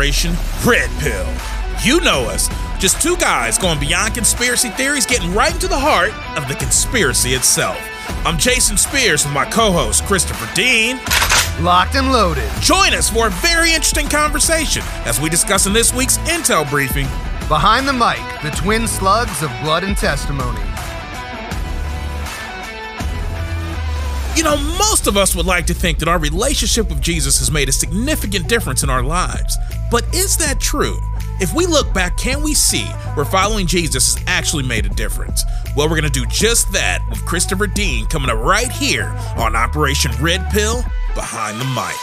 Operation Red Pill. You know us, just two guys going beyond conspiracy theories, getting right into the heart of the conspiracy itself. I'm Jason Spears with my co host, Christopher Dean. Locked and loaded. Join us for a very interesting conversation as we discuss in this week's Intel briefing. Behind the mic, the twin slugs of blood and testimony. You know, most of us would like to think that our relationship with Jesus has made a significant difference in our lives. But is that true? If we look back, can we see where following Jesus has actually made a difference? Well, we're going to do just that with Christopher Dean coming up right here on Operation Red Pill Behind the Mic.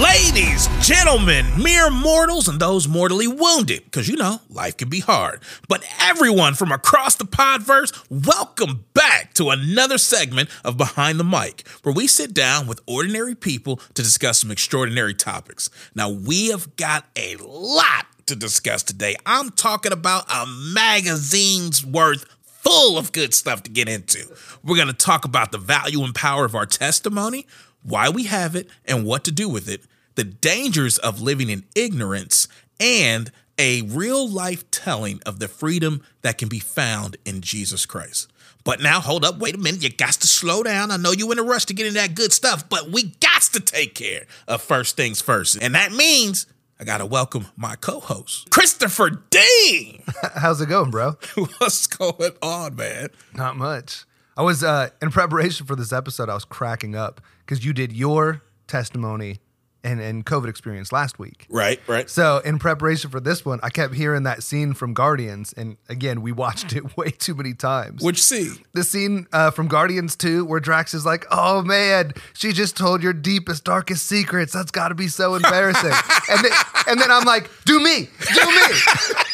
Ladies, gentlemen, mere mortals, and those mortally wounded, because you know, life can be hard. But everyone from across the podverse, welcome back to another segment of Behind the Mic, where we sit down with ordinary people to discuss some extraordinary topics. Now, we have got a lot to discuss today. I'm talking about a magazine's worth full of good stuff to get into. We're going to talk about the value and power of our testimony why we have it and what to do with it, the dangers of living in ignorance, and a real life telling of the freedom that can be found in Jesus Christ. But now, hold up, wait a minute. You got to slow down. I know you in a rush to get in that good stuff, but we got to take care of first things first. And that means I got to welcome my co host, Christopher Dean. How's it going, bro? What's going on, man? Not much. I was uh, in preparation for this episode. I was cracking up because you did your testimony and, and COVID experience last week. Right, right. So in preparation for this one, I kept hearing that scene from Guardians, and again, we watched it way too many times. Which scene? The scene uh, from Guardians 2 where Drax is like, "Oh man, she just told your deepest, darkest secrets. That's got to be so embarrassing." and then, and then I'm like, "Do me, do me."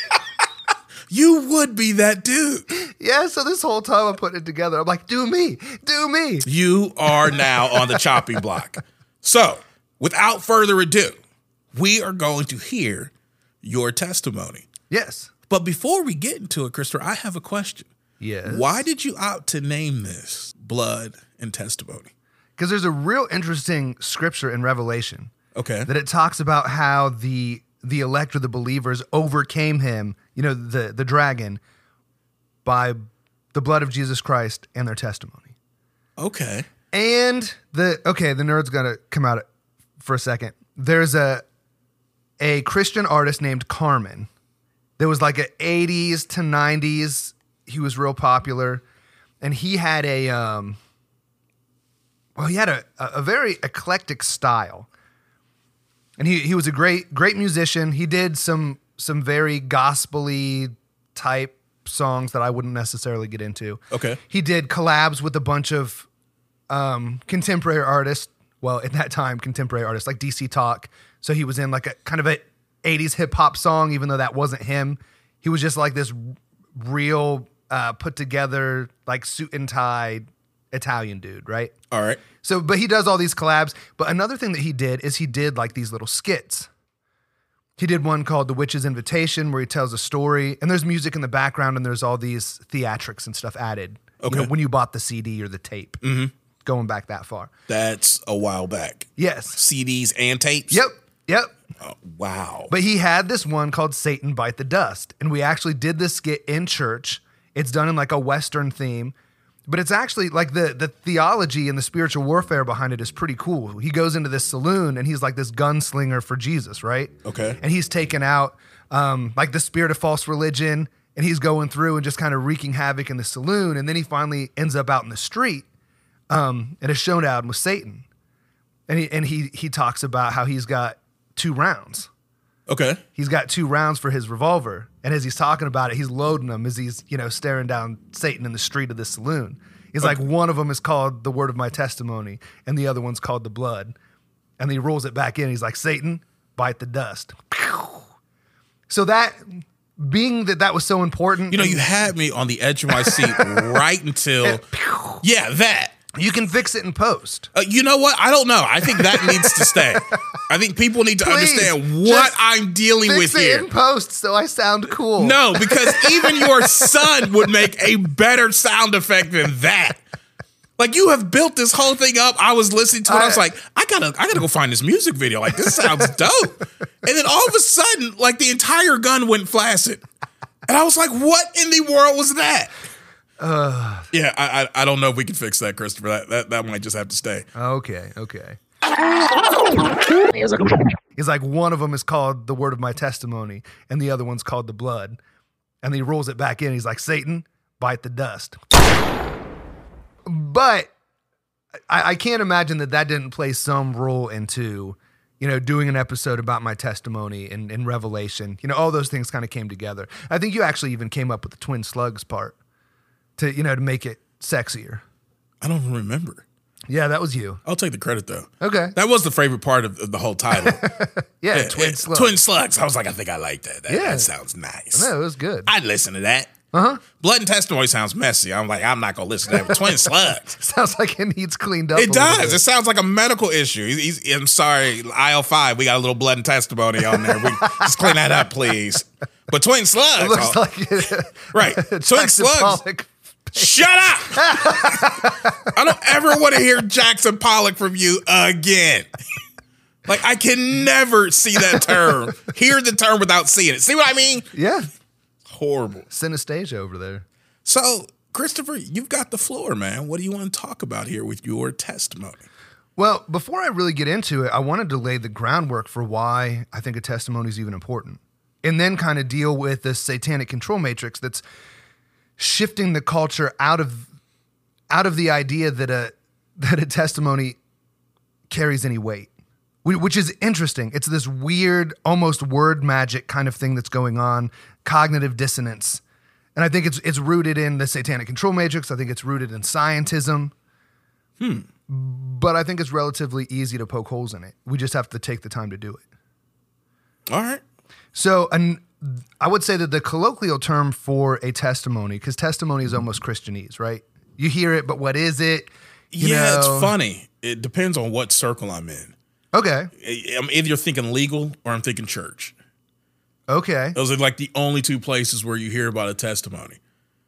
You would be that dude. Yeah, so this whole time I'm putting it together. I'm like, do me, do me. You are now on the chopping block. So, without further ado, we are going to hear your testimony. Yes. But before we get into it, Christopher, I have a question. Yes. Why did you opt to name this Blood and Testimony? Because there's a real interesting scripture in Revelation Okay. that it talks about how the the elect or the believers overcame him, you know, the the dragon, by the blood of Jesus Christ and their testimony. Okay. And the okay, the nerd's gonna come out for a second. There's a a Christian artist named Carmen. There was like a 80s to 90s. He was real popular, and he had a um. Well, he had a a very eclectic style, and he he was a great great musician. He did some some very gospely type songs that I wouldn't necessarily get into. Okay. He did collabs with a bunch of um, contemporary artists. Well, at that time, contemporary artists like DC Talk. So he was in like a kind of a 80s hip hop song, even though that wasn't him. He was just like this real uh, put together, like suit and tie Italian dude, right? All right. So, but he does all these collabs. But another thing that he did is he did like these little skits. He did one called The Witch's Invitation where he tells a story and there's music in the background and there's all these theatrics and stuff added. You know, Okay. when you bought the CD or the tape, going back that far. That's a while back. Yes. CDs and tapes? Yep. Yep. Oh, wow. But he had this one called Satan Bite the Dust. And we actually did this skit in church. It's done in like a Western theme. But it's actually like the the theology and the spiritual warfare behind it is pretty cool. He goes into this saloon and he's like this gunslinger for Jesus, right? Okay. And he's taken out um, like the spirit of false religion and he's going through and just kind of wreaking havoc in the saloon. And then he finally ends up out in the street um, in a showdown with Satan. And he and he he talks about how he's got two rounds okay. he's got two rounds for his revolver. And as he's talking about it, he's loading them as he's, you know, staring down Satan in the street of the saloon. He's like, one of them is called the word of my testimony, and the other one's called the blood. And he rolls it back in. He's like, Satan, bite the dust. So that, being that that was so important, You know, you had me on the edge of my seat right until, yeah, that. You can fix it in post. Uh, you know what? I don't know. I think that needs to stay. I think people need to Please, understand what I'm dealing Fix with it here. in post so I sound cool. No, because even your son would make a better sound effect than that. Like you have built this whole thing up. I was listening to it. I, was like, I gotta, I gotta go find this music video. Like this sounds dope. And then all of a sudden, like the entire gun went flaccid, and I was like, what in the world was that? Yeah, I, I, I don't know if we can fix that, Christopher. That, that, that might just have to stay. Okay, okay. He's like, one of them is called the word of my testimony, and the other one's called the blood. And he rolls it back in. He's like, Satan, bite the dust. But I, I can't imagine that that didn't play some role into, you know, doing an episode about my testimony and, and Revelation. You know, all those things kind of came together. I think you actually even came up with the twin slugs part to, you know, to make it sexier. I don't even remember. Yeah, that was you. I'll take the credit though. Okay. That was the favorite part of, of the whole title. Yeah, Yeah, twin slugs. Twin slugs. I was like, I think I like that. That, Yeah. that sounds nice. No, it was good. I'd listen to that. Uh huh. Blood and testimony sounds messy. I'm like, I'm not gonna listen to that. But Twin slugs. Sounds like it needs cleaned up. It does. It sounds like a medical issue. He's, he's, I'm sorry, IL five. We got a little blood and testimony on there. We just clean that up, please. But twin slugs, It looks oh, like right? Twin slugs. Shut up! I don't ever want to hear Jackson Pollock from you again. Like I can never see that term, hear the term without seeing it. See what I mean? Yeah, Horrible. Synesthesia over there. So, Christopher, you've got the floor, man. What do you want to talk about here with your testimony? Well, before I really get into it, I wanted to lay the groundwork for why I think a testimony is even important, and then kind of deal with this satanic control matrix that's shifting the culture out of out of the idea that a that a testimony carries any weight, which is interesting. It's this weird, almost word magic kind of thing that's going on, cognitive dissonance, and I think it's it's rooted in the satanic control matrix. I think it's rooted in scientism hmm. but I think it's relatively easy to poke holes in it. We just have to take the time to do it. All right. So, and I would say that the colloquial term for a testimony, because testimony is almost Christianese, right? You hear it, but what is it? You yeah, know- it's funny. It depends on what circle I'm in. Okay, I'm either thinking legal or I'm thinking church. okay. Those are like the only two places where you hear about a testimony,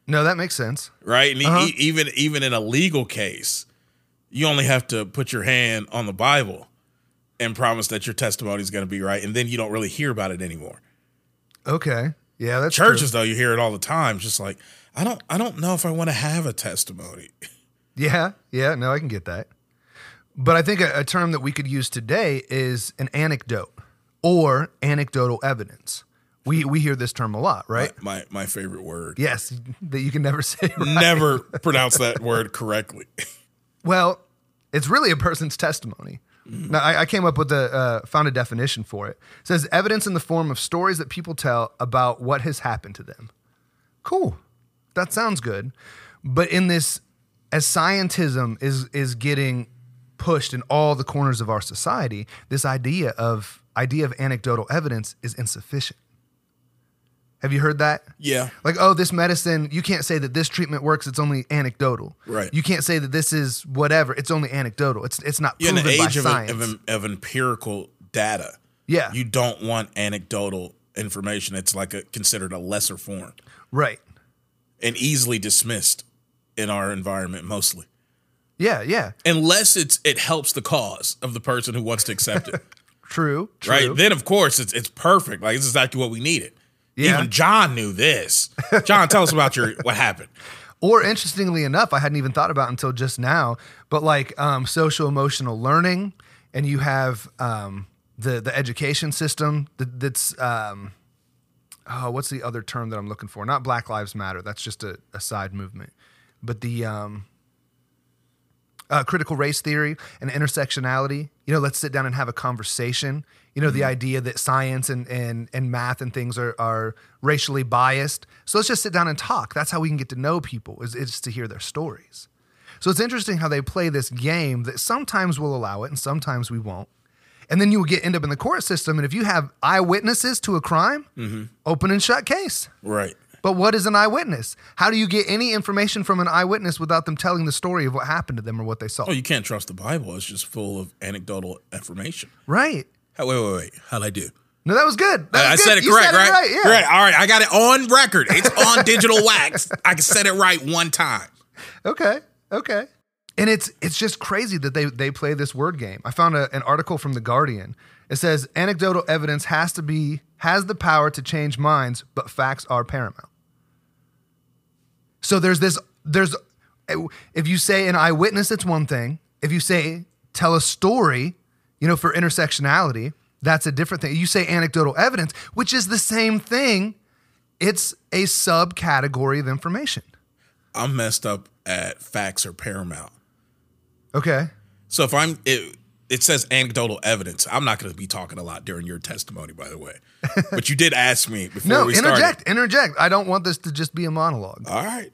No, that makes sense. right? And Uh-huh. e- even even in a legal case, you only have to put your hand on the Bible and promise that your testimony is going to be right, and then you don't really hear about it anymore. Okay, yeah, that's Churches, true. though, you hear it all the time. Just like I don't, I don't know if I want to have a testimony. Yeah, yeah, no, I can get that. But I think a, a term that we could use today is an anecdote or anecdotal evidence. We we hear this term a lot, right? My my favorite word. Yes, that you can never say. right. Never pronounce that word correctly. Well, it's really a person's testimony. Now, I, I came up with a uh, found a definition for it. It says evidence in the form of stories that people tell about what has happened to them. Cool, that sounds good. But in this, as scientism is is getting pushed in all the corners of our society, this idea of idea of anecdotal evidence is insufficient. Have you heard that? Yeah. Like, oh, this medicine, you can't say that this treatment works. It's only anecdotal. Right. You can't say that this is whatever. It's only anecdotal. It's it's not Yeah, in proven the by age of, science. of, of empirical data, yeah. you don't want anecdotal information. It's like a considered a lesser form right. and easily dismissed in our environment mostly. Yeah. Yeah. Unless it's it helps the cause of the person who wants to accept it. True. True. right? Then of course it's it's perfect. Like this is exactly what we needed. Yeah. Even John knew this. John, tell us about your what happened. Or interestingly enough, I hadn't even thought about until just now, but like um, social emotional learning, and you have um, the the education system that, that's um, oh, what's the other term that I'm looking for? Not Black Lives Matter. That's just a, a side movement, but the um, uh, critical race theory and intersectionality. You know, let's sit down and have a conversation. You know, the mm-hmm. idea that science and, and, and math and things are, are racially biased. So let's just sit down and talk. That's how we can get to know people, is, is to hear their stories. So it's interesting how they play this game that sometimes we'll allow it and sometimes we won't. And then you will get end up in the court system. And if you have eyewitnesses to a crime, mm-hmm. open and shut case. Right. But what is an eyewitness? How do you get any information from an eyewitness without them telling the story of what happened to them or what they saw? Oh, you can't trust the Bible. It's just full of anecdotal information. Right. Wait, wait, wait. How'd I do? No, that was good. That I was said good. it You correct, said it right? yeah. Right. All right. I got it on record. It's on digital wax. I can set it right one time. Okay. Okay. And it's it's just crazy that they they play this word game. I found a, an article from the Guardian. It says anecdotal evidence has to be has the power to change minds, but facts are paramount. So there's this there's if you say an eyewitness, it's one thing. If you say tell a story, you know, for intersectionality, that's a different thing. You say anecdotal evidence, which is the same thing. It's a subcategory of information. I'm messed up at facts are paramount. Okay. So if I'm it, it says anecdotal evidence. I'm not going to be talking a lot during your testimony, by the way. But you did ask me before No, we interject, started. interject. I don't want this to just be a monologue. All right.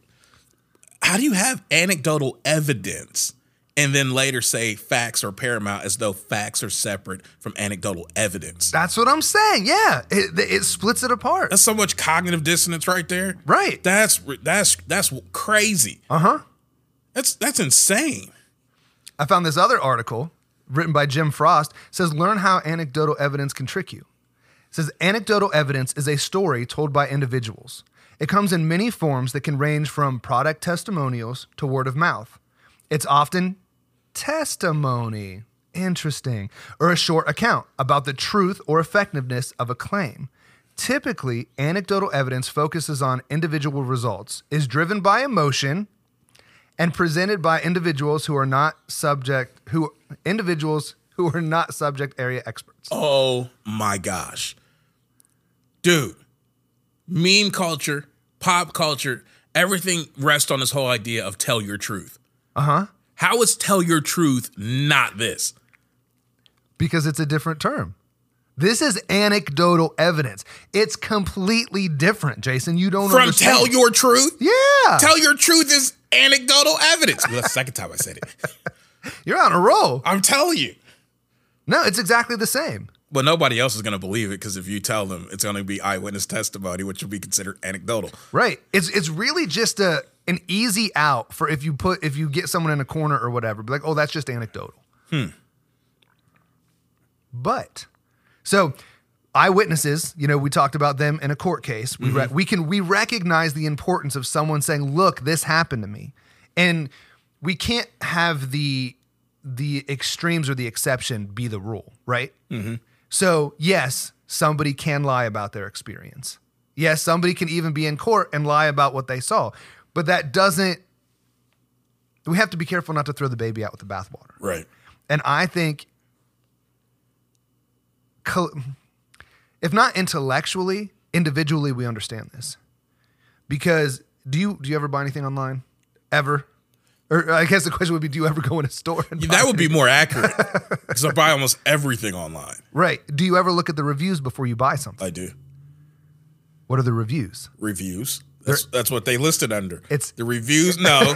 How do you have anecdotal evidence and then later say facts are paramount as though facts are separate from anecdotal evidence? That's what I'm saying. Yeah, it, it splits it apart. That's so much cognitive dissonance right there. Right. That's that's that's crazy. Uh huh. That's that's insane. I found this other article written by Jim Frost says learn how anecdotal evidence can trick you. It says anecdotal evidence is a story told by individuals. It comes in many forms that can range from product testimonials to word of mouth. It's often testimony, interesting, or a short account about the truth or effectiveness of a claim. Typically, anecdotal evidence focuses on individual results, is driven by emotion, and presented by individuals who are not subject who individuals who are not subject area experts. Oh my gosh. Dude, meme culture, pop culture, everything rests on this whole idea of tell your truth. Uh-huh. How is tell your truth not this? Because it's a different term. This is anecdotal evidence. It's completely different, Jason. You don't From understand. tell your truth? Yeah. Tell your truth is anecdotal evidence. Well, that's the second time I said it. You're on a roll. I'm telling you. No, it's exactly the same. But nobody else is going to believe it because if you tell them, it's going to be eyewitness testimony, which will be considered anecdotal. Right. It's it's really just a an easy out for if you put if you get someone in a corner or whatever. Be like, oh, that's just anecdotal. Hmm. But so eyewitnesses, you know, we talked about them in a court case. We re- we can we recognize the importance of someone saying, "Look, this happened to me," and we can't have the the extremes or the exception be the rule, right? So yes, somebody can lie about their experience. Yes, somebody can even be in court and lie about what they saw, but that doesn't. We have to be careful not to throw the baby out with the bathwater. Right. And I think, if not intellectually, individually, we understand this. Because do you do you ever buy anything online? Ever? Or I guess the question would be, do you ever go in a store? And buy That would be more accurate because I buy almost everything online. right. Do you ever look at the reviews before you buy something? I do. What are the reviews? Reviews. That's, that's what they listed under. It's- the reviews. No,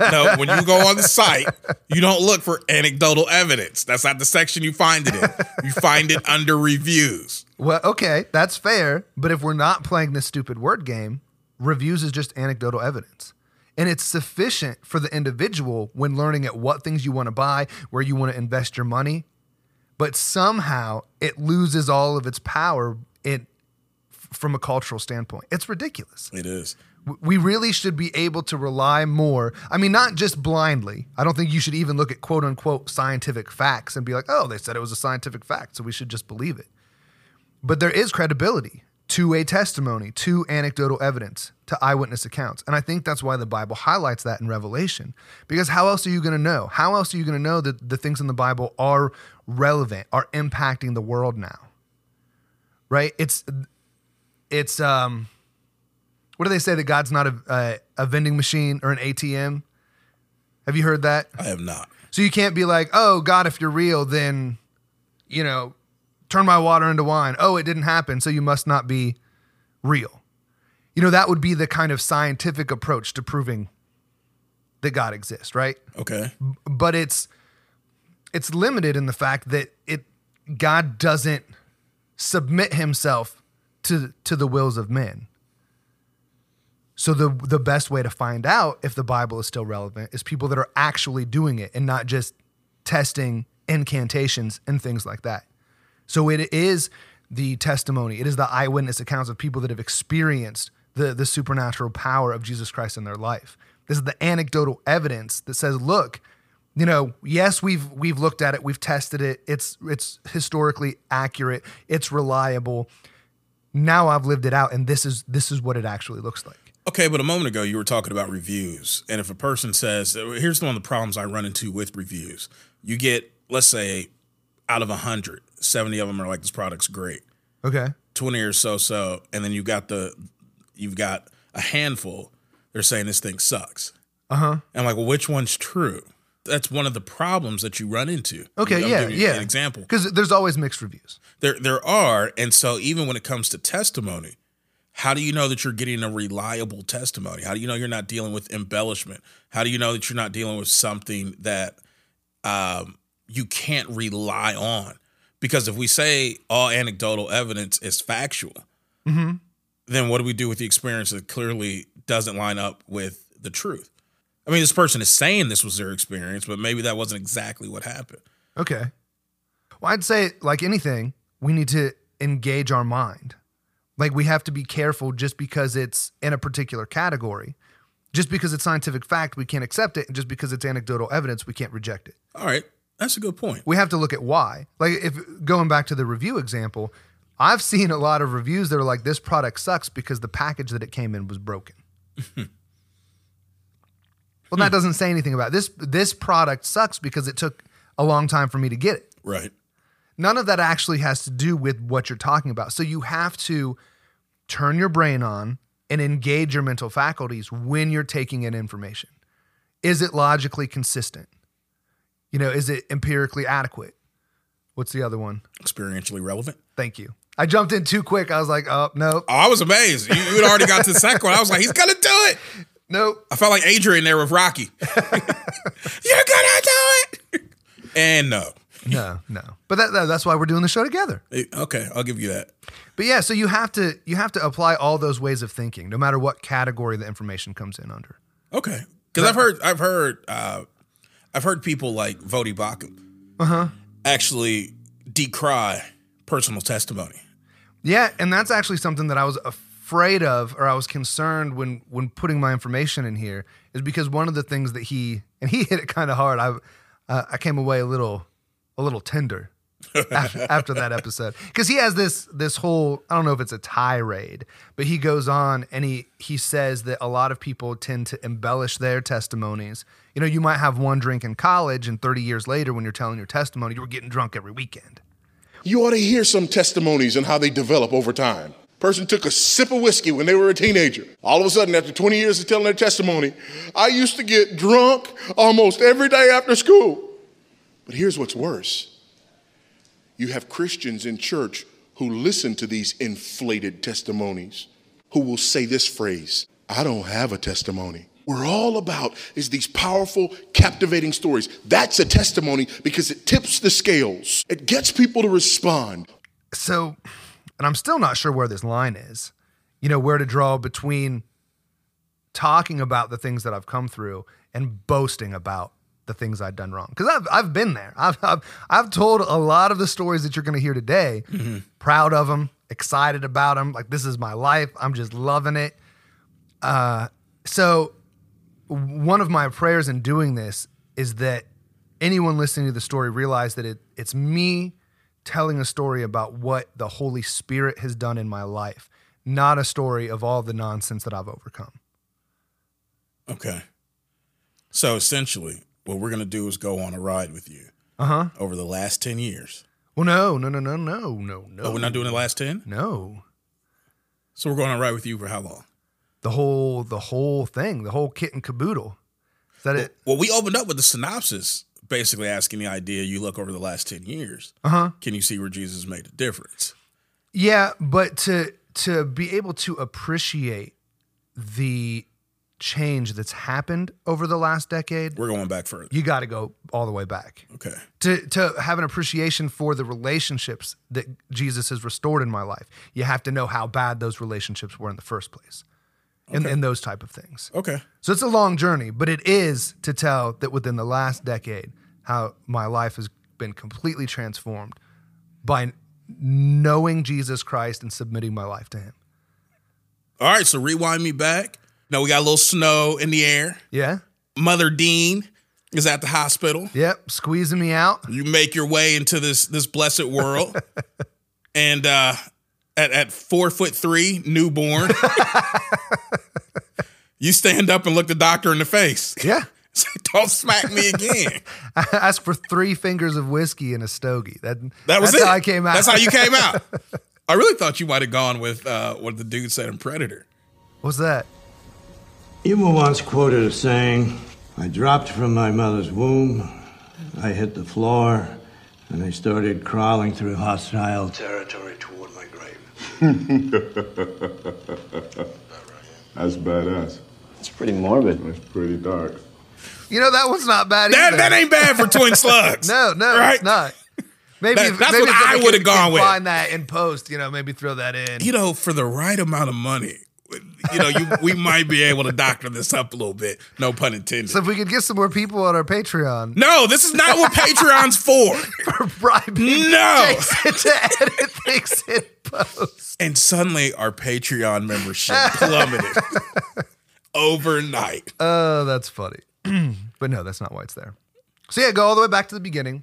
no. When you go on the site, you don't look for anecdotal evidence. That's not the section you find it in. You find it under reviews. Well, okay, that's fair. But if we're not playing this stupid word game, reviews is just anecdotal evidence. And it's sufficient for the individual when learning at what things you want to buy, where you want to invest your money. But somehow it loses all of its power in, f- from a cultural standpoint. It's ridiculous. It is. We really should be able to rely more. I mean, not just blindly. I don't think you should even look at quote unquote scientific facts and be like, oh, they said it was a scientific fact, so we should just believe it. But there is credibility to a testimony, to anecdotal evidence, to eyewitness accounts. And I think that's why the Bible highlights that in Revelation. Because how else are you going to know? How else are you going to know that the things in the Bible are relevant, are impacting the world now? Right? It's it's um what do they say that God's not a a, a vending machine or an ATM? Have you heard that? I have not. So you can't be like, "Oh God, if you're real, then you know, turn my water into wine." Oh, it didn't happen, so you must not be real. You know, that would be the kind of scientific approach to proving that God exists, right? Okay. But it's it's limited in the fact that it God doesn't submit himself to to the wills of men. So the the best way to find out if the Bible is still relevant is people that are actually doing it and not just testing incantations and things like that. So it is the testimony, it is the eyewitness accounts of people that have experienced the, the supernatural power of Jesus Christ in their life. This is the anecdotal evidence that says, look, you know, yes, we've we've looked at it, we've tested it. It's it's historically accurate, it's reliable. Now I've lived it out and this is this is what it actually looks like. Okay, but a moment ago you were talking about reviews. And if a person says, here's one of the problems I run into with reviews. You get, let's say, out of 100, 70 of them are like, this product's great. Okay. 20 or so so. And then you got the, you've got a handful, they're saying this thing sucks. Uh-huh. And I'm like, well, which one's true? That's one of the problems that you run into. Okay, I'm yeah, yeah. An example. Because there's always mixed reviews. There, there are, and so even when it comes to testimony, how do you know that you're getting a reliable testimony? How do you know you're not dealing with embellishment? How do you know that you're not dealing with something that um, you can't rely on? Because if we say all anecdotal evidence is factual, then what do we do with the experience that clearly doesn't line up with the truth? I mean, this person is saying this was their experience, but maybe that wasn't exactly what happened. Okay. Well, I'd say, like anything, we need to engage our mind. Like, we have to be careful just because it's in a particular category. Just because it's scientific fact, we can't accept it. And just because it's anecdotal evidence, we can't reject it. All right, that's a good point. We have to look at why. Like, if going back to the review example, I've seen a lot of reviews that are like, this product sucks because the package that it came in was broken. well, that doesn't say anything about it. this. This product sucks because it took a long time for me to get it. Right. None of that actually has to do with what you're talking about. So you have to turn your brain on and engage your mental faculties when you're taking in information. Is it logically consistent? You know, is it empirically adequate? What's the other one? Experientially relevant. Thank you. I jumped in too quick. I was like, oh, nope, Oh, I was amazed. You, you had already got to the second one. I was like, he's gonna do it. nope. I felt like Adrian there with Rocky. You're gonna do it. And no. No, no. But that, that- that's why we're doing the show together. Okay, I'll give you that. But yeah, so you have to you have to apply all those ways of thinking, no matter what category the information comes in under. Okay, because I've heard, I've heard, uh, I've heard people like Voddie Baucham uh-huh. actually decry personal testimony. Yeah, and that's actually something that I was afraid of or I was concerned when when putting my information in here is because one of the things that he and he hit it kind of hard. I uh, I came away a little a little tender after, after that episode because he has this this whole I don't know if it's a tirade, but he goes on and he he says that a lot of people tend to embellish their testimonies. You know, you might have one drink in college, and 30 years later, when you're telling your testimony, you were getting drunk every weekend. You ought to hear some testimonies and how they develop over time. Person took a sip of whiskey when they were a teenager. All of a sudden, after 20 years of telling their testimony, I used to get drunk almost every day after school. But here's what's worse you have Christians in church who listen to these inflated testimonies, who will say this phrase I don't have a testimony. We're all about is these powerful, captivating stories. That's a testimony because it tips the scales. It gets people to respond. so and i'm still not sure where this line is you know where to draw between talking about the things that i've come through and boasting about the things I'd done wrong. Because I've, I've been there. I've, I've, I've told a lot of the stories that you're going to hear today. Proud of them excited about them like this is my life. I'm just loving it. Uh, so one of my prayers in doing this is that anyone listening to the story realize that it, it's me telling a story about what the Holy Spirit has done in my life, not a story of all the nonsense that I've overcome. Okay. So essentially, what we're gonna do is go on a ride with you Uh huh. over the last ten years. Well, no, no, no, no, no, no, no. Oh, we're not doing the last ten. No, So we're going on a ride with you for how long? the whole, the whole thing, the whole kit and caboodle. Is that it? Well, we opened up with the synopsis, basically asking the idea: you look over the last ten years, Uh huh. can you see where Jesus made a difference? Yeah, but to to be able to appreciate the change that's happened over the last decade, We're going back further. you got to go all the way back. Okay. to to have an appreciation for the relationships that Jesus has restored in my life, you have to know how bad those relationships were in the first place, and, and those type of things. Okay. So it's a long journey, but it is to tell that within the last decade, how my life has been completely transformed by knowing Jesus Christ and submitting my life to him. All right, so rewind me back. Now we got a little snow in the air. Yeah. Mother Dean is at the hospital. Yep. Squeezing me out. You make your way into this this blessed world. and uh at, at four foot three, newborn, you stand up and look the doctor in the face. Yeah. Don't smack me again. I asked for three fingers of whiskey and a stogie. That, That was that's it. how I came out. That's how you came out. I really thought you might have gone with uh, what the dude said in Predator. What's that? You were once quoted as saying, I dropped from my mother's womb, I hit the floor, and I started crawling through hostile territory toward my grave. That's badass. It's pretty morbid. That's pretty dark. You know, that one's not bad That, either. that ain't bad for twin slugs. No, no, Right? it's not. Maybe That- that's maybe what I would've gone with. Find that in post, you know, maybe throw that in. You know, for the right amount of money, you know, you we might be able to doctor this up a little bit. No pun intended. So if we could get some more people on our Patreon no, this is not what Patreon's for. for bribing No. Jason to edit things in post. And suddenly our Patreon membership plummeted overnight. Oh, that's funny. but no, that's not why it's there. So yeah, go all the way back to the beginning.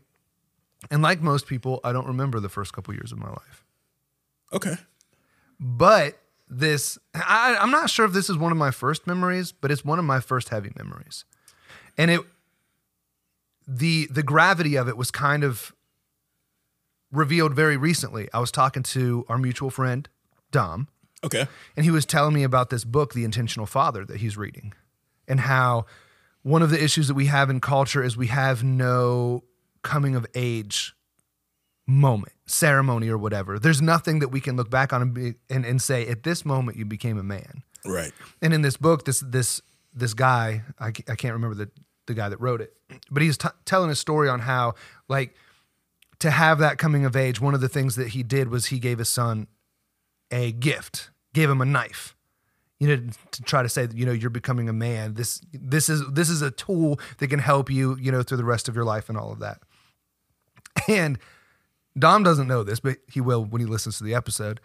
And like most people, I don't remember the first couple years of my life. Okay. But this, I, I'm not sure if this is one of my first memories, but it's one of my first heavy memories. And it, the the gravity of it was kind of revealed very recently. I was talking to our mutual friend Dom, Okay. and he was telling me about this book, The Intentional Father, that he's reading, and how one of the issues that we have in culture is we have no coming of age moment, ceremony, or whatever. There's nothing that we can look back on and, be, and, and say, at this moment, you became a man. Right. And in this book, this this this guy, I, I can't remember the the guy that wrote it, but he's t- telling a story on how like to have that coming of age. One of the things that he did was he gave his son a gift, gave him a knife. You know, to try to say that you know you're becoming a man. This this is this is a tool that can help you you know through the rest of your life and all of that. And Dom doesn't know this, but he will when he listens to the episode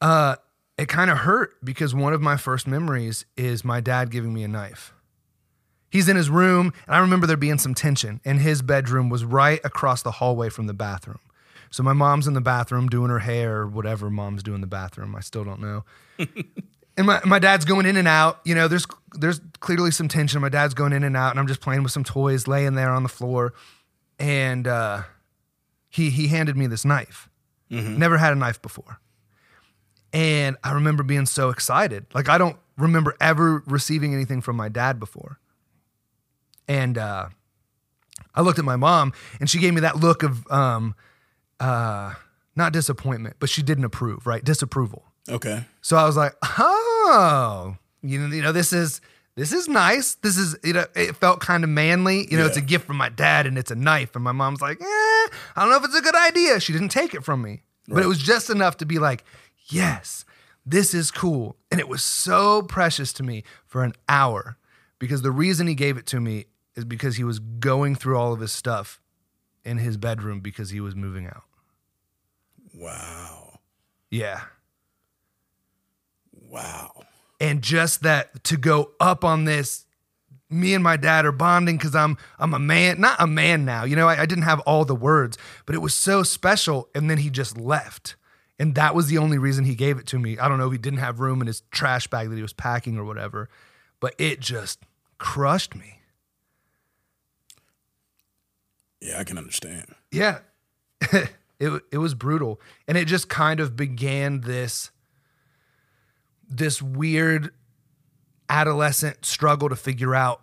uh, it kind of hurt because one of my first memories is my dad giving me a knife. He's in his room, and I remember there being some tension, and his bedroom was right across the hallway from the bathroom. So my mom's in the bathroom doing her hair or whatever mom's doing in the bathroom. I still don't know. and my, my dad's going in and out. You know, there's there's clearly some tension. My dad's going in and out, and I'm just playing with some toys, laying there on the floor. And uh, he he handed me this knife. Never had a knife before. And I remember being so excited. Like I don't remember ever receiving anything from my dad before. And uh, I looked at my mom, and she gave me that look of um, uh, not disappointment, but she didn't approve, right? Disapproval. Okay. So I was like, oh, you know, you know, this is this is nice. This is you know, it felt kind of manly. You know, it's a gift from my dad, and it's a knife. And my mom's like, eh, I don't know if it's a good idea. She didn't take it from me, but it was just enough to be like, yes, this is cool. And it was so precious to me for an hour because the reason he gave it to me is because he was going through all of his stuff in his bedroom because he was moving out. Wow. Yeah. Wow. And just that to go up on this me and my dad are bonding because i'm i'm a man not a man now you know I, I didn't have all the words but it was so special and then he just left. And that was the only reason he gave it to me. I don't know if he didn't have room in his trash bag that he was packing or whatever but it just crushed me. Yeah, I can understand. yeah. It, it was brutal. And it just kind of began this this weird adolescent struggle to figure out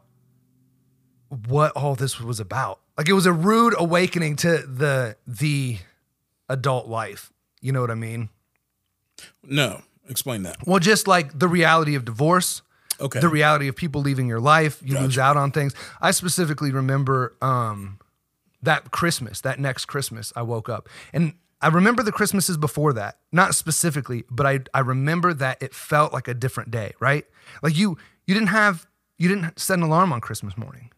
what all this was about. Like it was a rude awakening to the the adult life. You know what i mean? No, explain that. well just like the reality of divorce Okay. the reality of people leaving your life you lose out on things. I specifically remember um that christmas that next christmas i woke up. And i remember the christmases before that not specifically but i i remember that it felt like a different day right like you you didn't have you didn't set an alarm on christmas morning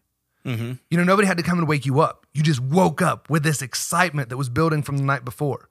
you know nobody had to come and wake you up you just woke up with this excitement that was building from the night before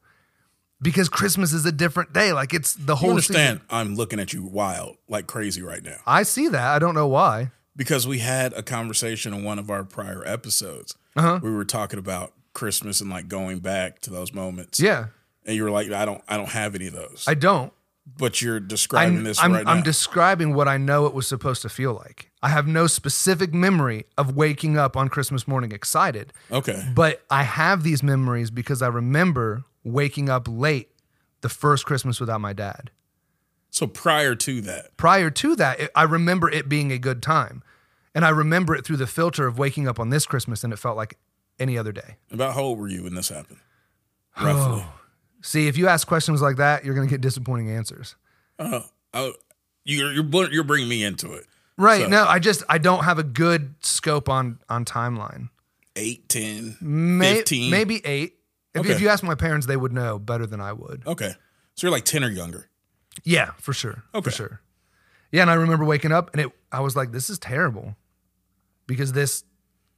because Christmas is a different day. Like it's the You whole understand? season. I'm looking at you wild, like crazy right now. I see that. I don't know why. because we had a conversation in one of our prior episodes. Uh-huh. We were talking about Christmas and like going back to those moments. Yeah, And you were like, I don't I don't have any of those. I don't. but you're describing I'm, this I'm, right now. I'm describing what I know it was supposed to feel like. I have no specific memory of waking up on Christmas morning excited, okay. but I have these memories because I remember waking up late the first Christmas without my dad. So prior to that, Prior to that, it, I remember it being a good time. And I remember it through the filter of waking up on this Christmas and it felt like any other day. about how old were you when this happened? Roughly. Oh. See, if you ask questions like that, you're going to get disappointing answers. Oh, oh, you're you're you're bringing me into it. Right. So- No, I just I don't have a good scope on on timeline. Eight, 10, May, 15. maybe eight. If, Okay. if you ask my parents, they would know better than I would. Okay. So you're like 10 or younger. Yeah, for sure. Okay. For sure. Yeah, and I remember waking up and it I was like, this is terrible. Because this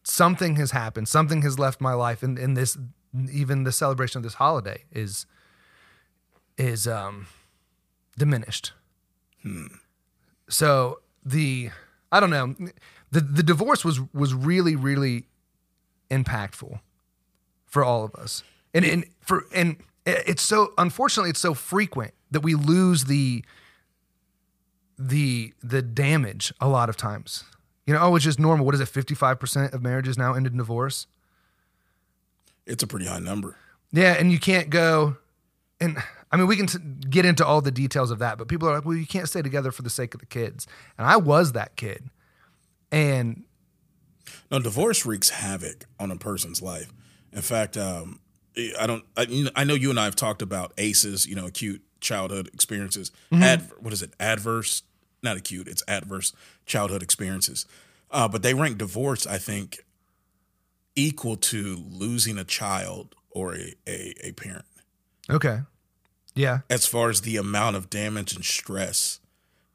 something has happened. Something has left my life and in this even the celebration of this holiday is is um diminished. So the I don't know. The the divorce was was really, really impactful for all of us. And and for and it's so unfortunately it's so frequent that we lose the the the damage a lot of times. You know, oh, it's just normal. What is it? Fifty five percent of marriages now end in divorce. It's a pretty high number. Yeah, and you can't go and I mean we can t- get into all the details of that, but people are like, "Well, you can't stay together for the sake of the kids." And I was that kid. And No, divorce wreaks havoc on a person's life. In fact, um, I don't. I, I know you and I have talked about ACEs, you know, acute childhood experiences. Ad, what is it? Adverse, not acute. It's adverse childhood experiences. Uh, but they rank divorce, I think, equal to losing a child or a, a, a parent, okay. Yeah. as far as the amount of damage and stress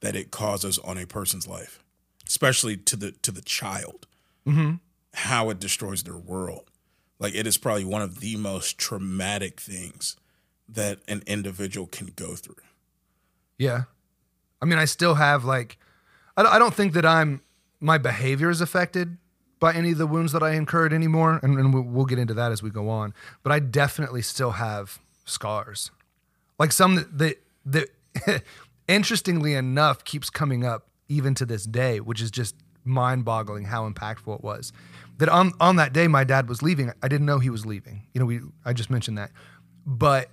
that it causes on a person's life, especially to the to the child. How it destroys their world. Like it is probably one of the most traumatic things that an individual can go through. Yeah. I mean, I still have like, I don't, think that I'm, my behavior is affected by any of the wounds that I incurred anymore. And, and we'll, get into that as we go on. But I definitely still have scars. Like some that, that, that interestingly enough, keeps coming up even to this day, which is just mind boggling how impactful it was. That on, on that day, my dad was leaving. I didn't know he was leaving. You know, we, I just mentioned that. But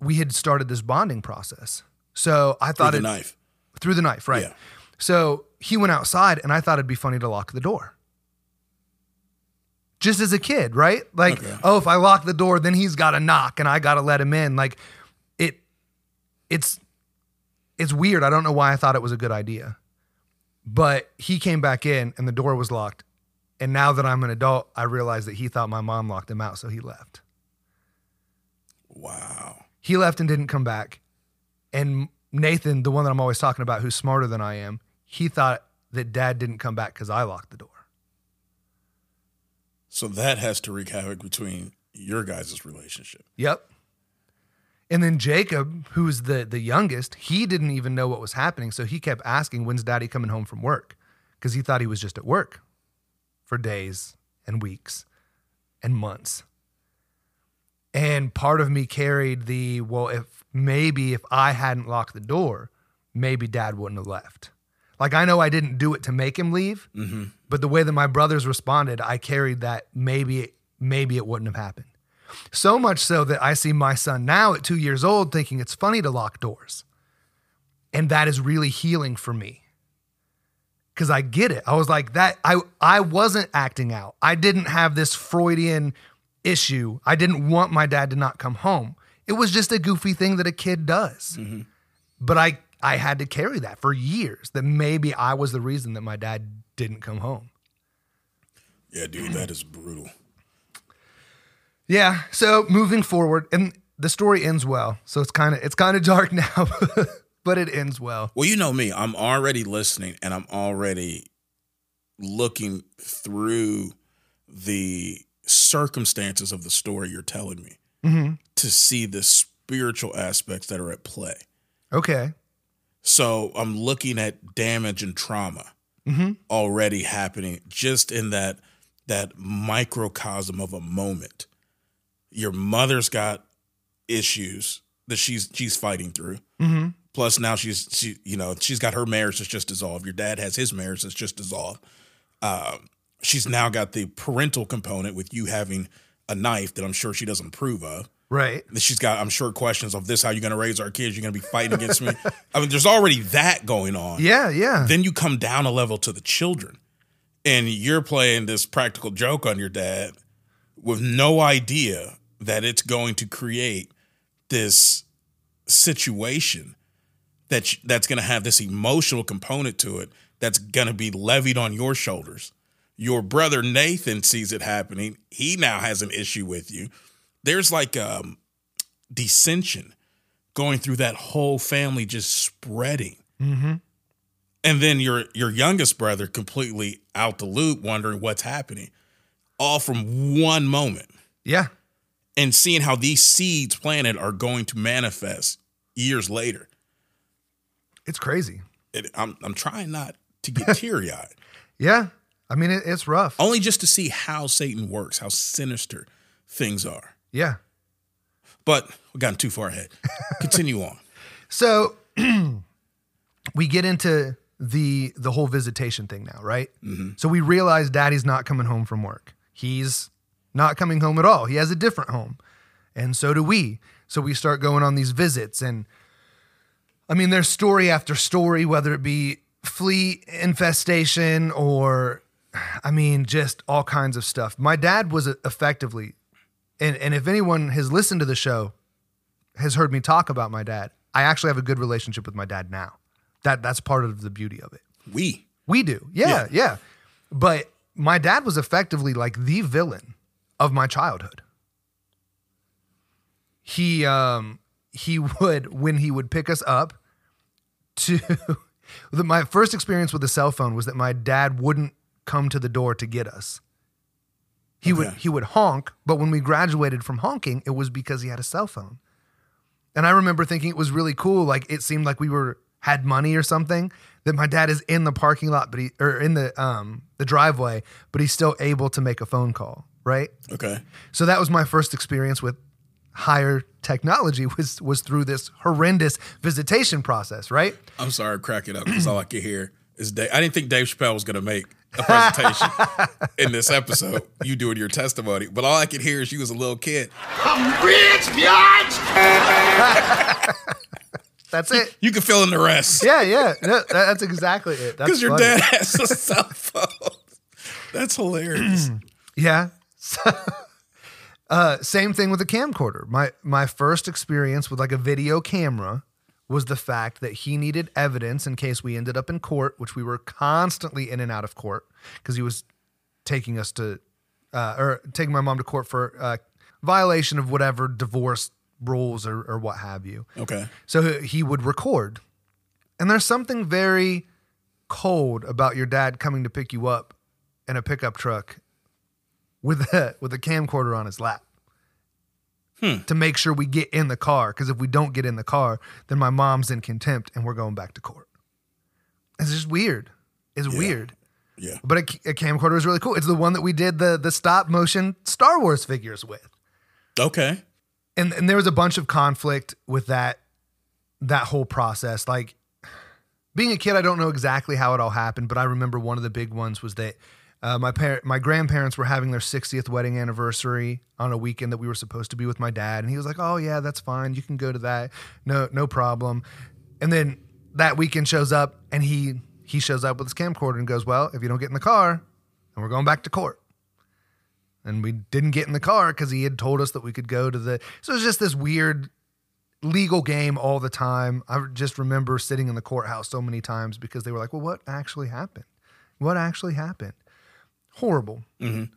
we had started this bonding process. So I Through thought the it, knife. Through the knife, right? Yeah. So he went outside, and I thought it'd be funny to lock the door. Just as a kid, right? Like, Okay. oh, if I lock the door, then he's got to knock, and I got to let him in. Like, it, it's, it's weird. I don't know why I thought it was a good idea, but he came back in, and the door was locked. And now that I'm an adult, I realize that he thought my mom locked him out, so he left. Wow. He left and didn't come back. And Nathan, the one that I'm always talking about, who's smarter than I am, he thought that dad didn't come back because I locked the door. So that has to wreak havoc between your guys' relationship. Yep. And then Jacob, who's the the youngest, he didn't even know what was happening. So he kept asking, When's daddy coming home from work? Because he thought he was just at work for days and weeks and months. And part of me carried the, well, if maybe if I hadn't locked the door, maybe dad wouldn't have left. Like I know I didn't do it to make him leave, mm-hmm. but the way that my brothers responded, I carried that maybe maybe it wouldn't have happened. So much so that I see my son now at two years old thinking it's funny to lock doors. And that is really healing for me. Cause I get it. I was like that. I I wasn't acting out. I didn't have this Freudian issue. I didn't want my dad to not come home. It was just a goofy thing that a kid does. Mm-hmm. But I I had to carry that for years. That maybe I was the reason that my dad didn't come home. Yeah, dude, that is brutal. Yeah. So moving forward, and the story ends well. So it's kind of it's kind of dark now, but it ends well. Well, you know me. I'm already listening and I'm already looking through the circumstances of the story you're telling me Mm-hmm. to see the spiritual aspects that are at play. Okay. So I'm looking at damage and trauma mm-hmm. already happening just in that that microcosm of a moment. Your mother's got issues that she's she's fighting through. Mm-hmm. Plus now she's she you know she's got her marriage that's just dissolved. Your dad has his marriage that's just dissolved. Um, she's now got the parental component with you having a knife that I'm sure she doesn't approve of. Right. She's got, I'm sure, questions of this: How you going to raise our kids? You're going to be fighting against me. I mean, there's already that going on. Yeah, yeah. Then you come down a level to the children, and you're playing this practical joke on your dad with no idea that it's going to create this situation that that's going to have this emotional component to it that's going to be levied on your shoulders. Your brother Nathan sees it happening. He now has an issue with you. There's like um, dissension going through that whole family, just spreading. And then your your youngest brother completely out the loop, wondering what's happening, all from one moment yeah. and seeing how these seeds planted are going to manifest years later. It's crazy. It, I'm I'm trying not to get teary eyed, Yeah. I mean, it, it's rough. only just to see how Satan works, how sinister things are. Yeah. But we gotten too far ahead. Continue on. So we get into the the whole visitation thing now, right? Mm-hmm. So we realize daddy's not coming home from work. He's not coming home at all. He has a different home. And so do we. So we start going on these visits and I mean there's story after story whether it be flea infestation or I mean just all kinds of stuff. My dad was effectively and and if anyone has listened to the show, has heard me talk about my dad, I actually have a good relationship with my dad now. That that's part of the beauty of it. We. We do. Yeah, yeah. But my dad was effectively like the villain of my childhood. He um he would when he would pick us up to the, my first experience with a cell phone was that my dad wouldn't come to the door to get us. He would he would honk, but when we graduated from honking, it was because he had a cell phone. And I remember thinking it was really cool. Like it seemed like we were had money or something. That my dad is in the parking lot, but he or in the um the driveway, but he's still able to make a phone call. Right. Okay. So that was my first experience with higher technology was was through this horrendous visitation process. Right. I'm sorry, crack it up That's all I could hear is Dave. I didn't think Dave Chappelle was going to make a presentation in this episode. You doing your testimony, but all I could hear is you was a little kid. That's it. You can fill in the rest Yeah. Yeah. No, that- that's exactly it. Because your funny. dad has a cell phone. That's hilarious. Yeah. So, uh, same thing with the camcorder. My my first experience with like a video camera was the fact that he needed evidence in case we ended up in court, which we were constantly in and out of court because he was taking us to uh, or taking my mom to court for uh, violation of whatever divorce rules or, or what have you. Okay. So he would record. And there's something very cold about your dad coming to pick you up in a pickup truck with a with a camcorder on his lap. Hmm. To make sure we get in the car because if we don't get in the car, then my mom's in contempt and we're going back to court. It's just weird. It's weird. Yeah. But a, a camcorder is really cool. It's the one that we did the the stop motion Star Wars figures with Okay. and and there was a bunch of conflict with that that whole process like being a kid i don't know exactly how it all happened but i remember one of the big ones was that uh, my parent my grandparents were having their 60th wedding anniversary on a weekend that we were supposed to be with my dad and he was like oh yeah that's fine. You can go to that. No no problem. And then that weekend shows up and he he shows up with his camcorder and goes well if you don't get in the car then we're going back to court. And we didn't get in the car because he had told us that we could go to the so it was just this weird legal game all the time. I just remember sitting in the courthouse so many times because they were like well what actually happened? What actually happened horrible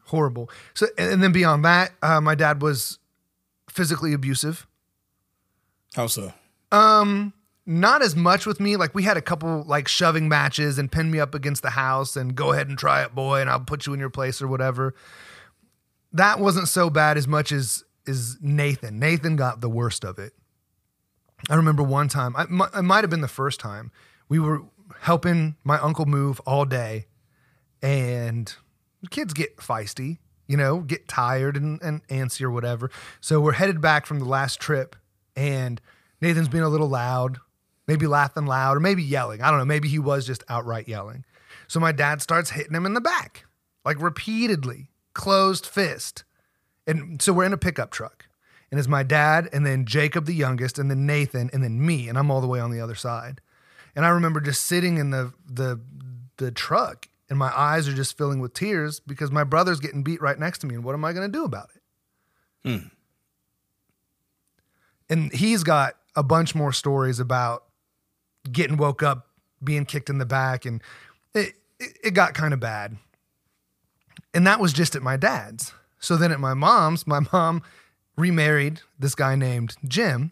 horrible so and then beyond that uh, my dad was physically abusive How so? Um, not as much with me. Like we had a couple like shoving matches and pin me up against the house and go ahead and try it, boy, and I'll put you in your place or whatever. That wasn't so bad as much as is Nathan. Nathan got the worst of it. I remember one time, I, it might have been the first time, we were helping my uncle move all day, and kids get feisty, you know, get tired and, and antsy or whatever. So we're headed back from the last trip, and Nathan's being a little loud, maybe laughing loud, or maybe yelling. I don't know. Maybe he was just outright yelling. So my dad starts hitting him in the back, like repeatedly, closed fist. And so we're in a pickup truck. And it's my dad, and then Jacob, the youngest, and then Nathan, and then me, and I'm all the way on the other side. And I remember just sitting in the the the truck, and my eyes are just filling with tears because my brother's getting beat right next to me, and what am I going to do about it? Hmm. And he's got a bunch more stories about getting woke up, being kicked in the back, and it it, it got kind of bad. And that was just at my dad's. So then at my mom's, my mom remarried this guy named Jim,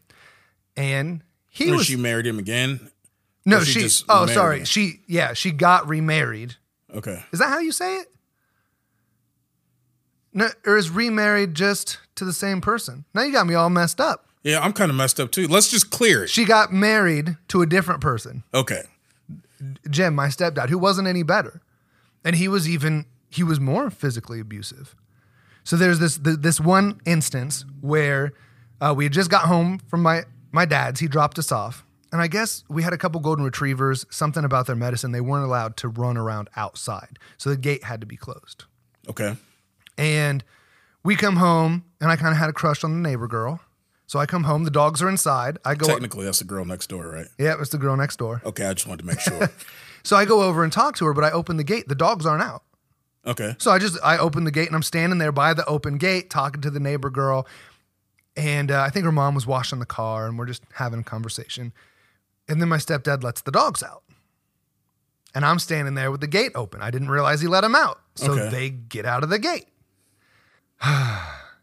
and he Or was she married him again. no, she she. Oh, sorry. him? She yeah, she got remarried. Okay. Is that how you say it? No, or is remarried just to the same person? Now you got me all messed up. Yeah, I'm kind of messed up too. Let's just clear it. She got married to a different person, Okay. Jim, my stepdad, who wasn't any better, and he was even he was more physically abusive. So there's this this one instance where uh, we had just got home from my my dad's. He dropped us off, and I guess we had a couple golden retrievers. Something about their medicine, they weren't allowed to run around outside, so the gate had to be closed. Okay. And we come home, and I kind of had a crush on the neighbor girl. So I come home, the dogs are inside. I go, Technically, that's the girl next door, right? yeah, it's the girl next door. Okay, I just wanted to make sure. So I go over and talk to her, but I open the gate. The dogs aren't out. okay. So I just I open the gate and I'm standing there by the open gate talking to the neighbor girl, and uh, I think her mom was washing the car, and we're just having a conversation. And then my stepdad lets the dogs out, and I'm standing there with the gate open. I didn't realize he let them out, so Okay. they get out of the gate.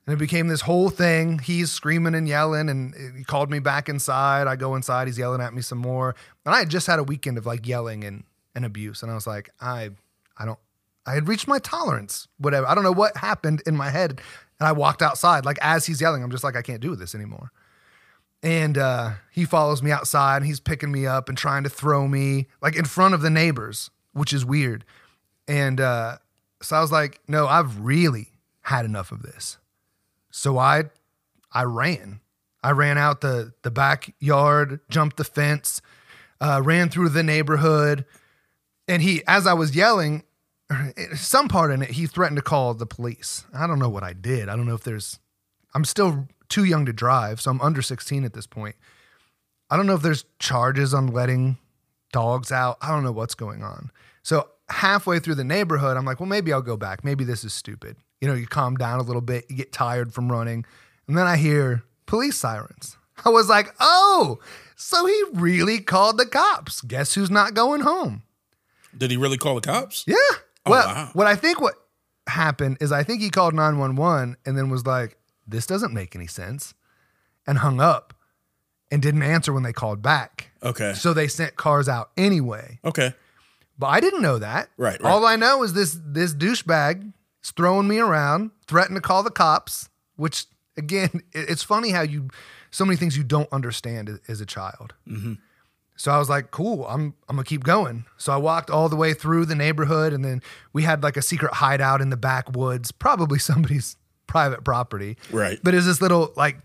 And it became this whole thing. He's screaming and yelling, and he called me back inside. I go inside. He's yelling at me some more. And I had just had a weekend of like yelling and, and abuse. And I was like, I, I don't, I had reached my tolerance, whatever. I don't know what happened in my head. And I walked outside. Like as he's yelling, I'm just like, I can't do this anymore. And uh, he follows me outside and he's picking me up and trying to throw me like in front of the neighbors, which is weird. And uh, so I was like, no, I've really had enough of this. So I I ran. I ran out the the backyard, jumped the fence, uh, ran through the neighborhood, and he, as I was yelling, some part in it, he threatened to call the police. I don't know what I did. I don't know if there's. I'm still too young to drive, so I'm under 16 at this point. I don't know if there's charges on letting dogs out. I don't know what's going on. So halfway through the neighborhood, I'm like, well, maybe I'll go back. Maybe this is stupid. You know, you calm down a little bit, you get tired from running. And then I hear police sirens. I was like, oh, so he really called the cops. Guess who's not going home? Did he really call the cops? Yeah. Oh, well, wow. what I think what happened is I think he called 911 and then was like, this doesn't make any sense and hung up and didn't answer when they called back. Okay. So they sent cars out anyway. Okay. But I didn't know that. Right, right. All I know is this this douchebag is throwing me around, threatened to call the cops, which again, it- it's funny how you so many things you don't understand as- as a child. Mm-hmm. So I was like, cool, I'm I'm gonna keep going. So I walked all the way through the neighborhood, and then we had like a secret hideout in the backwoods, probably somebody's private property. Right. But it was this little like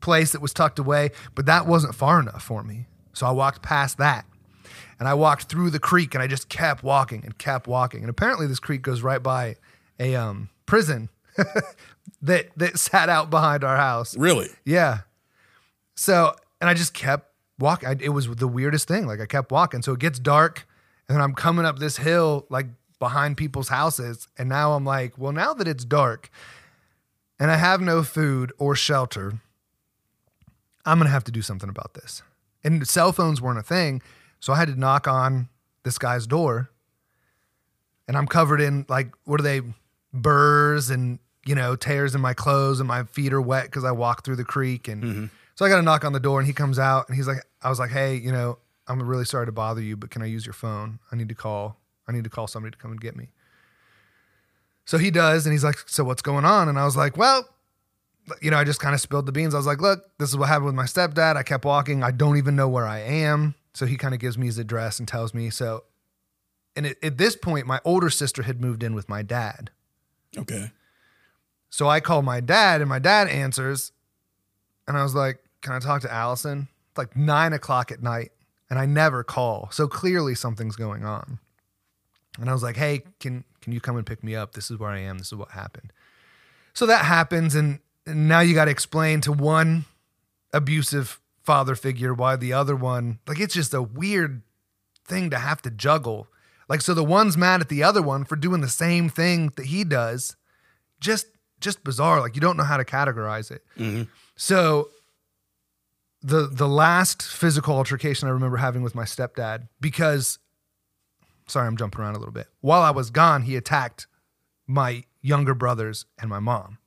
place that was tucked away, but that wasn't far enough for me. So I walked past that. And I walked through the creek and I just kept walking and kept walking. And apparently this creek goes right by a um, prison that that sat out behind our house. Really? Yeah. So, and I just kept walking. I, it was the weirdest thing. Like I kept walking. So it gets dark, and then I'm coming up this hill, like behind people's houses. And now I'm like, well, now that it's dark and I have no food or shelter, I'm going to have to do something about this. And cell phones weren't a thing. So I had to knock on this guy's door. And I'm covered in like, what are they? Burrs and, you know, tears in my clothes and my feet are wet because I walked through the creek. And mm-hmm. so I got to knock on the door and he comes out and he's like, I was like, hey, you know, I'm really sorry to bother you, but can I use your phone? I need to call. I need to call somebody to come and get me. So he does, and he's like, "So what's going on?" And I was like, "Well, you know, I just kind of spilled the beans. I was like, look, this is what happened with my stepdad. I kept walking. I don't even know where I am. So he kind of gives me his address and tells me. So, and it, at this point, my older sister had moved in with my dad. Okay. So I call my dad, and my dad answers. And I was like, can I talk to Allison? It's like nine o'clock at night, and I never call. So clearly something's going on. And I was like, hey, can, can you come and pick me up? This is where I am. This is what happened. So that happens. And, now you got to explain to one abusive father figure why the other one, like, it's just a weird thing to have to juggle. Like, so the one's mad at the other one for doing the same thing that he does. Just, just bizarre. Like, you don't know how to categorize it. Mm-hmm. So the the last physical altercation I remember having with my stepdad because sorry I'm jumping around a little bit. While I was gone, he attacked my younger brothers and my mom.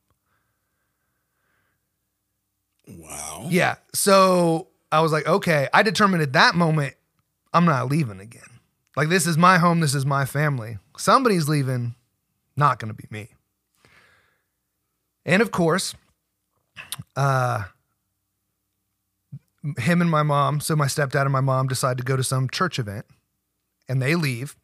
Wow. Yeah. So I was like, okay, I determined at that moment I'm not leaving again. Like this is my home, this is my family. Somebody's leaving, not going to be me. And of course, uh him and my mom, so my stepdad and my mom decide to go to some church event and they leave.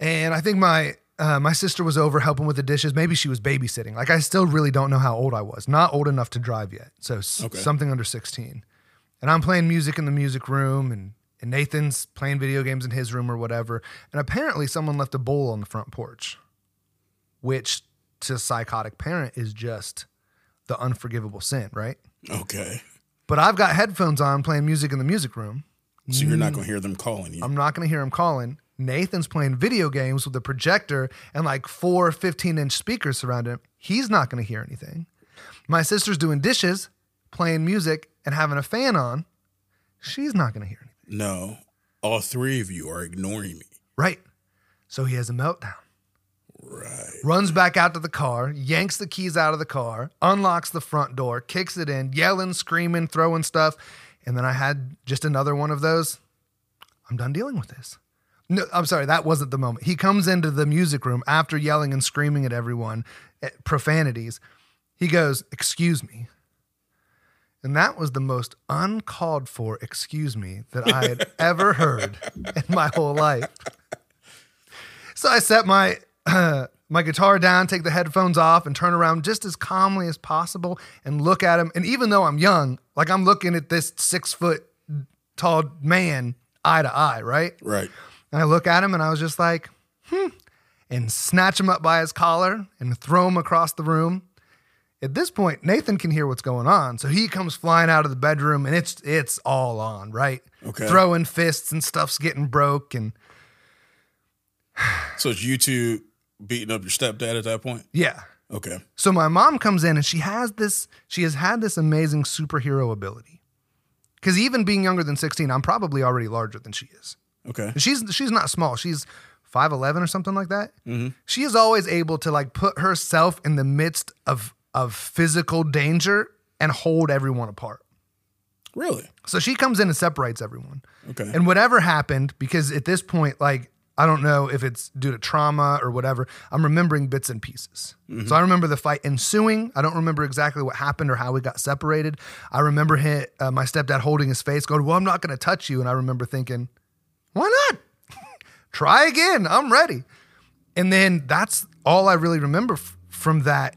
And I think my uh, my sister was over helping with the dishes. Maybe she was babysitting. Like I still really don't know how old I was. Not old enough to drive yet. So s- Okay. something under 16. And I'm playing music in the music room and and Nathan's playing video games in his room or whatever. And apparently someone left a bowl on the front porch, which to a psychotic parent is just the unforgivable sin, right? Okay. But I've got headphones on playing music in the music room. So you're not mm. going to hear them calling you. I'm not going to hear him calling. Nathan's playing video games with a projector and like four 15 inch speakers surrounding him. He's not going to hear anything. My sister's doing dishes, playing music, and having a fan on. She's not going to hear anything. no. All three of you are ignoring me. Right. So he has a meltdown. Right. Runs back out to the car, yanks the keys out of the car, unlocks the front door, kicks it in, yelling, screaming, throwing stuff. And then I had just another one of those. I'm done dealing with this. No, I'm sorry, that wasn't the moment. He comes into the music room after yelling and screaming at everyone, eh, profanities. He goes, Excuse me. And that was the most uncalled for excuse me that I had ever heard in my whole life. So I set my my guitar down, take the headphones off, and turn around just as calmly as possible and look at him. And even though I'm young, like I'm looking at this six foot tall man eye to eye, right? Right. And I look at him and I was just like, hmm, and snatch him up by his collar and throw him across the room. At this point, Nathan can hear what's going on. So he comes flying out of the bedroom and it's it's all on, right? Okay. Throwing fists and stuff's getting broke and So it's you two beating up your stepdad at that point? yeah. Okay. So my mom comes in and she has this, she has had this amazing superhero ability. Cause even being younger than 16, I'm probably already larger than she is. Okay. And she's she's not small. She's 5'11 or something like that. Mm-hmm. She is always able to like put herself in the midst of of physical danger and hold everyone apart. Really? So she comes in and separates everyone. Okay. And whatever happened, because at this point, like, I don't know if it's due to trauma or whatever, I'm remembering bits and pieces. So I remember the fight ensuing. I don't remember exactly what happened or how we got separated. I remember uh, my stepdad holding his face, going, Well, I'm not going to touch you. And I remember thinking, Why not? Try again. I'm ready. And then that's all I really remember f- from that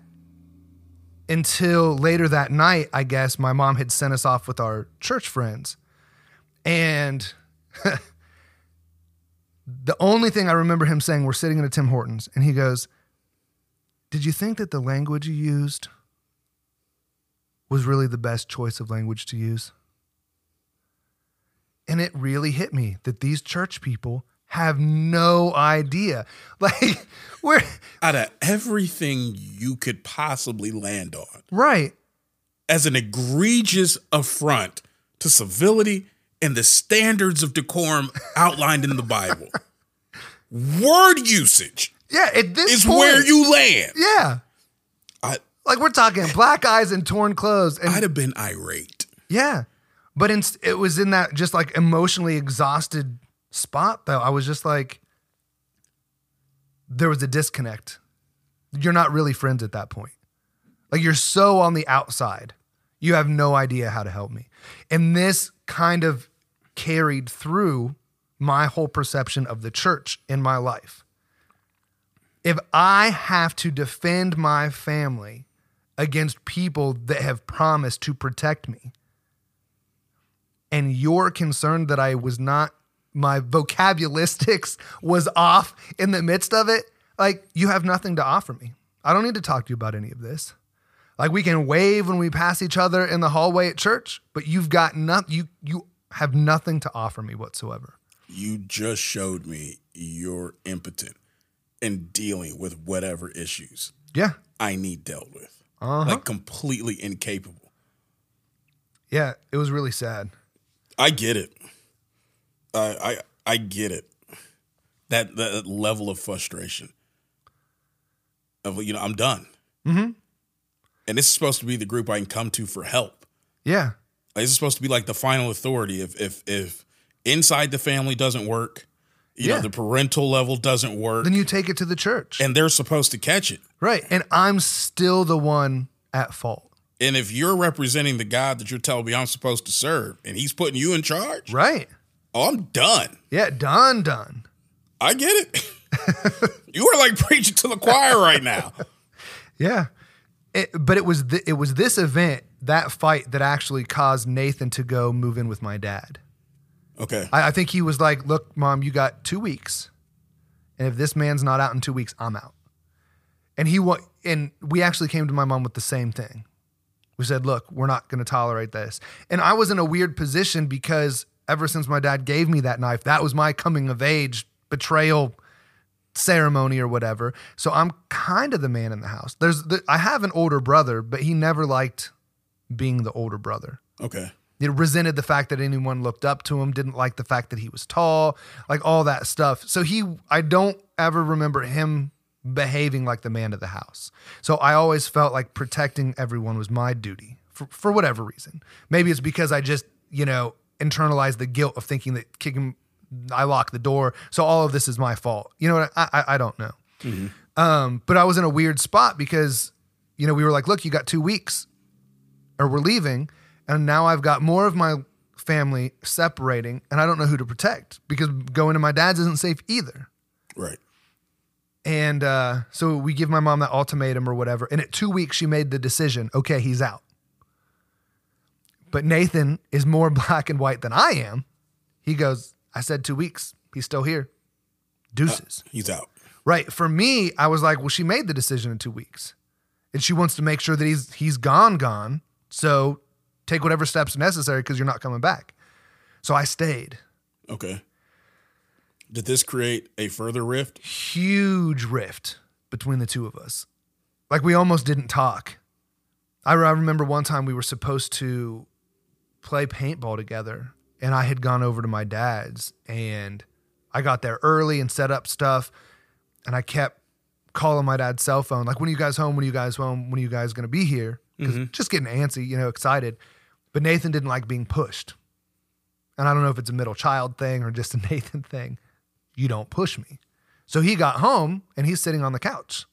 until later that night, I guess my mom had sent us off with our church friends. And the only thing I remember him saying, we're sitting at a Tim Hortons, and he goes, Did you think that the language you used was really the best choice of language to use? And it really hit me that these church people have no idea. Like, we're Out of everything you could possibly land on right. as an egregious affront to civility and the standards of decorum outlined in the Bible, word usage Yeah, at this is point, where you land. Yeah. I, Like we're talking black eyes and torn clothes. And I'd have been irate. yeah. But in, it was in that just like emotionally exhausted spot though. I was just like there was a disconnect. You're not really friends at that point. Like you're so on the outside. You have no idea how to help me. And this kind of carried through my whole perception of the church in my life. If I have to defend my family against people that have promised to protect me, and you're concerned that I was not, my vocabulistics was off in the midst of it, like you have nothing to offer me. I don't need to talk to you about any of this. Like we can wave when we pass each other in the hallway at church, but you've got nothing. You you have nothing to offer me whatsoever. You just showed me you're impotent in dealing with whatever issues Yeah, I need dealt with. Uh-huh. Like completely incapable. yeah. It was really sad. I get it. I I I get it. That that level of frustration. Of you know, I'm done. Mm-hmm. And this is supposed to be the group I can come to for help. Yeah, this is supposed to be like the final authority. If if if inside the family doesn't work, you Yeah. know, the parental level doesn't work, then you take it to the church, and they're supposed to catch it. right? And I'm still the one at fault, And if you're representing the God that you're telling me I'm supposed to serve, and He's putting you in charge, right? oh, I'm done. Yeah, done, done. I get it. you are like preaching to the choir right now. Yeah. It, but it was th- it was this event, that fight, that actually caused Nathan to go move in with my dad. Okay. I, I think he was like, "Look, mom, you got two weeks, and if this man's not out in two weeks, I'm out." And he wa- and we actually came to my mom with the same thing. We said, "Look, we're not going to tolerate this." And I was in a weird position because ever since my dad gave me that knife, that was my coming of age betrayal ceremony or whatever. So I'm kind of the man in the house. There's the, I have an older brother, but he never liked being the older brother. Okay. He resented the fact that anyone looked up to him, didn't like the fact that he was tall, like all that stuff. So he, I don't ever remember him behaving like the man of the house. So I always felt like protecting everyone was my duty for, for whatever reason. Maybe it's because I just, you know, internalized the guilt of thinking that kicking, I locked the door. So all of this is my fault. You know what? I, I, I don't know. Um, but I was in a weird spot because, you know, we were like, look, you got two weeks or we're leaving. And now I've got more of my family separating and I don't know who to protect because going to my dad's isn't safe either. Right. And uh, so we give my mom that ultimatum or whatever. And at two weeks, she made the decision okay, he's out. But Nathan is more black and white than I am. He goes, I said two weeks. He's still here. Deuces. He's out. Right. For me, I was like, well, she made the decision in two weeks. And she wants to make sure that he's he's gone, gone. So take whatever steps necessary because you're not coming back. So I stayed. Okay. Did this create a further rift? Huge rift between the two of us. Like we almost didn't talk. I, re- I remember one time we were supposed to play paintball together, and I had gone over to my dad's, and I got there early and set up stuff, and I kept calling my dad's cell phone, like, "When are you guys home? When are you guys home? When are you guys gonna be here?" Because mm-hmm. just getting antsy, you know, excited. But Nathan didn't like being pushed, and I don't know if it's a middle child thing or just a Nathan thing. You don't push me. So he got home and he's sitting on the couch.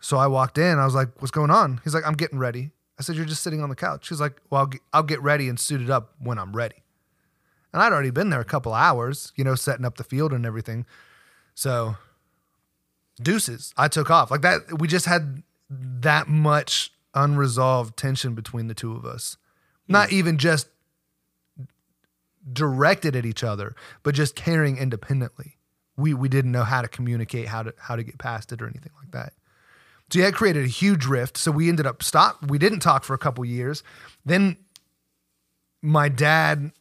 So I walked in. I was like, "What's going on?" He's like, "I'm getting ready." I said, "You're just sitting on the couch." He's like, "Well, I'll get, I'll get ready and suited up when I'm ready." And I'd already been there a couple hours, you know, setting up the field and everything. So deuces, I took off like that. We just had that much unresolved tension between the two of us. Not even just directed at each other, but just caring independently. We we didn't know how to communicate, how to how to get past it or anything like that. So yeah, it created a huge rift. So we ended up stop. We didn't talk for a couple years. Then my dad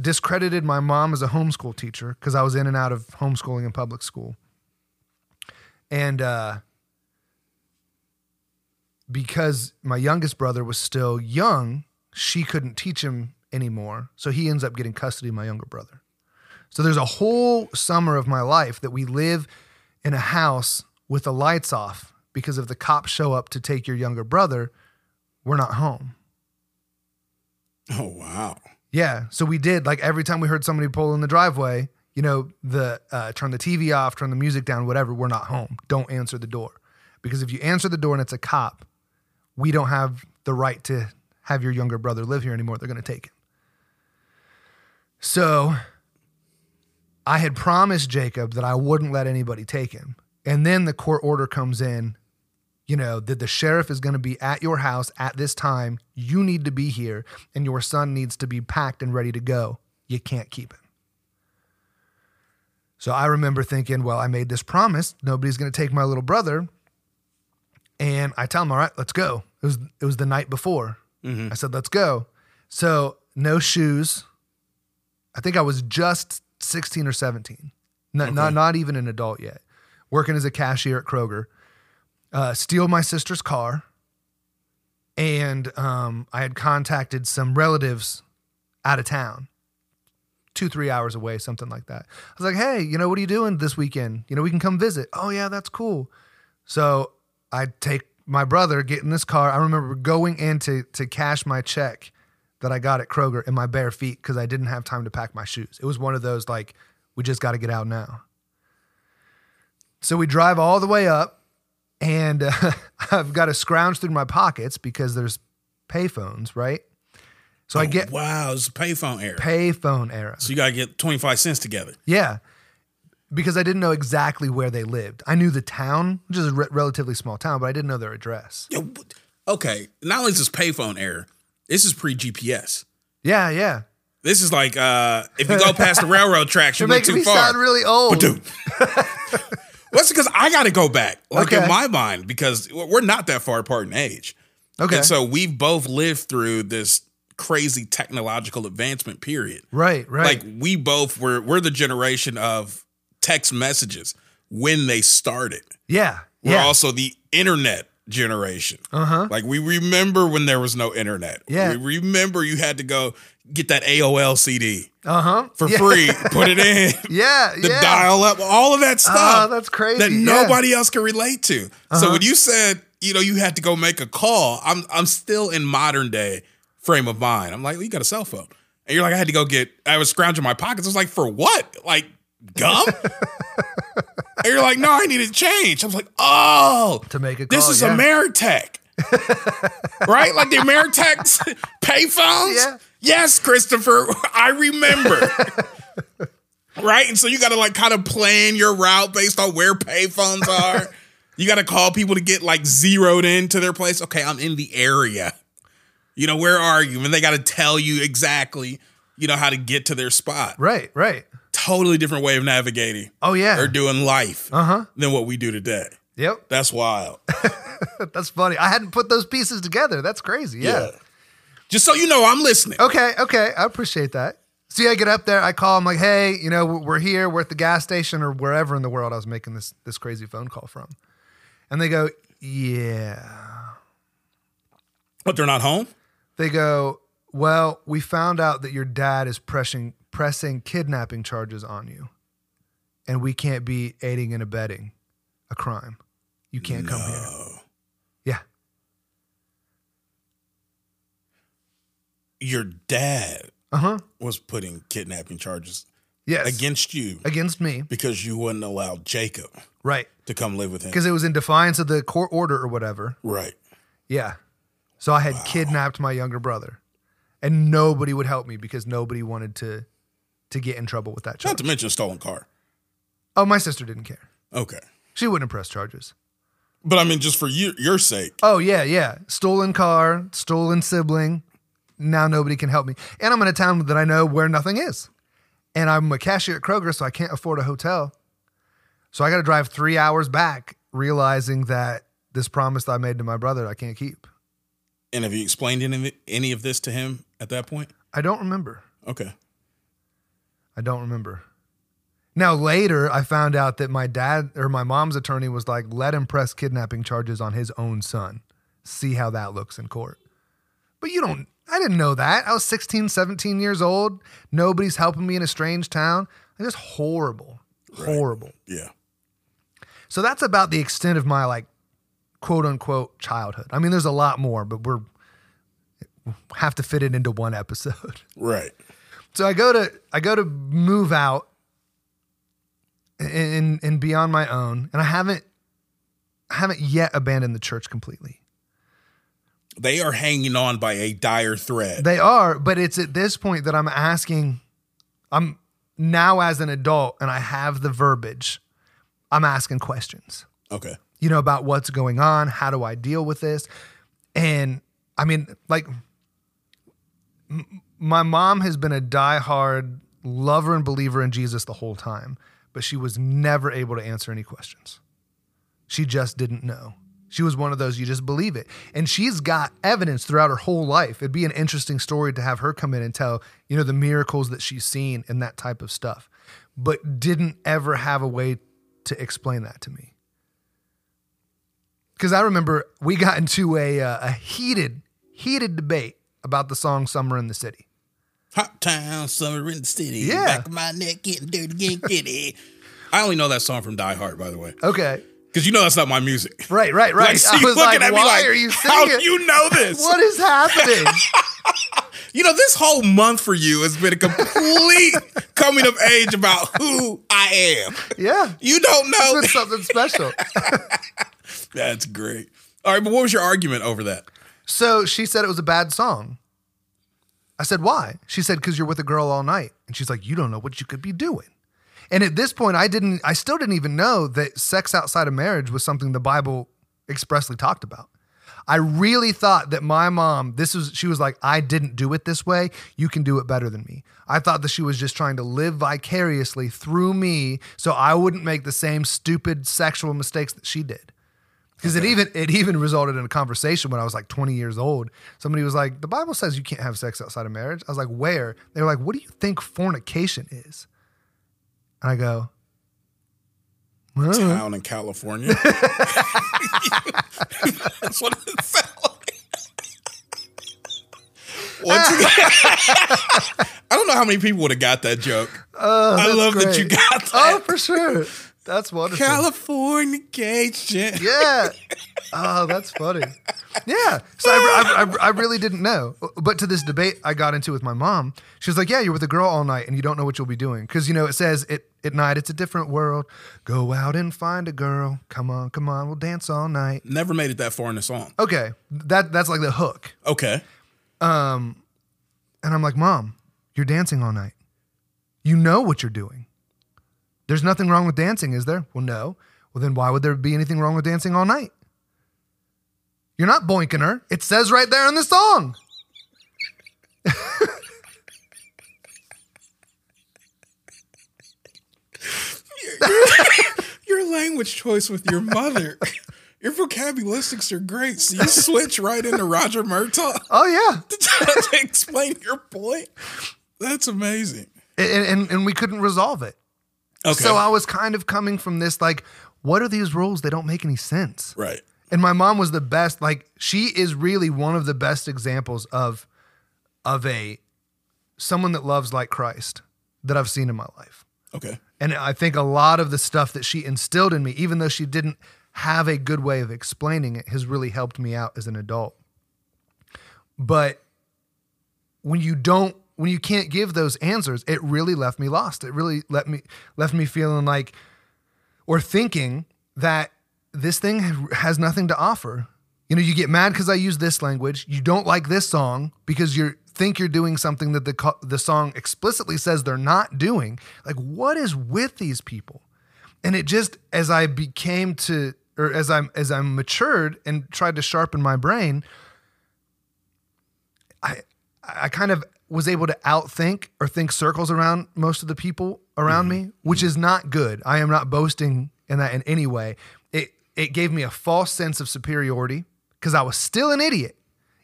discredited my mom as a homeschool teacher because I was in and out of homeschooling and public school. And uh, because my youngest brother was still young, she couldn't teach him anymore. So he ends up getting custody of my younger brother. So there's a whole summer of my life that we live in a house with the lights off because if the cops show up to take your younger brother, we're not home. Oh wow. Yeah. So we did like every time we heard somebody pull in the driveway, you know, the uh, turn the TV off, turn the music down, whatever. We're not home. Don't answer the door because if you answer the door and it's a cop, we don't have the right to have your younger brother live here anymore. They're going to take him. So I had promised Jacob that I wouldn't let anybody take him. And then the court order comes in, you know, that the sheriff is going to be at your house at this time. You need to be here, and your son needs to be packed and ready to go. You can't keep him. So I remember thinking, well, I made this promise. Nobody's going to take my little brother. And I tell him, all right, let's go. It was it was the night before. I said, let's go. So no shoes. I think I was just 16 or 17. Not, not, not even an adult yet. Working as a cashier at Kroger. Uh, steal my sister's car. And um, I had contacted some relatives out of town, two, three hours away, something like that. I was like, hey, you know, what are you doing this weekend? You know, we can come visit. Oh, yeah, that's cool. So I take my brother, get in this car. I remember going in to, to cash my check that I got at Kroger in my bare feet because I didn't have time to pack my shoes. It was one of those like, we just got to get out now. So we drive all the way up, and uh, I've got to scrounge through my pockets because there's payphones, right? So I get wow, it's a payphone era. payphone era. so you gotta get twenty five cents together. Yeah. Because I didn't know exactly where they lived. I knew the town, which is a re- relatively small town, but I didn't know their address. Yo, okay, not only is this payphone error, this is pre GPS. Yeah, yeah. This is like uh if you go past the railroad tracks, you You're went too me far. sound really old. Dude. What's because I got to go back, like Okay. in my mind, because we're not that far apart in age. Okay. And so we've both lived through this crazy technological advancement period. right, right. Like we both were we're the generation of text messages when they started. yeah. We're yeah. also the internet generation. Uh-huh. Like we remember when there was no internet. Yeah. We remember you had to go get that AOL CD uh-huh. for yeah. free, put it in. Yeah, The yeah. dial up, all of that stuff. Oh, that's crazy, That yeah. nobody else can relate to. So when you said, you know, you had to go make a call, I'm I'm still in modern day frame of mind. I'm like, well, you got a cell phone. And you're like, I had to go get I was scrounging my pockets. I was like, for what? Like gum? and you're like, no, I needed change. I was like, oh, To make a this is yeah. Ameritech. right? Like the Ameritech payphones? Yeah. Yes, Christopher, I remember. right? And so you got to like kind of plan your route based on where payphones are. you got to call people to get like zeroed into their place. Okay, I'm in the area. You know, where are you? And they got to tell you exactly, you know, how to get to their spot. Right, right. Totally different way of navigating Oh yeah. or doing life Uh-huh. than what we do today. Yep. That's wild. That's funny. I hadn't put those pieces together. That's crazy. Yeah. Just so you know, I'm listening. Okay, okay. I appreciate that. See, I get up there, I call, I'm like, hey, you know, we're here, we're at the gas station or wherever in the world I was making this this crazy phone call from. And they go, Yeah. But they're not home? They go, Well, we found out that your dad is pressing pressing kidnapping charges on you. And we can't be aiding and abetting a crime. You can't come here. Yeah. Your dad Uh-huh. was putting kidnapping charges Yes. against you Against me. because you wouldn't allow Jacob Right. to come live with him. Because it was in defiance of the court order or whatever. Right. Yeah. So I had kidnapped my younger brother. And nobody would help me because nobody wanted to to get in trouble with that Not to mention stolen car. Oh, my sister didn't care. Okay. She wouldn't press charges. But I mean, just for you, your sake. Oh yeah, yeah. Stolen car, stolen sibling. Now nobody can help me. And I'm in a town that I know where nothing is. And I'm a cashier at Kroger, so I can't afford a hotel. So I got to drive three hours back, realizing that this promise that I made to my brother I can't keep. And have you explained any, any of this to him at that point? I don't remember. Okay. I don't remember. Now later, I found out that my dad or my mom's attorney was like, "Let him press kidnapping charges on his own son. See how that looks in court." But you don't. I didn't know that. I was 16, 17 years old. Nobody's helping me in a strange town. It's just horrible, horrible. Yeah. So that's about the extent of my like, quote unquote childhood. I mean, there's a lot more, but we're have to fit it into one episode. Right. So I go to I go to move out and and be on my own, and I haven't I haven't yet abandoned the church completely. They are hanging on by a dire thread. They are, but it's at this point that I'm asking. I'm now as an adult, and I have the verbiage. I'm asking questions. okay. you know, about what's going on. How do I deal with this? And I mean, like, my mom has been a diehard lover and believer in Jesus the whole time, but she was never able to answer any questions. She just didn't know. She was one of those, you just believe it. And she's got evidence throughout her whole life. It'd be an interesting story to have her come in and tell, you know, the miracles that she's seen and that type of stuff, but didn't ever have a way to explain that to me because I remember we got into a uh, a heated heated debate about the song "Summer in the City." Hot town, summer in the city. Yeah. Back of my neck getting dirty, getting gritty. I only know that song from Die Hard, by the way. Okay, Because you know that's not my music. right, right, right. Like, so I was looking like, at me "Why like, are you How singing? do you know this? what is happening?" You know, this whole month for you has been a complete coming of age about who I am. yeah, You don't know. it's something special. That's great. All right, but what was your argument over that? So she said it was a bad song. I said, "Why?" She said, "Because you're with a girl all night." And she's like, "You don't know what you could be doing." And at this point, I didn't. I still didn't even know that sex outside of marriage was something the Bible expressly talked about. I really thought that my mom, this was, she was like, I didn't do it this way. You can do it better than me. I thought that she was just trying to live vicariously through me so I wouldn't make the same stupid sexual mistakes that she did. Because it even it even resulted in a conversation when I was like 20 years old. Somebody was like, "The Bible says you can't have sex outside of marriage." I was like, "Where?" They were like, "What do you think fornication is?" And I go, "Well, Town in California. That's what it sounds like. Once again, I don't know how many people would have got that joke. Oh, I love that you got oh, that. "Oh, for sure, that's wonderful." California Cajun. Yeah. Oh, that's funny. Yeah. So I, I, I, I really didn't know. But to this debate I got into with my mom, she was like, Yeah, you're with a girl all night and you don't know what you'll be doing. Because, you know, it says it, at night it's a different world. Go out and find a girl. Come on, come on. We'll dance all night. Never made it that far in the song. Okay. That That's like the hook. Okay. Um, And I'm like, Mom, you're dancing all night. You know what you're doing. There's nothing wrong with dancing, is there? Well, no. Well, then why would there be anything wrong with dancing all night? You're not boinking her. It says right there in the song. Your language choice with your mother. Your vocabulistics are great. So you switch right into Roger Murtaugh Oh, yeah. to explain your point. That's amazing. And, and, and we couldn't resolve it. Okay. So I was kind of coming from this like, what are these rules? They don't make any sense. right. And my mom was the best. Like she is really one of the best examples of of a someone that loves like Christ that I've seen in my life. Okay. And I think a lot of the stuff that she instilled in me, even though she didn't have a good way of explaining it, has really helped me out as an adult. But when you don't, when you can't give those answers, it really left me lost. It really let me left me feeling like, or thinking that this thing has nothing to offer. You know, you get mad because I use this language. You don't like this song because you think you're doing something that the the song explicitly says they're not doing. Like, what is with these people? And it just as I became to, or as I'm as I'm matured and tried to sharpen my brain, I I kind of was able to outthink or think circles around most of the people around mm-hmm. me, which mm-hmm. is not good. I am not boasting in that in any way. It it gave me a false sense of superiority because I was still an idiot,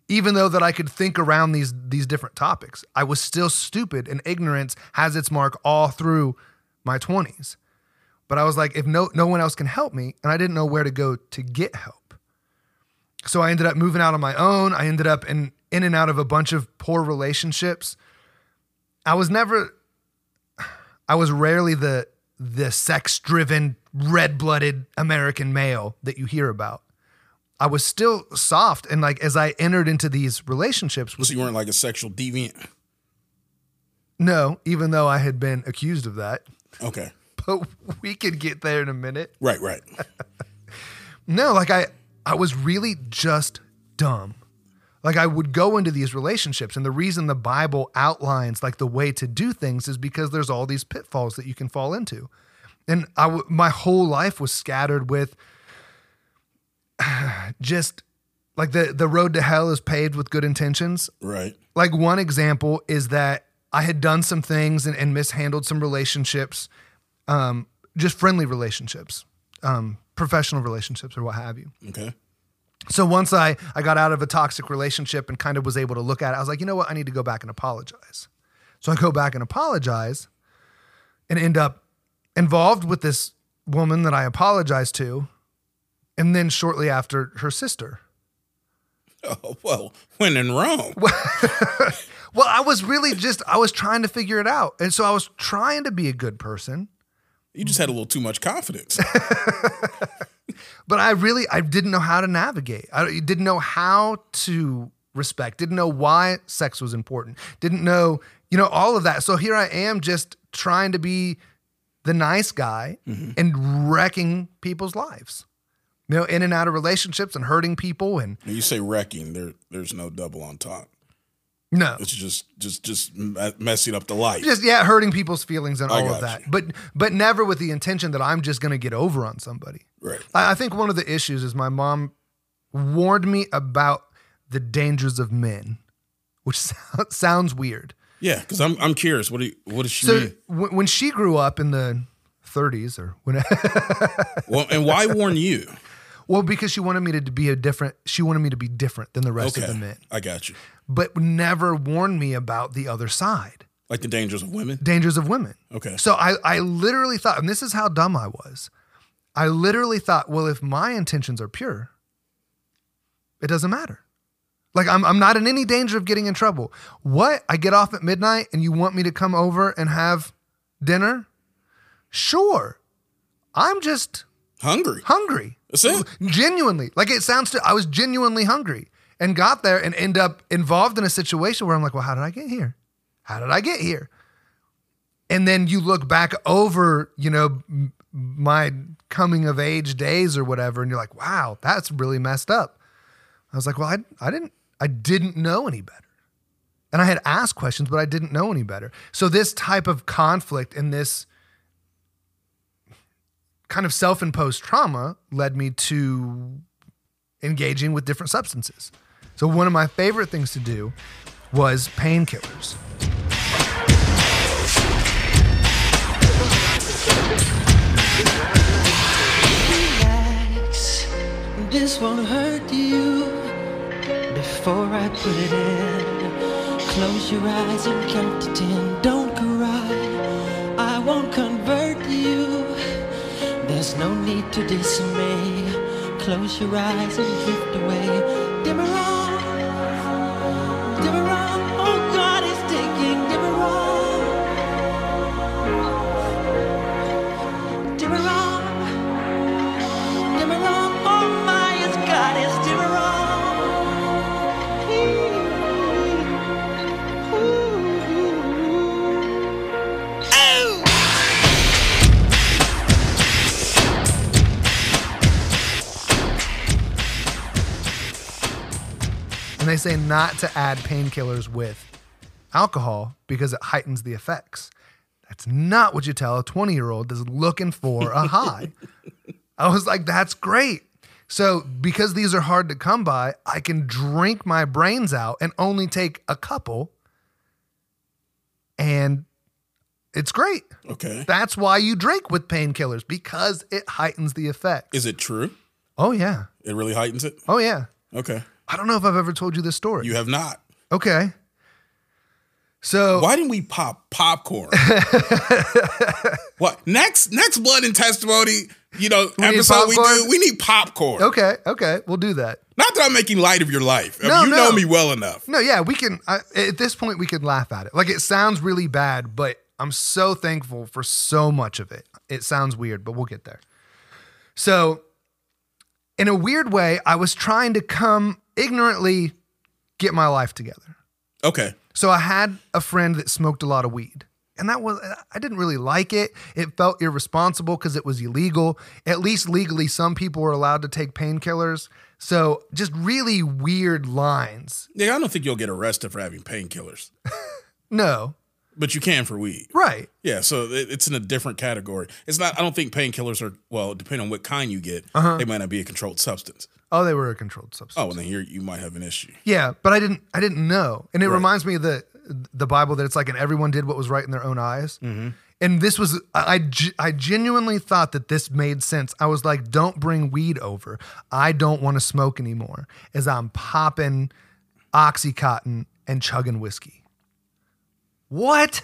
even though that I could think around these these different topics. I was still stupid and ignorance has its mark all through my 20s. But I was like, if no no one else can help me, and I didn't know where to go to get help. So I ended up moving out on my own. I ended up in in and out of a bunch of poor relationships. I was never I was rarely the the sex-driven, red-blooded American male that you hear about. I was still soft and like as I entered into these relationships with So you weren't like a sexual deviant. no, even though I had been accused of that. Okay. But we could get there in a minute. Right. Right. No, like I I was really just dumb. Like I would go into these relationships, and the reason the Bible outlines like the way to do things is because there's all these pitfalls that you can fall into. And I, w- my whole life was scattered with just like the the road to hell is paved with good intentions. Right. Like one example is that I had done some things and, and mishandled some relationships, um, just friendly relationships, um, professional relationships, or what have you. Okay. So once I I got out of a toxic relationship and kind of was able to look at it, I was like, you know what, I need to go back and apologize. So I go back and apologize, and end up involved with this woman that I apologized to, and then shortly after her sister. Oh well, when in Rome. Well, I was really just I was trying to figure it out, and so I was trying to be a good person, You just had a little too much confidence. but I really I didn't know how to navigate. I didn't know how to respect. Didn't know why sex was important. Didn't know you know all of that. So here I am just trying to be the nice guy mm-hmm. and wrecking people's lives. You know, in and out of relationships and hurting people and When you say wrecking, there there's no double on top. No. It's just just just messing up the life. just yeah, hurting people's feelings and all of that. you. But but never with the intention that I'm just going to get over on somebody. Right. I, I think one of the issues is my mom warned me about the dangers of men, which sounds weird. Yeah, because I'm I'm curious. What do you, what does she So mean? w- when she grew up in the 30s or when Well, and why warn you? Well because she wanted me to be a different she wanted me to be different than the rest Okay, of the men I got you. but never warned me about the other side Like the dangers of women. dangers of women Okay. So I, I literally thought, and this is how dumb I was. I literally thought, well, if my intentions are pure, it doesn't matter. Like I'm, I'm not in any danger of getting in trouble. What? I get off at midnight and you want me to come over and have dinner? Sure. I'm just Hungry. hungry. That's it. Genuinely. Like it sounds to I was genuinely hungry and got there and end up involved in a situation where I'm like, well, how did I get here? How did I get here? And then you look back over, you know, my coming of age days or whatever, and you're like, wow, that's really messed up. I was like, well, I, I didn't, I didn't know any better. And I had asked questions, but I didn't know any better. So this type of conflict and this kind of self-imposed trauma led me to engaging with different substances. So one of my favorite things to do was painkillers. This won't hurt you. Before I put it in, close your eyes and count to ten. There's no need to dismay. Close your eyes and drift away. Demerol, Demerol, they say not to add painkillers with alcohol because it heightens the effects. That's not what you tell a 20 year old that's looking for a high. I was like, that's great. So, because these are hard to come by, I can drink my brains out and only take a couple. And it's great. Okay. That's why you drink with painkillers because it heightens the effect. Is it true? Oh, yeah. It really heightens it. Oh, yeah. Okay. I don't know if I've ever told you this story. You have not. okay. So, Why didn't we pop popcorn? what next? Next blood and testimony. You know, We episode we do. We need popcorn. okay, okay, we'll do that. Not that I'm making light of your life. I mean, No, you no. know me well enough. No, yeah, we can. I, at this point, we can laugh at it. Like it sounds really bad, but I'm so thankful for so much of it. It sounds weird, but we'll get there. So, in a weird way, I was trying to come ignorantly get my life together. Okay. So I had a friend that smoked a lot of weed. and that was I didn't really like it. It felt irresponsible because it was illegal. At least legally, some people were allowed to take painkillers. So just really weird lines. Yeah, I don't think you'll get arrested for having painkillers, No, but you can for weed. right? Yeah, so it- it's in a different category. It's not. I don't think painkillers are. Well, depending on what kind you get, Uh-huh. they might not be a controlled substance. Oh, they were a controlled substance. Oh, well, then you're, you might have an issue. Yeah, but I didn't. I didn't know, and it Right. reminds me of the the Bible that it's like, and everyone did what was right in their own eyes. Mm-hmm. And this was, I, I I genuinely thought that this made sense. I was like, don't bring weed over. I don't want to smoke anymore. As I'm popping oxycontin and chugging whiskey. What?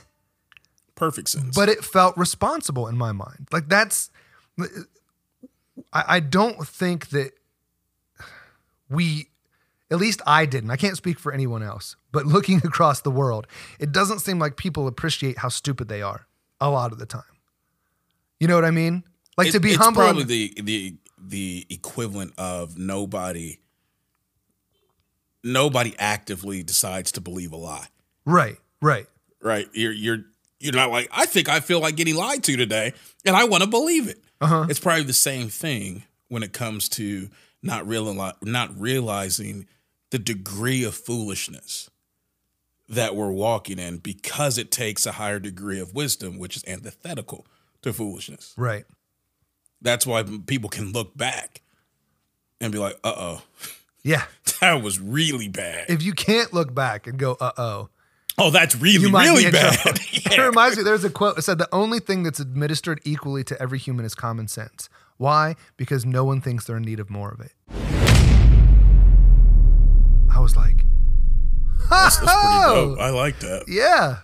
Perfect sense. But it felt responsible in my mind. Like that's, I, I don't think that we, at least I didn't. I can't speak for anyone else, but looking across the world, it doesn't seem like people appreciate how stupid they are a lot of the time. You know what I mean? Like to It- be it's humble. probably the the the equivalent of nobody nobody actively decides to believe a lie. right, right. Right? You're you're you're not like I think I feel like getting lied to today, and I want to believe it. Uh-huh. It's probably the same thing when it comes to not reali- not realizing the degree of foolishness that we're walking in because it takes a higher degree of wisdom, which is antithetical to foolishness. Right. That's why people can look back and be like, uh oh, Yeah. that was really bad. If you can't look back and go, uh oh, oh, that's really, you might be really bad. trouble. It reminds me, there's a quote that said, the only thing that's administered equally to every human is common sense. Why? Because no one thinks they're in need of more of it. I was like, That's pretty oh, dope. I like that. yeah.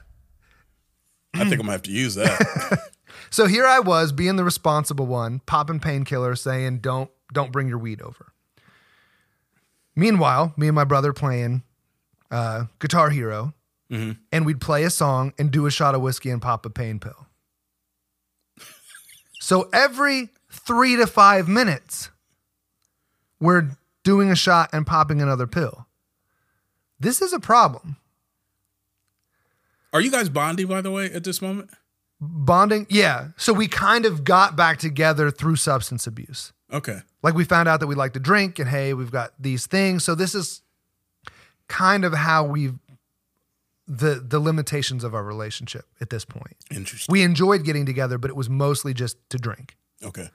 I think I'm gonna have to use that. So here I was being the responsible one, popping painkillers, saying, don't, don't bring your weed over. Meanwhile, me and my brother playing uh, Guitar Hero, and we'd play a song and do a shot of whiskey and pop a pain pill. so every three to five minutes, we're doing a shot and popping another pill. This is a problem. Are you guys bonding, by the way, at this moment? Bonding, yeah. So we kind of got back together through substance abuse. Okay. Like we found out that we like to drink and hey, we've got these things. So this is kind of how we've the the limitations of our relationship at this point. Interesting. We enjoyed getting together, but it was mostly just to drink. okay.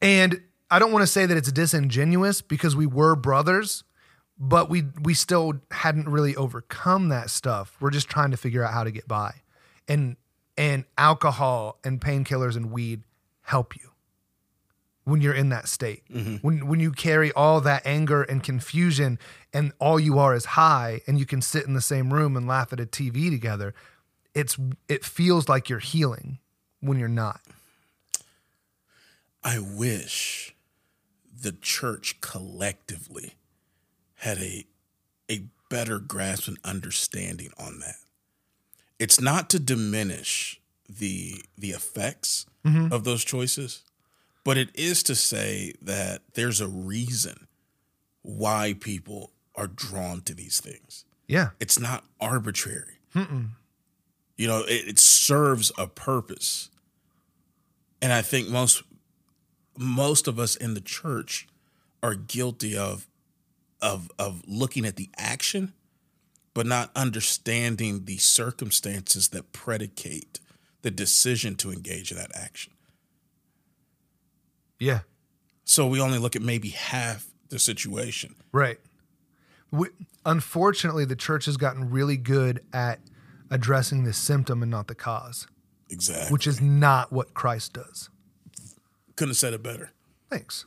And I don't want to say that it's disingenuous because we were brothers, but we we still hadn't really overcome that stuff. We're just trying to figure out how to get by. And and alcohol and painkillers and weed help you when you're in that state. Mm-hmm. When when you carry all that anger and confusion and all you are is high and you can sit in the same room and laugh at a TV together, it's it feels like you're healing when you're not. I wish the church collectively had a a better grasp and understanding on that. It's not to diminish the the effects mm-hmm. of those choices, but it is to say that there's a reason why people are drawn to these things. Yeah. It's not arbitrary. You know, it, it serves a purpose. And I think most most of us in the church are guilty of of of looking at the action but not understanding the circumstances that predicate the decision to engage in that action. Yeah. So we only look at maybe half the situation. Right. We, unfortunately, the church has gotten really good at addressing the symptom and not the cause, Exactly. which is not what Christ does. Couldn't have said it better. Thanks.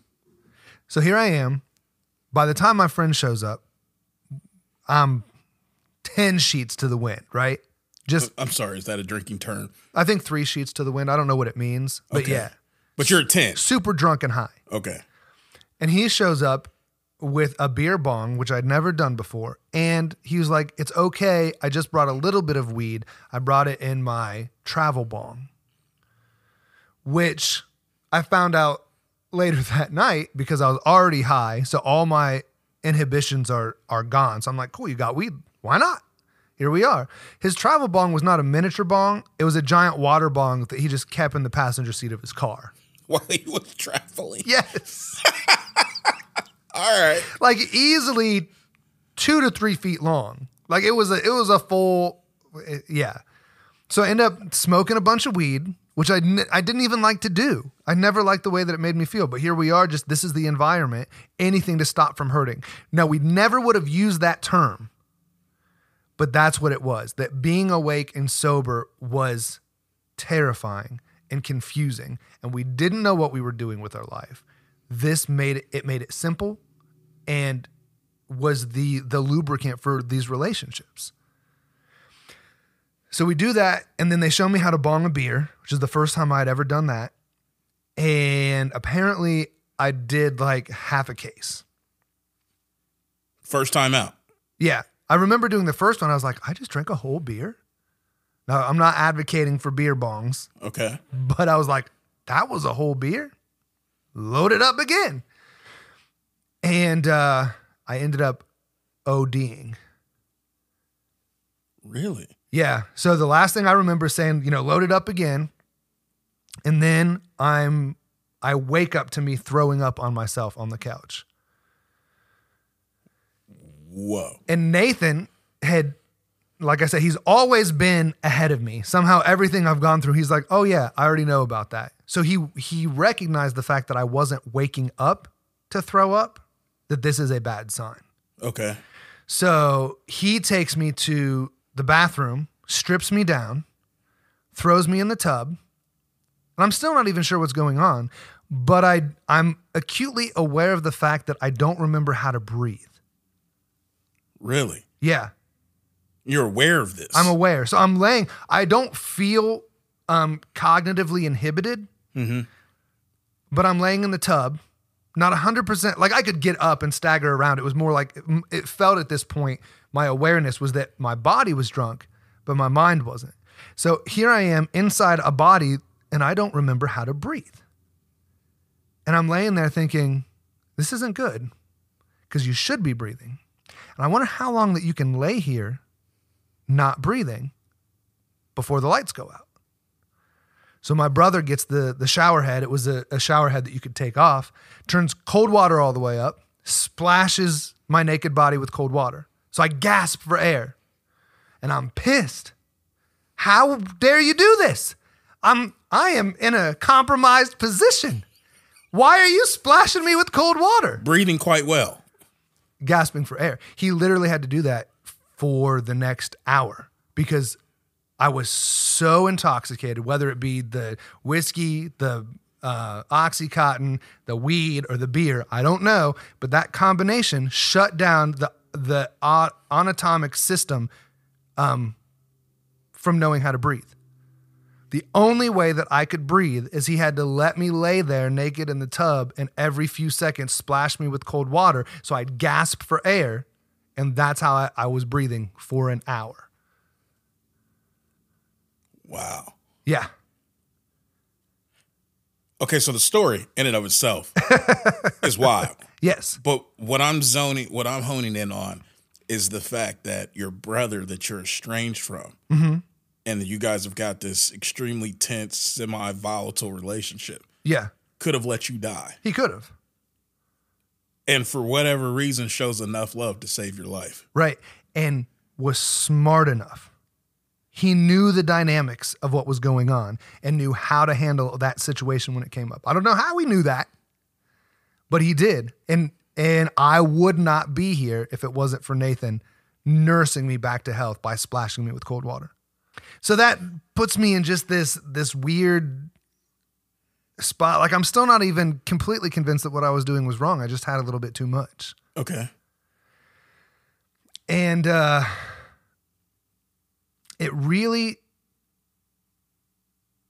So here I am. By the time my friend shows up, I'm 10 sheets to the wind, right? Just, uh, I'm sorry, is that a drinking term? I think three sheets to the wind. I don't know what it means, but Okay. yeah, But you're a 10. super drunk and high. Okay. And he shows up with a beer bong, which I'd never done before. And he was like, It's okay. I just brought a little bit of weed. I brought it in my travel bong, which I found out later that night because I was already high. So all my inhibitions are are gone. So I'm like, Cool, you got weed. Why not? here we are. His travel bong was not a miniature bong, it was a giant water bong that he just kept in the passenger seat of his car. While he was traveling. Yes. All right. like easily two to three feet long. Like it was a it was a full eh, yeah. So I ended up smoking a bunch of weed, which I n- I didn't even like to do. I never liked the way that it made me feel. But here we are, just this is the environment. Anything to stop from hurting. No, we never would have used that term. But that's what it was. That being awake and sober was terrifying and confusing, and we didn't know what we were doing with our life. This made it it made it simple and was the the lubricant for these relationships. So we do that, and then they show me how to bong a beer, which is the first time I'd ever done that. And apparently, I did like half a case. First time out. Yeah. I remember doing the first one. I was like, I just drank a whole beer. Now, I'm not advocating for beer bongs, Okay. but I was like, that was a whole beer. Load it up again. And uh, I ended up ODing. Really? Yeah. So the last thing I remember saying, you know, load it up again. And then I'm I wake up to me throwing up on myself on the couch. Whoa. And Nathan had like I said, he's always been ahead of me. Somehow everything I've gone through, he's like, "Oh yeah, I already know about that." So he he recognized the fact that I wasn't waking up to throw up, that this is a bad sign. Okay. So he takes me to the bathroom, strips me down, throws me in the tub. And I'm still not even sure what's going on, but I I'm acutely aware of the fact that I don't remember how to breathe. Really? Yeah, You're aware of this? I'm aware. So I'm laying. I don't feel um, cognitively inhibited, but I'm laying in the tub. Not 100%. Like I could get up and stagger around. It was more like it felt at this point, my awareness was that my body was drunk, but my mind wasn't. So here I am inside a body and I don't remember how to breathe. And I'm laying there thinking, this isn't good because you should be breathing. And I wonder how long that you can lay here not breathing before the lights go out. So my brother gets the the shower head. It was a, a shower head that you could take off, turns cold water all the way up, splashes my naked body with cold water. So I gasp for air. And I'm pissed. How dare you do this? I'm I am in a compromised position. Why are you splashing me with cold water? breathing quite well. gasping for air. He literally had to do that for the next hour because I was so intoxicated, whether it be the whiskey, the uh, Oxycontin, the weed, or the beer. I don't know, but that combination shut down the the uh, anatomic system um, from knowing how to breathe. The only way that I could breathe is he had to let me lay there naked in the tub and every few seconds splash me with cold water so I'd gasp for air. And that's how I, I was breathing for an hour. Wow. Yeah. Okay, so the story in and of itself is wild. Yes. But what I'm zoning, what I'm honing in on is the fact that your brother that you're estranged from, mm-hmm. and that you guys have got this extremely tense, semi volatile relationship, Yeah. could have let you die. He could have. And for whatever reason, shows enough love to save your life. Right. And was smart enough. He knew the dynamics of what was going on and knew how to handle that situation when it came up. I don't know how he knew that, but he did. And and I would not be here if it wasn't for Nathan nursing me back to health by splashing me with cold water. So that puts me in just this this weird spot. Like I'm still not even completely convinced that what I was doing was wrong. I just had a little bit too much. Okay. And uh, it really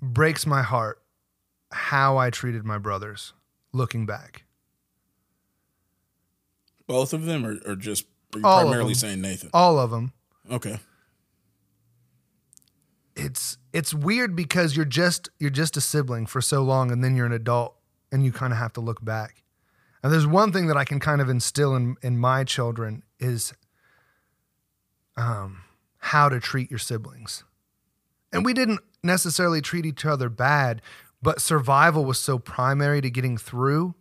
breaks my heart how I treated my brothers looking back. Both of them, or, or just are you All primarily saying Nathan? All of them. Okay. It's it's weird because you're just you're just a sibling for so long and then you're an adult and you kind of have to look back. And there's one thing that I can kind of instill in in my children is um how to treat your siblings. And we didn't necessarily treat each other bad, but survival was so primary to getting through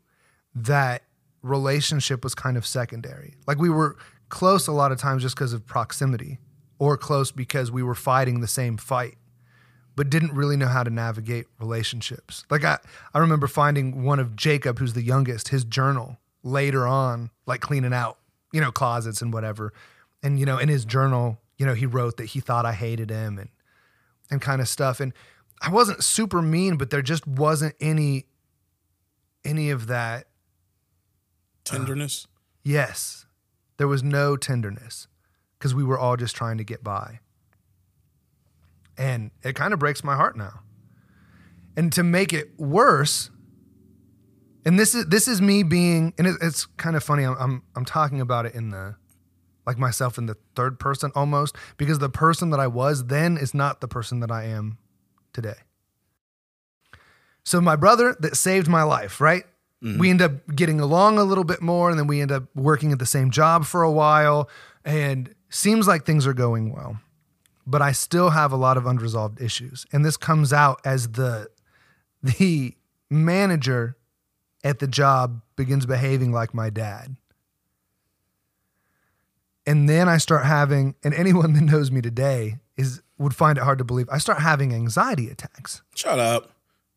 that relationship was kind of secondary. Like we were close a lot of times just because of proximity or close because we were fighting the same fight but didn't really know how to navigate relationships. Like I, I remember finding one of Jacob, who's the youngest, his journal later on, like cleaning out, you know, closets and whatever. And, you know, in his journal, you know, he wrote that he thought I hated him and and kind of stuff. And I wasn't super mean, but there just wasn't any any of that. Uh, tenderness. Yes. There was no tenderness because we were all just trying to get by. And it kind of breaks my heart now. And to make it worse, and this is this is me being, and it, it's kind of funny. I'm, I'm I'm talking about it in the like myself in the third person almost because the person that I was then is not the person that I am today. So my brother that saved my life, right? We end up getting along a little bit more, and then we end up working at the same job for a while, and seems like things are going well. But I still have a lot of unresolved issues, and this comes out as the the manager at the job begins behaving like my dad. And then I start having, and anyone that knows me today is would find it hard to believe. I start having anxiety attacks. Shut up.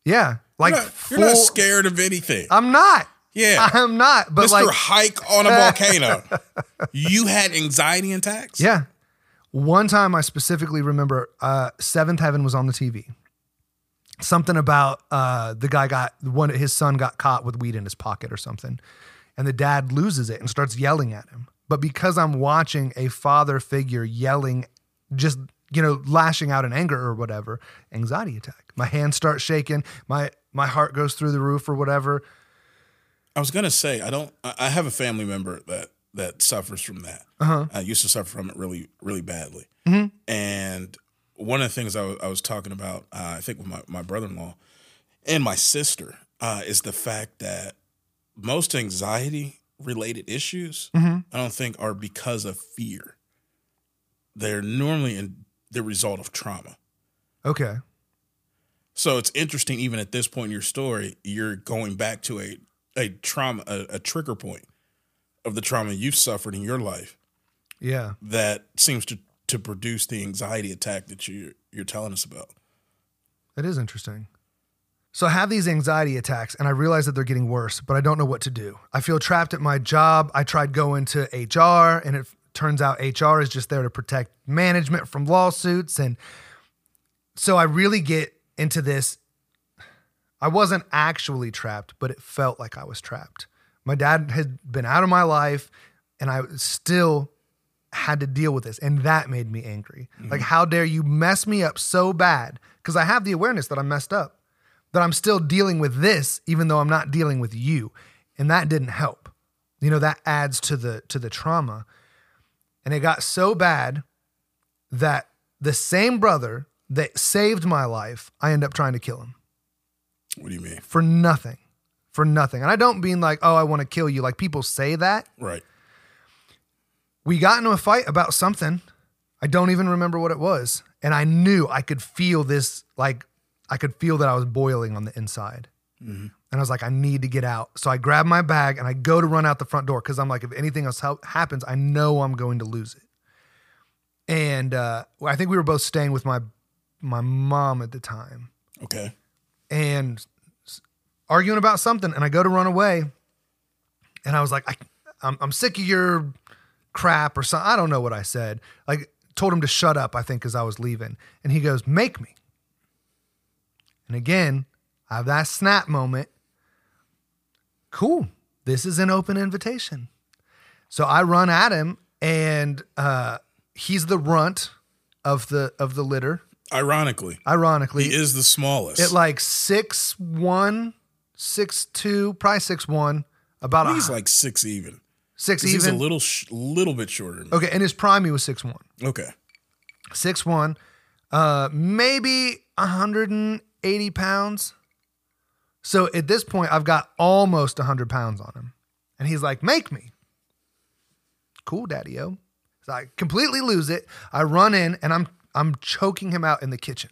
Yeah, like You're not, you're not full- scared of anything. I'm not. Yeah. I'm not. But Mr. like, Hike on a volcano. you had anxiety attacks? yeah. One time I specifically remember uh, Seventh Heaven was on the TV. Something about uh, the guy got one his son got caught with weed in his pocket or something, and the dad loses it and starts yelling at him. But because I'm watching a father figure yelling, just you know, lashing out in anger or whatever, anxiety attack. My hands start shaking. My my heart goes through the roof or whatever. I was gonna say I don't. I I have a family member that that suffers from that. Uh-huh. I used to suffer from it really, really badly. Mm-hmm. And one of the things I was talking about, uh, I think with my my brother in law and my sister, uh, is the fact that most anxiety related issues Mm-hmm. I don't think are because of fear. They're normally in the result of trauma. Okay. So it's interesting, even at this point in your story, you're going back to a a trauma, a, a trigger point of the trauma you've suffered in your life Yeah. that seems to to produce the anxiety attack that you you're telling us about. That is interesting. So I have these anxiety attacks and I realize that they're getting worse, but I don't know what to do. I feel trapped at my job. I tried going to HR and it turns out HR is just there to protect management from lawsuits. And so I really get into this. I wasn't actually trapped, but it felt like I was trapped. My dad had been out of my life and I still had to deal with this and that made me angry mm-hmm. like how dare you mess me up so bad because i have the awareness that i'm messed up that i'm still dealing with this even though i'm not dealing with you and that didn't help you know that adds to the to the trauma and it got so bad that the same brother that saved my life i end up trying to kill him What do you mean? for nothing for nothing and i don't mean like oh i want to kill you like people say that Right. we got into a fight about something. I don't even remember what it was. And I knew I could feel this, like, I could feel that I was boiling on the inside. And I was like, I need to get out. So I grab my bag and I go to run out the front door because I'm like, if anything else happens, I know I'm going to lose it. And uh, I think we were both staying with my my mom at the time Okay. and arguing about something. And I go to run away, and I was like, I, I'm, I'm sick of your crap or something. I don't know what I said. Like, told him to shut up, I think, as I was leaving. And he goes, Make me. And again, I have that snap moment. Cool. This is an open invitation. So I run at him, and uh, he's the runt of the of the litter. Ironically, Ironically, he is the smallest. at like six one, six two, probably six one, about a he's like six even. six 'Cause He's a little sh- little bit shorter. Okay, in his prime he was six one, Okay. six one, uh, maybe hundred and eighty pounds. So at this point, I've got almost hundred pounds on him, and he's like, "Make me." Cool, Daddy O. So I completely lose it. I run in and I'm I'm choking him out in the kitchen.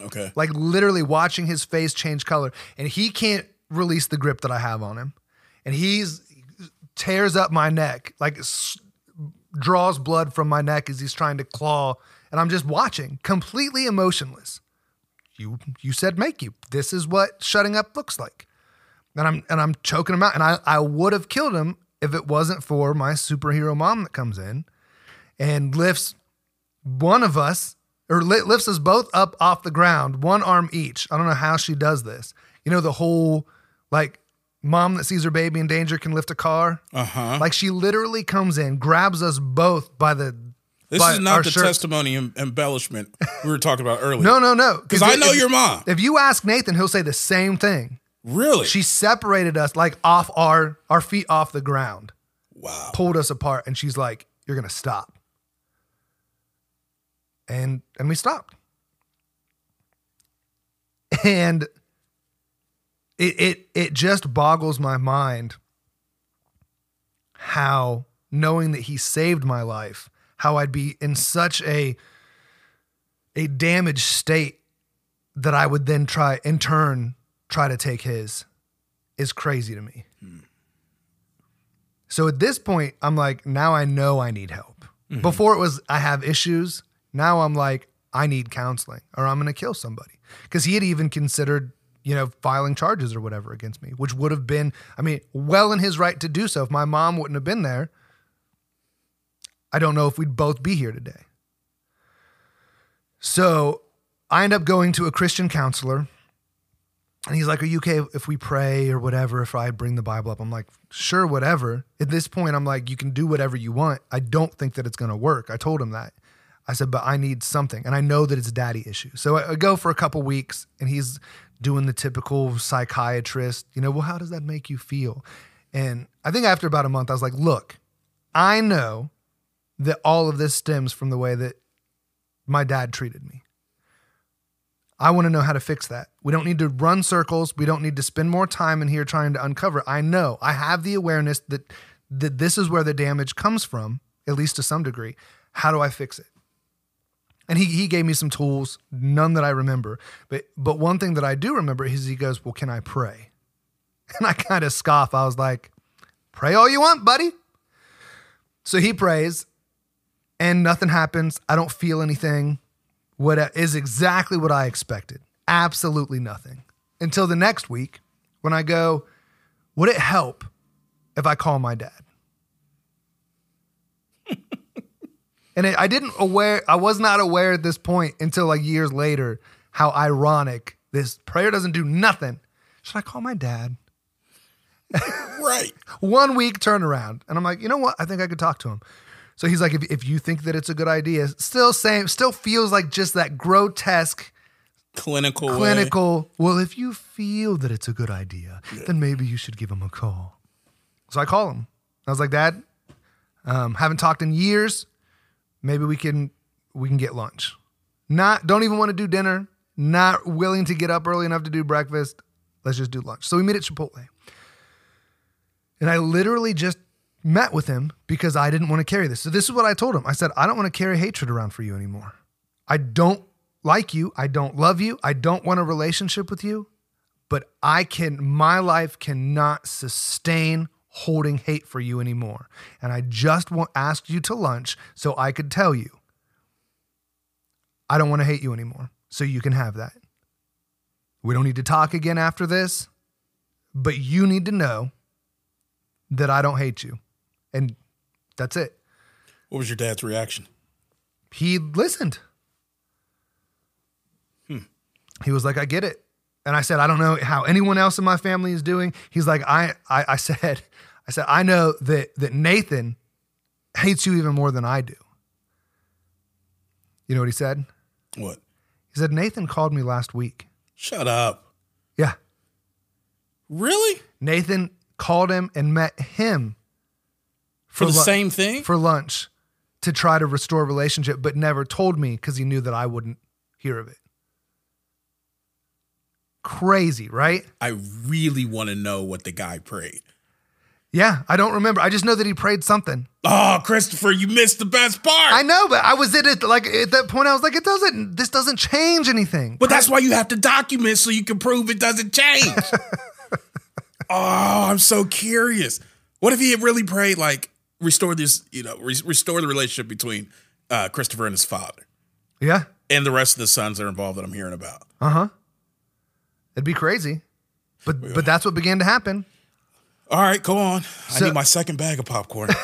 Okay. Like literally watching his face change color and he can't release the grip that I have on him. And he's tears up my neck, like s- draws blood from my neck as he's trying to claw and I'm just watching, completely emotionless. You you said make you. This is what shutting up looks like. And I'm and I'm choking him out and I I would have killed him if it wasn't for my superhero mom that comes in and lifts one of us or lifts us both up off the ground, one arm each. I don't know how she does this. You know, the whole like mom that sees her baby in danger can lift a car. Uh huh. Like she literally comes in, grabs us both by the. This by is not the shirts. testimony em- embellishment we were talking about earlier. No, no, no. Because I know if- your mom. If you ask Nathan, he'll say the same thing. Really? She separated us like off our our feet off the ground, wow. pulled us apart, and she's like, "You're gonna stop." And and we stopped. And it it it just boggles my mind how knowing that he saved my life, how I'd be in such a a damaged state that I would then try in turn try to take his is crazy to me. Hmm. So at this point, I'm like, now I know I need help. Mm-hmm. Before it was I have issues. Now I'm like, I need counseling or I'm gonna kill somebody. Because he had even considered, you know, filing charges or whatever against me, which would have been, I mean, well in his right to do so. If my mom wouldn't have been there, I don't know if we'd both be here today. So I end up going to a Christian counselor. And he's like, Are you okay if we pray or whatever? If I bring the Bible up? I'm like, Sure, whatever. At this point, I'm like, You can do whatever you want. I don't think that it's going to work. I told him that. I said, But I need something. And I know that it's daddy issues. So I, I go for a couple weeks and he's doing the typical psychiatrist, you know, well, how does that make you feel? And I think after about a month, I was like, Look, I know that all of this stems from the way that my dad treated me. I want to know how to fix that. We don't need to run circles. We don't need to spend more time in here trying to uncover. I know. I have the awareness that that this is where the damage comes from, at least to some degree. How do I fix it? And he he gave me some tools, none that I remember. But but one thing that I do remember is he goes, "Well, can I pray?" And I kind of scoff. I was like, "Pray all you want, buddy." So he prays and nothing happens. I don't feel anything. What is exactly what I expected. Absolutely nothing. Until the next week when I go, would it help if I call my dad? And it, I didn't aware, I was not aware at this point until like years later how ironic this prayer doesn't do nothing. Should I call my dad? Right. One week turnaround. And I'm like, you know what? I think I could talk to him. So he's like, if, if you think that it's a good idea, still same, still feels like just that grotesque, Clinical. way. clinical. Well, if you feel that it's a good idea, then maybe you should give him a call. So I call him. I was like, Dad, um, haven't talked in years. Maybe we can we can get lunch. Not don't even want to do dinner. Not willing to get up early enough to do breakfast. Let's just do lunch. So we meet at Chipotle. And I literally just met with him because I didn't want to carry this. So this is what I told him. I said, I don't want to carry hatred around for you anymore. I don't like you. I don't love you. I don't want a relationship with you. But I can, my life cannot sustain holding hate for you anymore. And I just want asked you to lunch so I could tell you, I don't want to hate you anymore. So you can have that. We don't need to talk again after this, but you need to know that I don't hate you. And that's it. What was your dad's reaction? He listened. Hmm. He was like, I get it. And I said, I don't know how anyone else in my family is doing. He's like, I, I, I said, I said, I know that that Nathan hates you even more than I do. You know what he said? What? He said, Nathan called me last week. Shut up. Yeah. Really? Nathan called him and met him For the lu- same thing? for lunch to try to restore a relationship, but never told me because he knew that I wouldn't hear of it. Crazy, right? I really want to know what the guy prayed. Yeah, I don't remember. I just know that he prayed something. Oh, Christopher, you missed the best part. I know, but I was at it like at that point. I was like, it doesn't. This doesn't change anything. But that's why you have to document so you can prove it doesn't change. oh, I'm so curious. What if he had really prayed like restore this, you know, re- restore the relationship between uh, Christopher and his father Yeah. and the rest of the sons that are involved that I'm hearing about? Uh huh. It'd be crazy. But but that's what began to happen. All right, go on. So- I need my second bag of popcorn.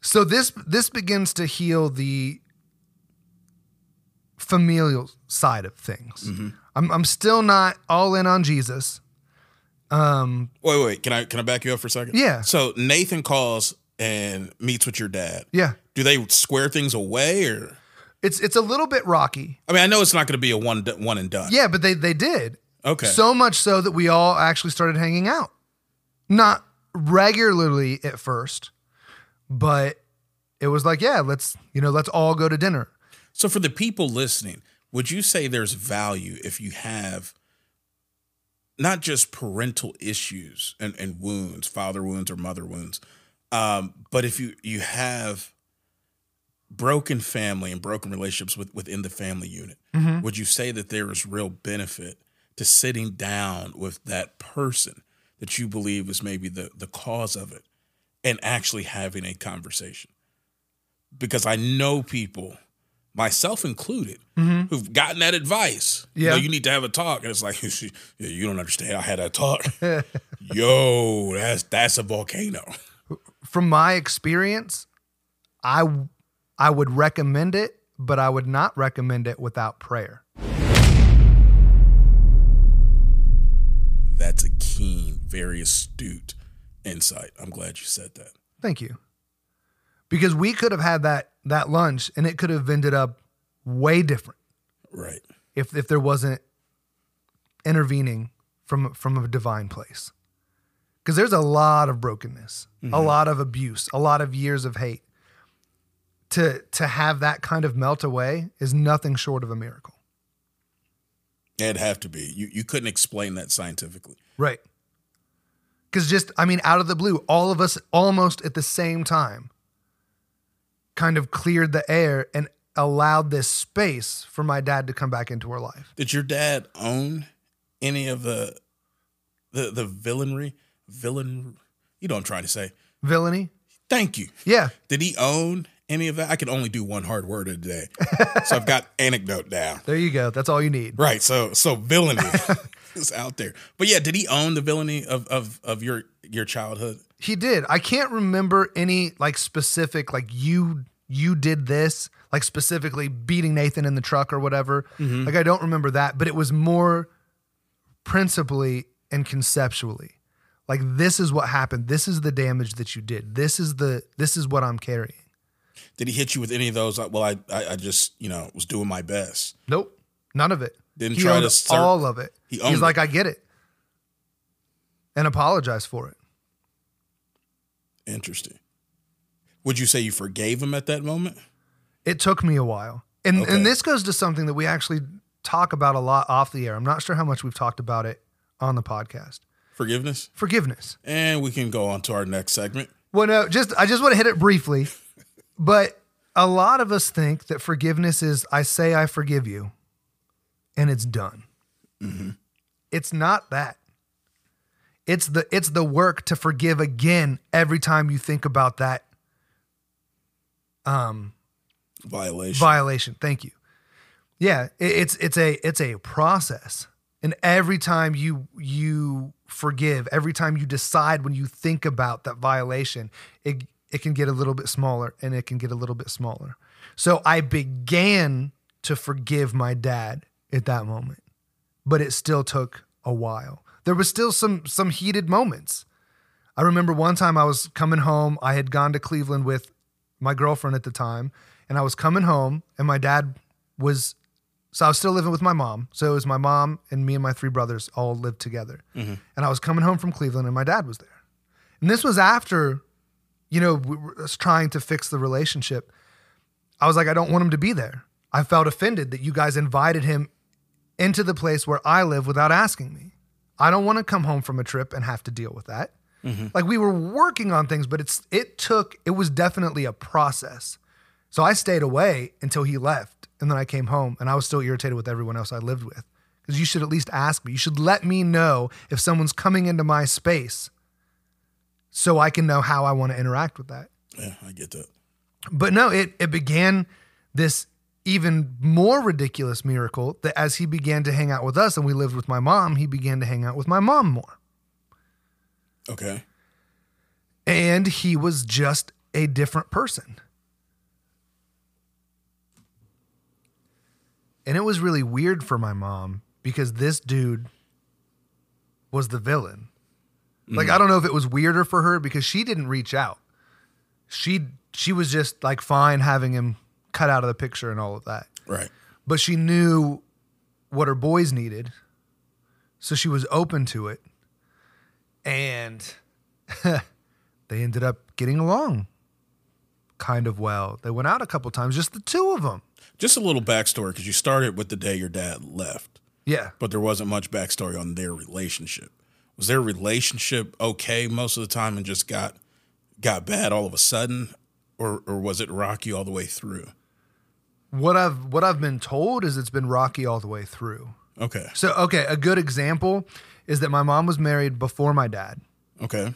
So this this begins to heal the familial side of things. I'm I'm still not all in on Jesus. Um wait, wait. Can I can I back you up for a second? Yeah. So Nathan calls and meets with your dad. yeah. Do they square things away or? It's it's a little bit rocky. I mean, I know it's not going to be a one one and done. Yeah, but they they did. Okay. So much so that we all actually started hanging out. Not regularly at first, but it was like, yeah, let's, you know, let's all go to dinner. So for the people listening, would you say there's value if you have not just parental issues and, and wounds, father wounds or mother wounds, um, but if you you have broken family and broken relationships with, within the family unit, mm-hmm. would you say that there is real benefit to sitting down with that person that you believe is maybe the the cause of it and actually having a conversation? Because I know people myself included, mm-hmm. who've gotten that advice. You know, Yeah. you need to have a talk. And it's like, you don't understand. I had that talk. Yo, that's that's a volcano. From my experience, I I would recommend it, but I would not recommend it without prayer. That's a keen, very astute insight. I'm glad you said that. Thank you. Because we could have had that that lunch and it could have ended up way different Right. if if there wasn't intervening from from a divine place. Because there's a lot of brokenness, a mm-hmm. lot of abuse, a lot of years of hate. To to have that kind of melt away is nothing short of a miracle. It'd have to be. You you couldn't explain that scientifically. Right. Because just, I mean, out of the blue, all of us almost at the same time kind of cleared the air and allowed this space for my dad to come back into our life. Did your dad own any of the the the villainry? Villain you know what I'm trying to say. Villainy? Thank you. Yeah. Did he own any of that? I can only do one hard word a day. so I've got anecdote down. There you go. That's all you need. Right. So so villainy is out there. But yeah, did he own the villainy of of of your your childhood? He did. I can't remember any like specific, like you you did this, like specifically beating Nathan in the truck or whatever. Mm-hmm. Like I don't remember that, but it was more principally and conceptually. Like this is what happened. This is the damage that you did. This is the this is what I'm carrying. Did he hit you with any of those? Like, well, I I, I just you know was doing my best. Nope. None of it. Didn't he try to all of it. He He's like, it. I get it. And apologize for it. Interesting. Would you say you forgave him at that moment? It took me a while. And Okay. and this goes to something that we actually talk about a lot off the air. I'm not sure how much we've talked about it on the podcast. Forgiveness? Forgiveness. And we can go on to our next segment. Well, no, just I just want to hit it briefly. But a lot of us think that forgiveness is I say I forgive you and it's done. It's not that. It's the it's the work to forgive again every time you think about that um Violation. violation. Thank you. Yeah, it, it's it's a it's a process, and every time you you forgive, every time you decide when you think about that violation, it it can get a little bit smaller, and it can get a little bit smaller. So I began to forgive my dad at that moment, but it still took a while. There was still some some heated moments. I remember one time I was coming home. I had gone to Cleveland with my girlfriend at the time, and I was coming home, and my dad was. So I was still living with my mom. So it was my mom and me and my three brothers all lived together. Mm-hmm. And I was coming home from Cleveland, and my dad was there. And this was after, you know, we were trying to fix the relationship. I was like, I don't want him to be there. I felt offended that you guys invited him into the place where I live without asking me. I don't want to come home from a trip and have to deal with that. Mm-hmm. Like we were working on things, but it's it took it was definitely a process. So I stayed away until he left, and then I came home, and I was still irritated with everyone else I lived with. Because you should at least ask me. You should let me know if someone's coming into my space, so I can know how I want to interact with that Yeah, I get that. but no, it it began this even more ridiculous miracle that as he began to hang out with us and we lived with my mom, he began to hang out with my mom more. Okay. And he was just a different person. And it was really weird for my mom because this dude was the villain. Like mm. I don't know if it was weirder for her because she didn't reach out. She she was just like fine having him cut out of the picture and all of that. Right. But she knew what her boys needed. So she was open to it. And they ended up getting along kind of well. They went out a couple times, just the two of them. Just a little backstory because you started with the day your dad left, Yeah. but there wasn't much backstory on their relationship. Was their relationship okay most of the time and just got got bad all of a sudden, or or was it rocky all the way through? What I've what I've been told is it's been rocky all the way through. Okay. So okay, a good example is that my mom was married before my dad. Okay.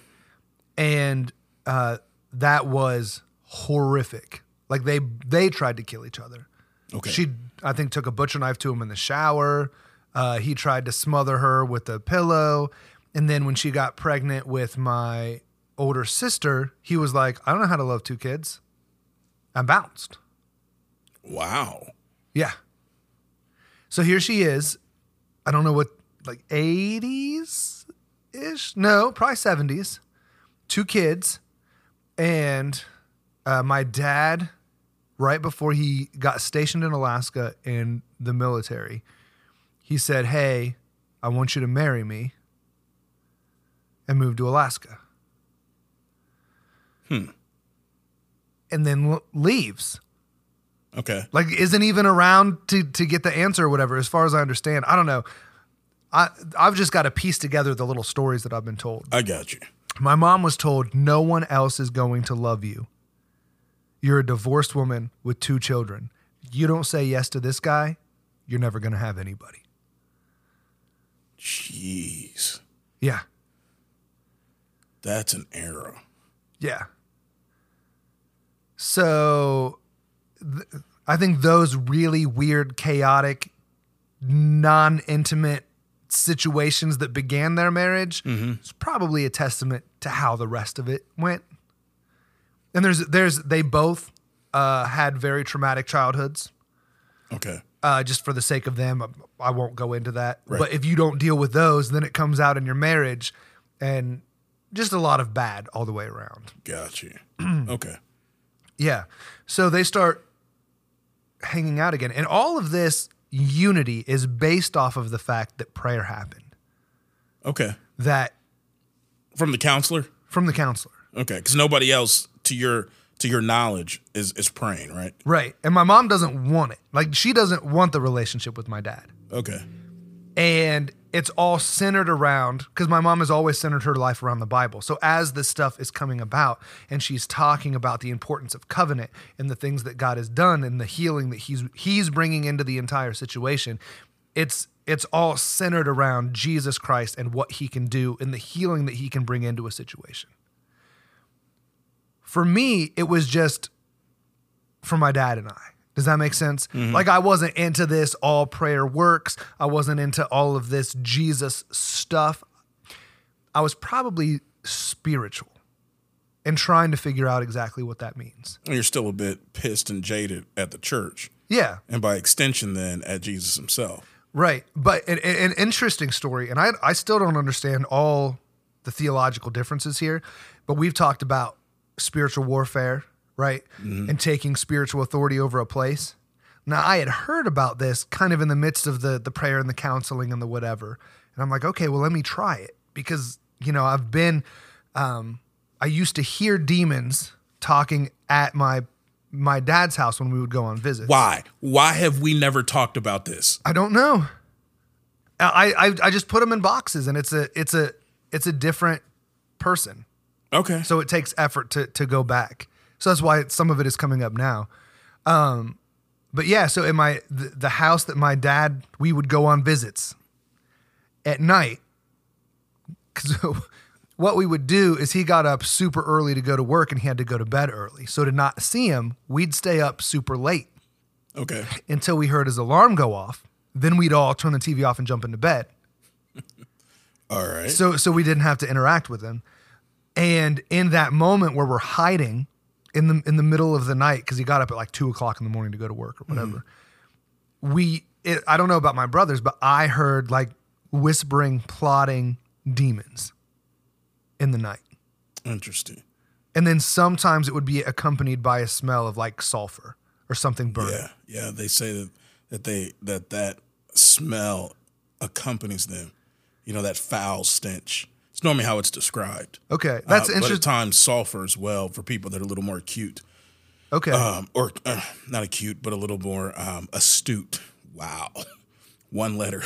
and uh, that was horrific. Like they they tried to kill each other. Okay. She I think took a butcher knife to him in the shower. Uh, he tried to smother her with a pillow, and then when she got pregnant with my older sister, he was like, "I don't know how to love two kids." I bounced. Wow. Yeah. So here she is. I don't know what, like 80s ish? No, probably 70s. Two kids. And uh, my dad, right before he got stationed in Alaska in the military, he said, Hey, I want you to marry me and move to Alaska. Hmm. And then l- leaves Okay. like isn't even around to to get the answer or whatever as far as i understand i don't know i i've just got to piece together the little stories that i've been told I got you. my mom was told no one else is going to love you you're a divorced woman with two children you don't say yes to this guy you're never going to have anybody Jeez. yeah That's an error. Yeah. So th- I think those really weird, chaotic, non intimate situations that began their marriage is probably a testament to how the rest of it went. And there's, there's, they both uh, had very traumatic childhoods. Okay. Uh, just for the sake of them, I won't go into that. Right. But if you don't deal with those, then it comes out in your marriage, and just a lot of bad all the way around. Got you. okay. Yeah. So they start hanging out again. And all of this unity is based off of the fact that prayer happened. Okay. That From the counselor? from the counselor. Okay. Because nobody else to your to your knowledge is is praying, right? Right. And my mom doesn't want it. Like she doesn't want the relationship with my dad. Okay. And it's all centered around because my mom has always centered her life around the Bible. So as this stuff is coming about and she's talking about the importance of covenant and the things that God has done and the healing that he's he's bringing into the entire situation, it's it's all centered around Jesus Christ and what he can do and the healing that he can bring into a situation. For me, it was just for my dad and I. Does that make sense? Mm-hmm. Like I wasn't into this all prayer works. I wasn't into all of this Jesus stuff. I was probably spiritual and trying to figure out exactly what that means. And you're still a bit pissed and jaded at the church, Yeah, and by extension, then at Jesus himself. right. But an, an interesting story, and I I still don't understand all the theological differences here, but we've talked about spiritual warfare, right? And taking spiritual authority over a place. Now, I had heard about this kind of in the midst of the the prayer and the counseling and the whatever. And I'm like, okay, well, let me try it because, you know, I've been um I used to hear demons talking at my my dad's house when we would go on visits. Why? Why have we never talked about this? I don't know. I, I I just put them in boxes, and it's a it's a it's a different person. Okay. So it takes effort to to go back. So that's why some of it is coming up now. Um, but yeah, so in my the, the house that my dad we would go on visits at night. Because what we would do is he got up super early to go to work and he had to go to bed early. So to not see him, we'd stay up super late okay. until we heard his alarm go off. Then we'd all turn the TV off and jump into bed. All right. So so we didn't have to interact with him. And in that moment where we're hiding in the in the middle of the night because he got up at like two o'clock in the morning to go to work or whatever, mm-hmm. we it, I don't know about my brothers, but I heard like whispering, plotting demons in the night. Interesting. And then sometimes it would be accompanied by a smell of like sulfur or something burning. Yeah. Yeah. They say that that they that that smell accompanies them. You know that foul stench. It's normally how it's described. Okay, that's Uh, But interesting. at times sulfur as well for people that are a little more acute, Okay, um, or uh, not acute, but a little more um, astute. Wow, one letter.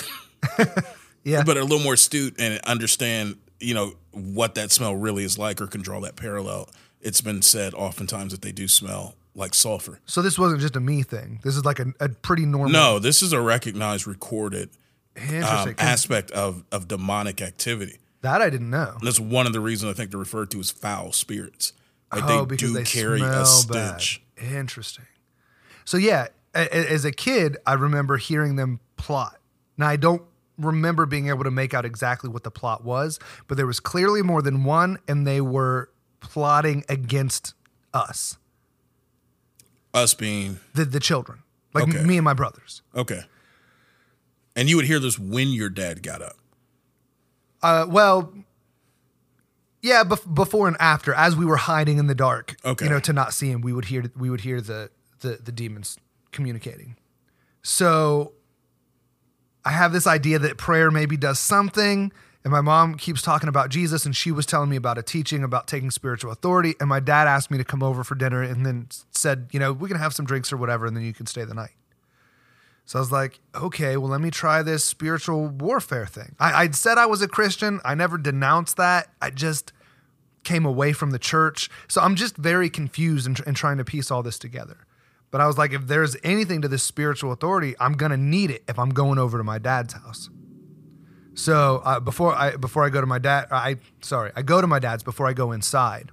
yeah, but a little more astute and understand, you know, what that smell really is like or can draw that parallel. It's been said oftentimes that they do smell like sulfur. so this wasn't just a me thing. This is like a, a pretty normal. No, this is a recognized, recorded um, aspect of, of demonic activity. That I didn't know. That's one of the reasons I think they're referred to as foul spirits. Like oh, they because do they carry smell a stench. bad. Interesting. So yeah, as a kid, I remember hearing them plot. Now I don't remember being able to make out exactly what the plot was, but there was clearly more than one, and they were plotting against us, Us being the the children, like Okay. me and my brothers. okay. And you would hear this when your dad got up. Uh, well, yeah, bef- before and after, as we were hiding in the dark, Okay. you know, to not see him, we would hear we would hear the the, the demons communicating. So I have this idea that prayer maybe does something. And my mom keeps talking about Jesus, and she was telling me about a teaching about taking spiritual authority. And my dad asked me to come over for dinner and then said, you know, we can have some drinks or whatever, and then you can stay the night. So I was like, okay, well, let me try this spiritual warfare thing. I, I'd said I was a Christian. I never denounced that. I just came away from the church. So I'm just very confused and, trying to piece all this together. But I was like, if there's anything to this spiritual authority, I'm gonna need it if I'm going over to my dad's house. So uh, before I before I go to my dad, I sorry, I go to my dad's before I go inside.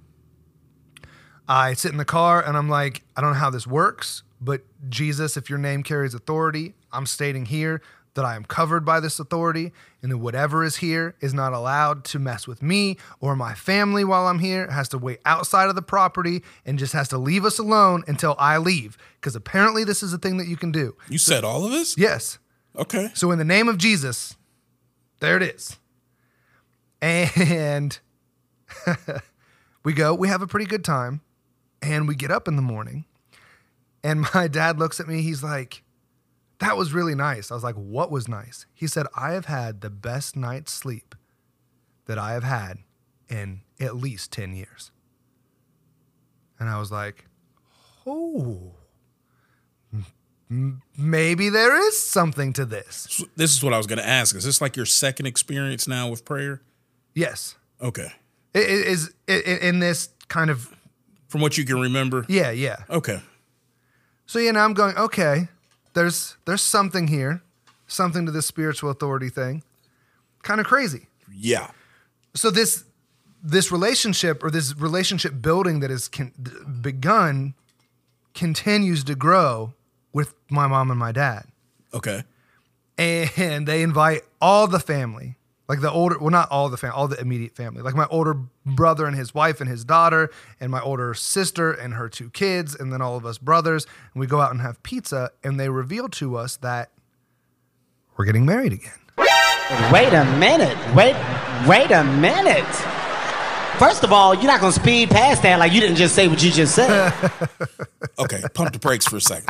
I sit in the car and I'm like, I don't know how this works, but Jesus, if your name carries authority, I'm stating here that I am covered by this authority and that whatever is here is not allowed to mess with me or my family while I'm here. It has to wait outside of the property and just has to leave us alone until I leave. Because apparently this is a thing that you can do. You said all of this? Yes. Okay. So in the name of Jesus, there it is. And we go, we have a pretty good time. And we get up in the morning. And my dad looks at me, he's like, that was really nice. I was like, what was nice? He said, I have had the best night's sleep that I have had in at least 10 years. And I was like, oh, maybe there is something to this. So this is what I was going to ask. Is this like your second experience now with prayer? Yes. Okay. I- i- Is i- i- in this kind of From what you can remember? yeah, yeah. Okay. So you know, I'm going, okay, there's there's something here, something to this spiritual authority thing. Kind of crazy. Yeah. So this this relationship or this relationship building that has con- begun continues to grow with my mom and my dad. Okay. and they invite all the family like the older well not all the family all the immediate family like my older brother and his wife and his daughter and my older sister and her two kids and then all of us brothers and we go out and have pizza and they reveal to us that we're getting married again Wait a minute. Wait, wait a minute. First of all, you're not gonna speed past that like you didn't just say what you just said. Okay. Pump the brakes for a second.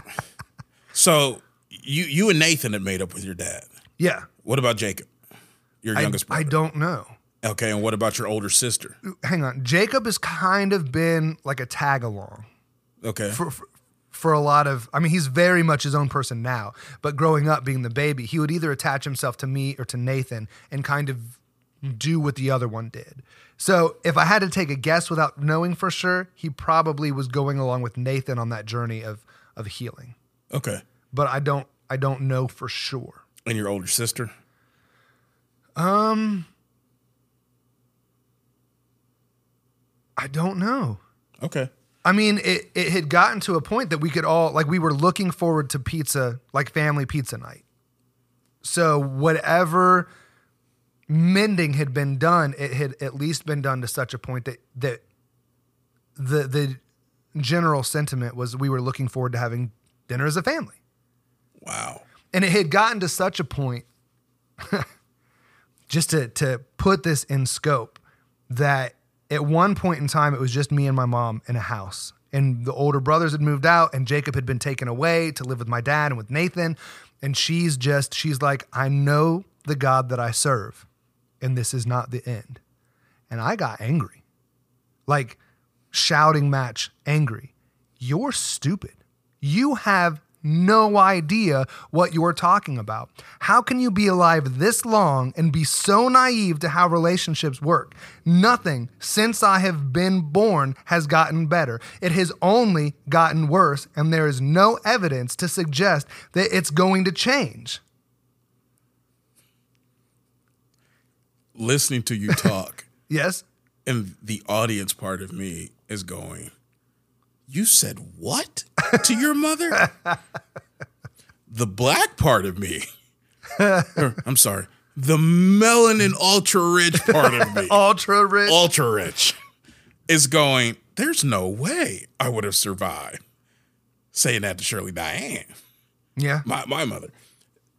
So you you and Nathan had made up with your dad. yeah What about Jacob? Your I, youngest brother. I don't know Okay, and what about your older sister? hang on jacob has kind of been like a tag along Okay. for, for for a lot of I mean he's very much his own person now but growing up being the baby he would either attach himself to me or to Nathan and kind of do what the other one did. So if I had to take a guess without knowing for sure, he probably was going along with Nathan on that journey of of healing. Okay. But I don't I don't know for sure. And your older sister? Um I don't know. Okay. I mean, it, it had gotten to a point that we could all like we were looking forward to pizza, like family pizza night. So whatever mending had been done, it had at least been done to such a point that that the the general sentiment was we were looking forward to having dinner as a family. Wow. And it had gotten to such a point, just to to put this in scope, that at one point in time it was just me and my mom in a house. And the older brothers had moved out, and Jacob had been taken away to live with my dad and with Nathan. And she's just, she's like, I know the God that I serve, and this is not the end. And I got angry, like shouting match angry. You're stupid. You have no idea what you're talking about. How can you be alive this long and be so naive to how relationships work? Nothing since I have been born has gotten better. It has only gotten worse, and there is no evidence to suggest that it's going to change. Listening to you talk, Yes? and the audience part of me is going, You said what to your mother? the black part of me, or, I'm sorry, the melanin ultra rich part of me, Ultra rich. ultra rich, is going, There's no way I would have survived. Saying that to Shirley Diane, yeah. my, my mother.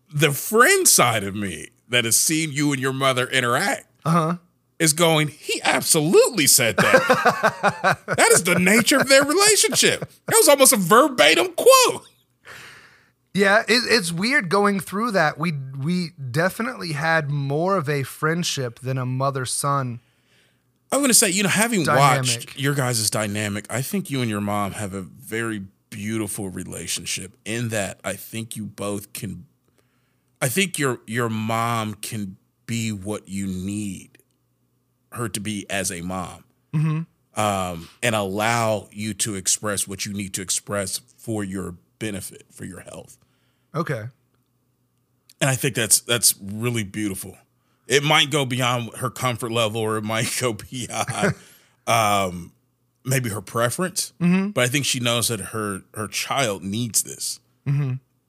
The friend side of me that has seen you and your mother interact uh-huh. Is going, he absolutely said that. that is the nature of their relationship. That was almost a verbatim quote. Yeah, it, it's weird going through that. We we definitely had more of a friendship than a mother son. I'm going to say, you know, having Dynamic. watched your guys' dynamic, I think you and your mom have a very beautiful relationship in that I think you both can I think your your mom can be what you need her to be as a mom. Um, and allow you to express what you need to express for your benefit, for your health. Okay. And I think that's that's really beautiful. It might go beyond her comfort level, or it might go beyond um, maybe her preference. But I think she knows that her her child needs this,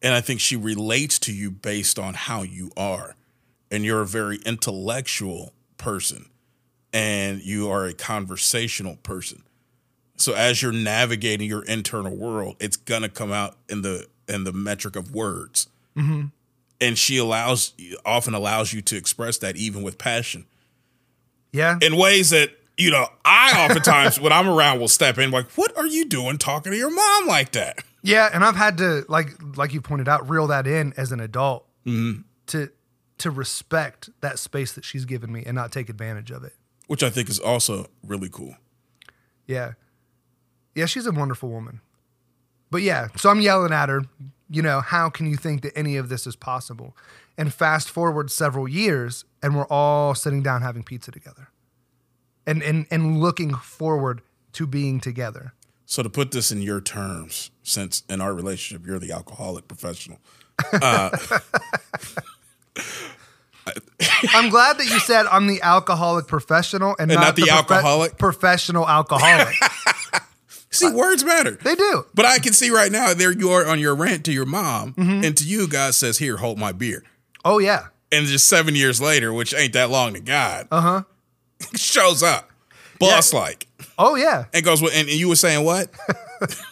and I think she relates to you based on how you are, and you're a very intellectual person, and you are a conversational person. So as you're navigating your internal world, it's gonna come out in the in the metric of words mm-hmm. and she allows often allows you to express that even with passion Yeah. in ways that you know i oftentimes when i'm around will step in like what are you doing talking to your mom like that yeah, and I've had to like like you pointed out reel that in as an adult mm-hmm. to to respect that space that she's given me and not take advantage of it. Which i think is also really cool Yeah. Yeah, she's a wonderful woman. But yeah, so I'm yelling at her, you know, how can you think that any of this is possible? And fast forward several years and we're all sitting down having pizza together. And and and looking forward to being together. so to put this in your terms since in our relationship you're the alcoholic professional uh, I'm glad that you said I'm the alcoholic professional and, And not the profe- alcoholic? professional alcoholic. see words matter they do. but i can see right now there you are on your rant to your mom and to you god says here hold my beer Oh yeah. and just seven years later which ain't that long to god uh-huh shows up boss like Oh yeah. and goes, "Well," and, and you were saying what?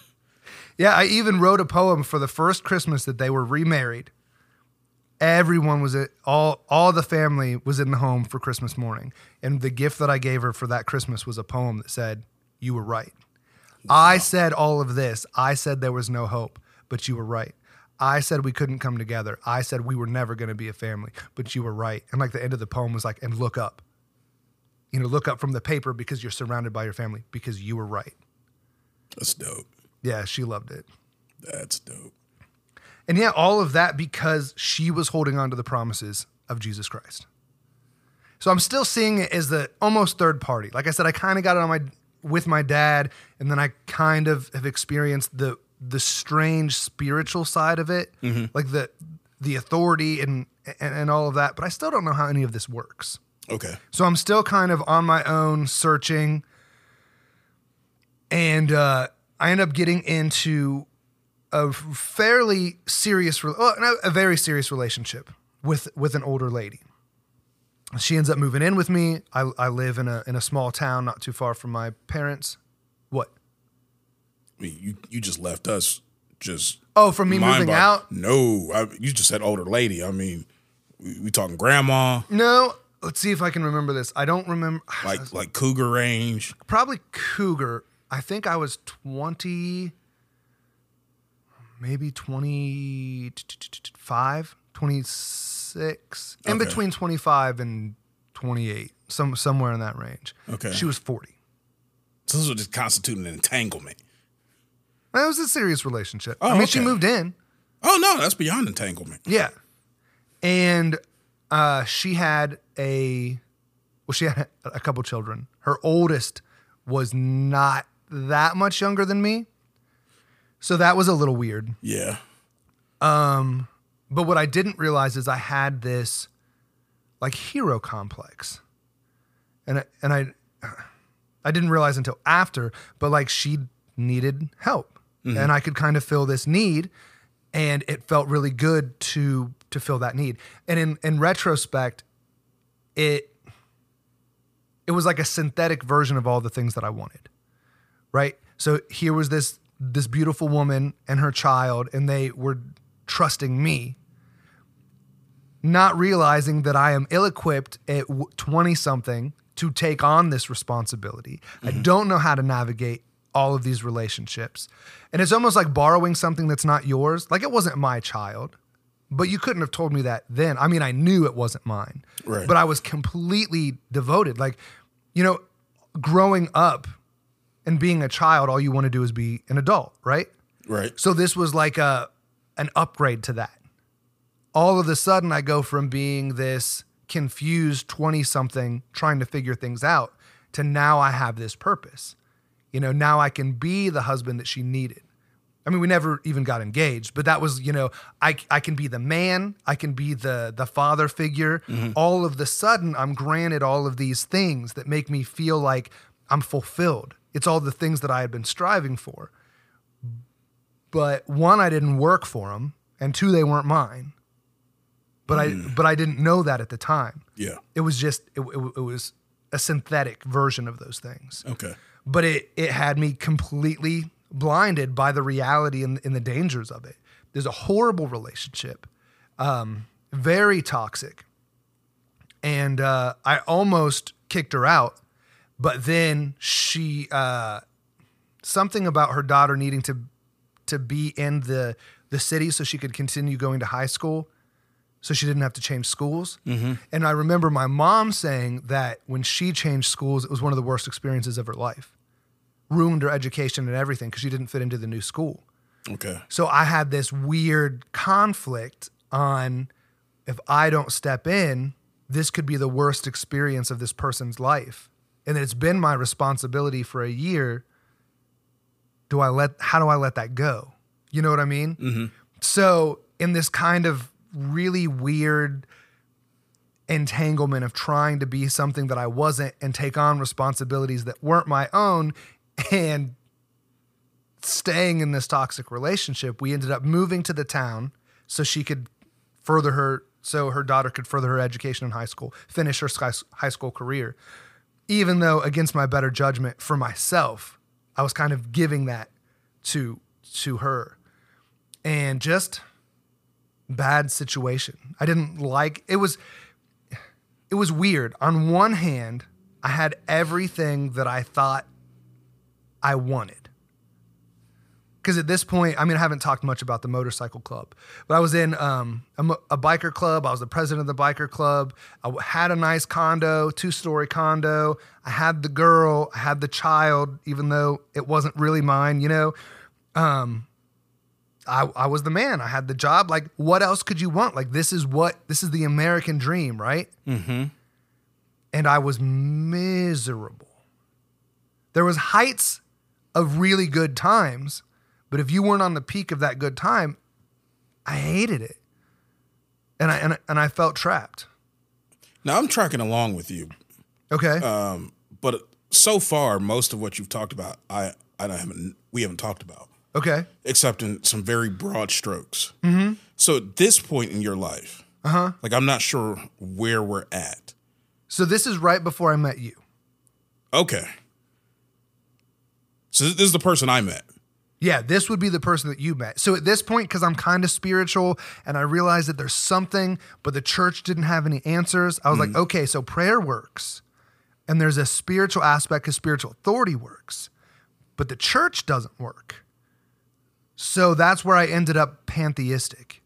Yeah, I even wrote a poem for the first Christmas that they were remarried. Everyone was at all all the family was in the home for Christmas morning. And the gift that I gave her for that Christmas was a poem that said, You were right. I said all of this. I said there was no hope, but you were right. I said we couldn't come together. I said we were never going to be a family, but you were right. And like the end of the poem was like, and look up. You know, look up from the paper because you're surrounded by your family because you were right. That's dope. Yeah, she loved it. That's dope. And yeah, all of that because she was holding on to the promises of Jesus Christ. So I'm still seeing it as the almost third party. Like I said, I kind of got it on my with my dad, and then I kind of have experienced the the strange spiritual side of it, like the the authority and, and and all of that. But I still don't know how any of this works. Okay. So I'm still kind of on my own searching. And uh, I end up getting into a fairly serious, well, oh, a very serious relationship with with an older lady. She ends up moving in with me. I, I live in a in a small town not too far from my parents. What? I mean, you you just left us just. Oh, from me moving mind-boggling. out? No, I, you just said older lady. I mean, we, we talking grandma, No. Let's see if I can remember this. I don't remember. like like cougar range. probably cougar i think i was 20 maybe 25 26 in between 25 and 28 some somewhere in that range. Okay. she was 40 So this would just constitute an entanglement. it was a serious relationship. Oh, i mean she moved in. Oh no, that's beyond entanglement. yeah. And uh, she had a well she had a couple children. Her oldest was not that much younger than me so that was a little weird Yeah. Um, but what I didn't realize is I had this like hero complex. And I, and I I didn't realize until after, but like she needed help. Mm-hmm. And I could kind of fill this need and it felt really good to to fill that need. And in in retrospect, it it was like a synthetic version of all the things that I wanted. Right? So here was this this beautiful woman and her child and they were trusting me not realizing that I am ill equipped at 20 something to take on this responsibility. I mm-hmm. don't know how to navigate all of these relationships. And it's almost like borrowing something that's not yours. Like it wasn't my child, but you couldn't have told me that then. I mean, I knew it wasn't mine, Right. but I was completely devoted. Like, you know, growing up and being a child, all you want to do is be an adult, right? Right. So this was like a an upgrade to that. All of a sudden I go from being this confused 20 something trying to figure things out to now I have this purpose. You know, now I can be the husband that she needed. I mean, we never even got engaged, but that was, you know, I I can be the man, I can be the the father figure. Mm-hmm. All of the sudden I'm granted all of these things that make me feel like I'm fulfilled. It's all the things that I had been striving for but one I didn't work for them, and two they weren't mine. But I but I didn't know that at the time. Yeah. It was just it, it, it was a synthetic version of those things. Okay. But it it had me completely blinded by the reality and, and the dangers of it. There's a horrible relationship, um, very toxic, and uh, I almost kicked her out. But then she uh, something about her daughter needing to to be in the the city so she could continue going to high school so she didn't have to change schools. And i remember my mom saying that when she changed schools it was one of the worst experiences of her life. Ruined her education and everything because she didn't fit into the new school. Okay. so i had this weird conflict on if i don't step in this could be the worst experience of this person's life and it's been my responsibility for a year do I let how do I let that go? You know what I mean? Mm-hmm. So in this kind of really weird entanglement of trying to be something that I wasn't and take on responsibilities that weren't my own and staying in this toxic relationship, we ended up moving to the town so she could further her so her daughter could further her education in high school, finish her high school career. Even though against my better judgment for myself, I was kind of giving that to to her. And just bad situation. I didn't like it was it was weird. On one hand, I had everything that I thought I wanted. Because at this point, I mean, I haven't talked much about the motorcycle club, but I was in um, a, a biker club. I was the president of the biker club. I had a nice condo, two story condo. I had the girl, I had the child, even though it wasn't really mine, you know. Um, I, I was the man. I had the job. Like, what else could you want? Like, this is what, this is the American dream, right? and I was miserable. There was heights of really good times, but if you weren't on the peak of that good time, I hated it. And I and, I- and I felt trapped. Now I'm tracking along with you, Okay. but so far most of what you've talked about, I I haven't we haven't talked about, okay. except in some very broad strokes. Mm-hmm. So at this point in your life, uh-huh. like I'm not sure where we're at. So this is right before I met you. Okay. So this is the person I met. Yeah, this would be the person that you met. So at this point, because I'm kind of spiritual and I realized that there's something, but the church didn't have any answers, I was like, hmm. okay, so prayer works. And there's a spiritual aspect because spiritual authority works, but the church doesn't work. So that's where I ended up pantheistic.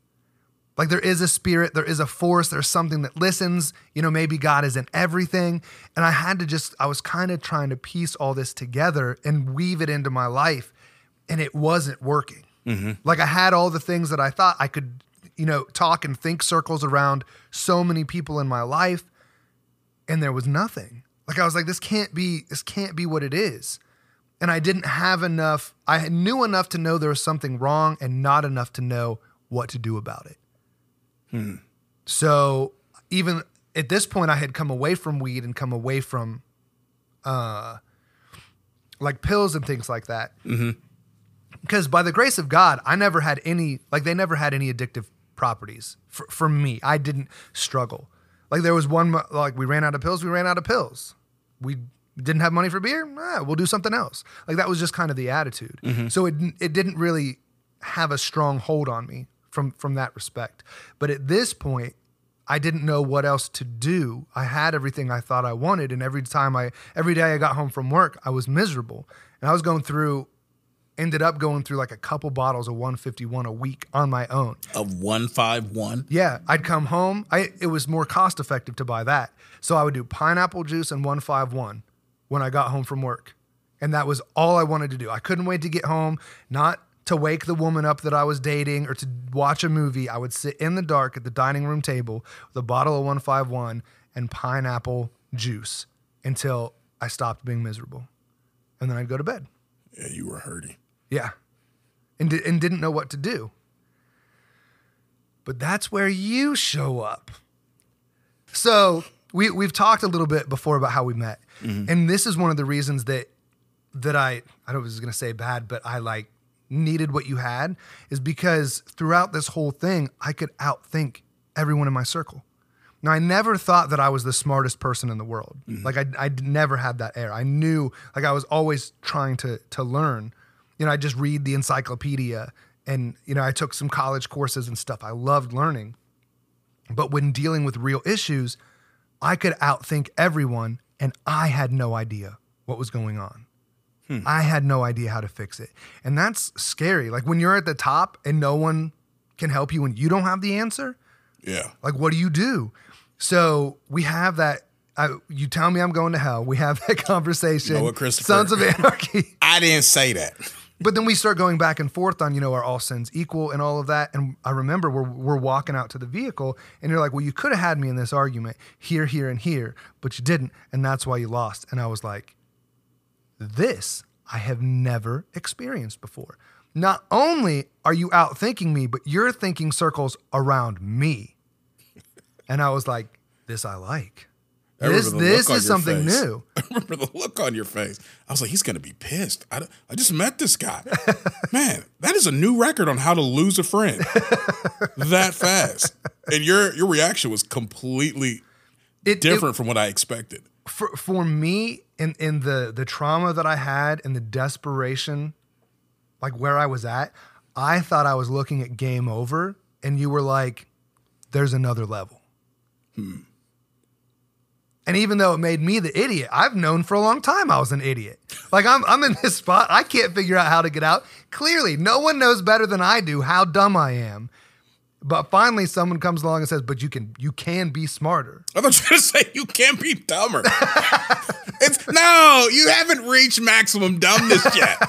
Like there is a spirit, there is a force, there's something that listens. You know, maybe God is in everything. And I had to just, I was kind of trying to piece all this together and weave it into my life. And it wasn't working. Mm-hmm. Like I had all the things that I thought I could, you know, talk and think circles around so many people in my life. And there was nothing. Like I was like, this can't be, this can't be what it is. And I didn't have enough, I knew enough to know there was something wrong and not enough to know what to do about it. Hmm. So even at this point, I had come away from weed and come away from uh, like pills and things like that. Mm-hmm. Because by the grace of God, I never had any, like, they never had any addictive properties for, for me. I didn't struggle. Like, there was one, like, we ran out of pills, we ran out of pills. We didn't have money for beer, ah, we'll do something else. Like, that was just kind of the attitude. So it, it didn't really have a strong hold on me from, from that respect. But at this point, I didn't know what else to do. I had everything I thought I wanted, and every time I, every day I got home from work, I was miserable, and I was going through, ended up going through like a couple bottles of 151 a week on my own. Of one five one. Yeah, I'd come home. I it was more cost effective to buy that, so I would do pineapple juice and 151 when I got home from work, and that was all I wanted to do. I couldn't wait to get home, not to wake the woman up that I was dating or to watch a movie. I would sit in the dark at the dining room table with a bottle of 151 and pineapple juice until I stopped being miserable, and then I'd go to bed. Yeah, you were hurting. Yeah. And, di- and didn't know what to do. But that's where you show up. So we, we've talked a little bit before about how we met. Mm-hmm. And this is one of the reasons that that I I don't know if this is gonna say bad, but I like needed what you had is because throughout this whole thing, I could outthink everyone in my circle. Now, I never thought that I was the smartest person in the world. Mm-hmm. Like I, I never had that air. I knew, like I was always trying to to learn. You know, I just read the encyclopedia, and you know, I took some college courses and stuff. I loved learning, but when dealing with real issues, I could outthink everyone, and I had no idea what was going on. Hmm. I had no idea how to fix it, and that's scary. Like when you're at the top and no one can help you, and you don't have the answer. Yeah. Like, what do you do? So we have that. I, you tell me I'm going to hell. We have that conversation. You know what, Christopher? Sons of Anarchy. I didn't say that. But then we start going back and forth on, you know, are all sins equal and all of that. And I remember we're, we're walking out to the vehicle and you're like, well, you could have had me in this argument here, here, and here, but you didn't. And that's why you lost. And I was like, this I have never experienced before. Not only are you out thinking me, but you're thinking circles around me. And I was like, this I like. I This, this is something face. new. I remember the look on your face. I was like, he's gonna be pissed. I, I just met this guy. Man, that is a new record on how to lose a friend that fast. And your your reaction was completely It, it- different from what I expected. for for me in in the the trauma that I had and the desperation, like where I was at, I thought I was looking at game over, and you were like, "There's another level." Hmm. And even though it made me the idiot, I've known for a long time I was an idiot. Like I'm I'm in this spot, I can't figure out how to get out. Clearly, no one knows better than I do how dumb I am. But finally someone comes along and says, "But you can you can be smarter." I thought you were gonna say you can't be dumber. it's no, you haven't reached maximum dumbness yet.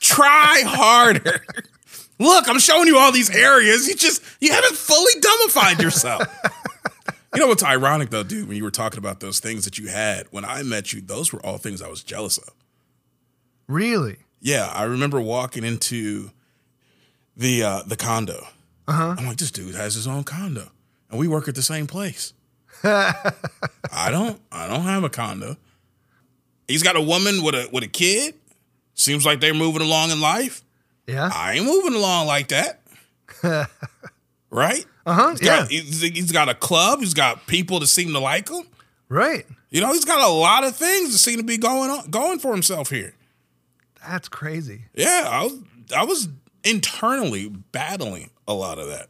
Try harder. Look, I'm showing you all these areas. You just you haven't fully dumbified yourself. You know what's ironic though, dude? When you were talking about those things that you had when I met you, those were all things I was jealous of. Really? Yeah, I remember walking into the uh, the condo. Uh-huh. I'm like, this dude has his own condo, and we work at the same place. I don't. I don't have a condo. He's got a woman with a with a kid. Seems like they're moving along in life. Yeah. I ain't moving along like that. right? Uh huh. Yeah. got, he's, he's got a club. He's got people that seem to like him. Right. You know, he's got a lot of things that seem to be going on, going for himself here. That's crazy. Yeah, I was, I was internally battling a lot of that.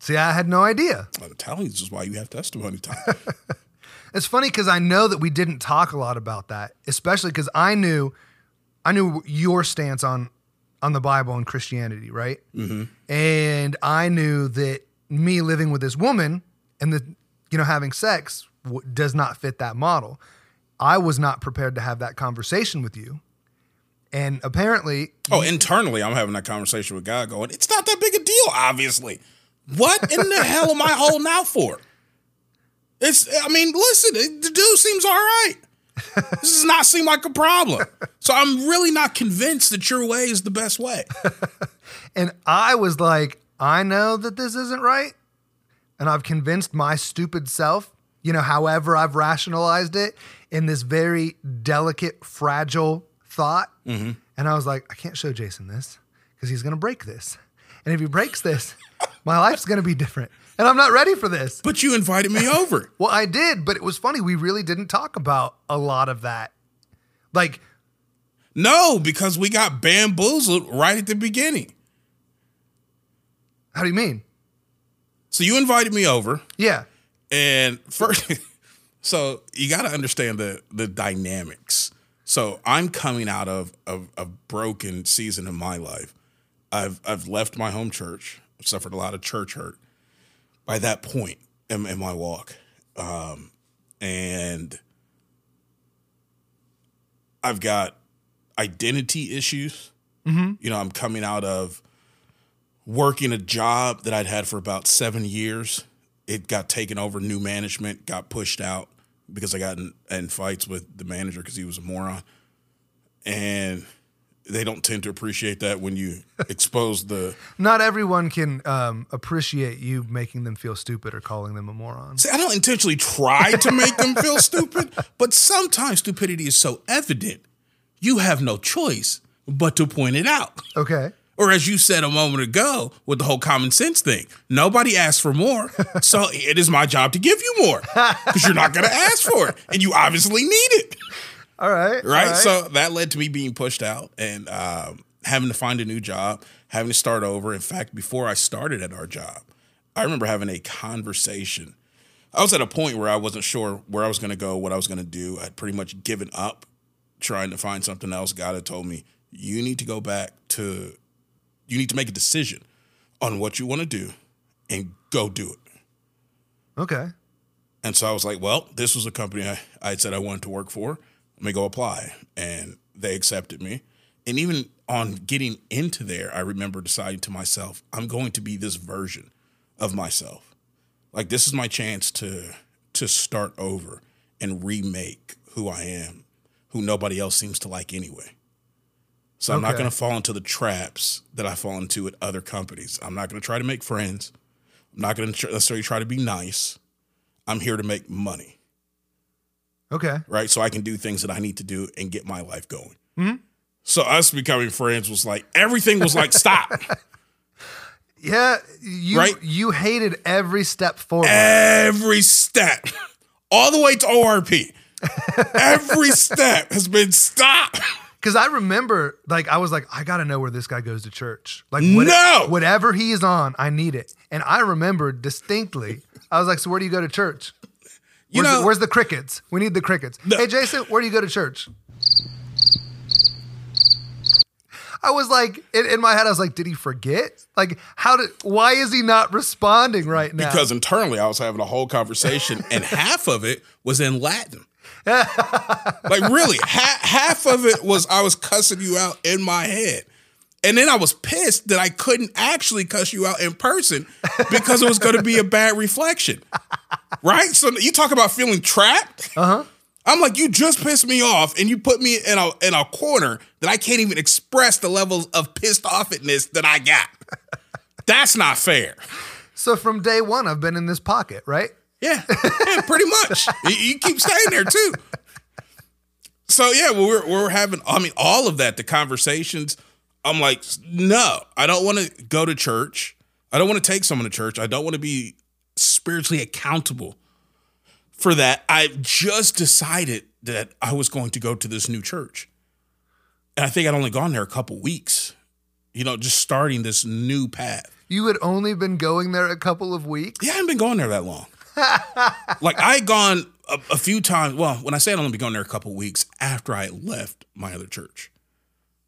See, I had no idea. I'm telling you, this is why you have testimony time. It's funny because I know that we didn't talk a lot about that, especially because I knew, I knew your stance on, on the Bible and Christianity, right? Mm-hmm. And I knew that me living with this woman and the, you know, having sex w- does not fit that model. I was not prepared to have that conversation with you, and apparently, oh, internally, I'm having that conversation with God, going, "It's not that big a deal." Obviously, what in the hell am I holding out for? It's. I mean, listen, the dude seems all right. This does not seem like a problem. So I'm really not convinced that your way is the best way. And I was like, I know that this isn't right. And I've convinced my stupid self, you know, however I've rationalized it in this very delicate, fragile thought. Mm-hmm. And I was like, I can't show Jason this because he's going to break this. And if he breaks this, my life's going to be different. And I'm not ready for this. But you invited me over. Well, I did, but it was funny. We really didn't talk about a lot of that. Like, No, because we got bamboozled right at the beginning. how do you mean? So you invited me over. Yeah. And first, so you got to understand the the dynamics. So I'm coming out of, of a broken season in my life. I've I've left my home church. I've suffered a lot of church hurt. By that point in, in my walk, um, and I've got identity issues. You know, I'm coming out of working a job that I'd had for about seven years. It got taken over, new management got pushed out because I got in, in fights with the manager because he was a moron. And they don't tend to appreciate that when you expose the. Not everyone can um, appreciate you making them feel stupid or calling them a moron. See, I don't intentionally try to make them feel stupid, but sometimes stupidity is so evident, you have no choice but to point it out. Okay. Or as you said a moment ago with the whole common sense thing, nobody asked for more. So it is my job to give you more because you're not going to ask for it. And you obviously need it. All right. all Right. So that led to me being pushed out and um, having to find a new job, having to start over. In fact, before I started at our job, I remember having a conversation. I was at a point where I wasn't sure where I was going to go, what I was going to do. I'd pretty much given up trying to find something else. God had told me, you need to go back to, you need to make a decision on what you want to do and go do it. Okay. And so I was like, well, this was a company I, I had said I wanted to work for. Let me go apply. And they accepted me. And even on getting into there, I remember deciding to myself, I'm going to be this version of myself. Like this is my chance to to start over and remake who I am, who nobody else seems to like anyway. So I'm not going to fall into the traps that I fall into at other companies. I'm not going to try to make friends. I'm not going to necessarily try to be nice. I'm here to make money, Okay. right? So I can do things that I need to do and get my life going. Mm-hmm. So us becoming friends was like everything was like stop. Yeah. You Right? you hated every step forward. Every step, all the way to ORP. Every step has been stop. Because I remember, like, I was like, I gotta know where this guy goes to church. Like, No! whatever he is on, I need it. And I remember distinctly, I was like, so where do you go to church? You Where's, know, the, where's the crickets? We need the crickets. No. Hey, Jason, where do you go to church? I was like, in, in my head, I was like, did he forget? Like, how did, why is he not responding right now? because internally I was having a whole conversation, and half of it was in Latin. like really, ha- half of it was I was cussing you out in my head. And then I was pissed that I couldn't actually cuss you out in person because it was going to be a bad reflection. Right? So you talk about feeling trapped. Uh huh. I'm like, you just pissed me off, and you put me in a in a corner that I can't even express the levels of pissed offness that I got. That's not fair. So from day one, I've been in this pocket, right? Yeah, yeah pretty much. you, you keep staying there too. So yeah, well, we're we're having. I mean, all of that. The conversations. I'm like, no, I don't want to go to church. I don't want to take someone to church. I don't want to be spiritually accountable for that. I've just decided that I was going to go to this new church. And I think I'd only gone there a couple weeks, you know, just starting this new path. You had only been going there a couple of weeks. Yeah, I haven't been going there that long. like I had gone a, a, few times. Well, when I say I'd only been going there a couple weeks after I left my other church.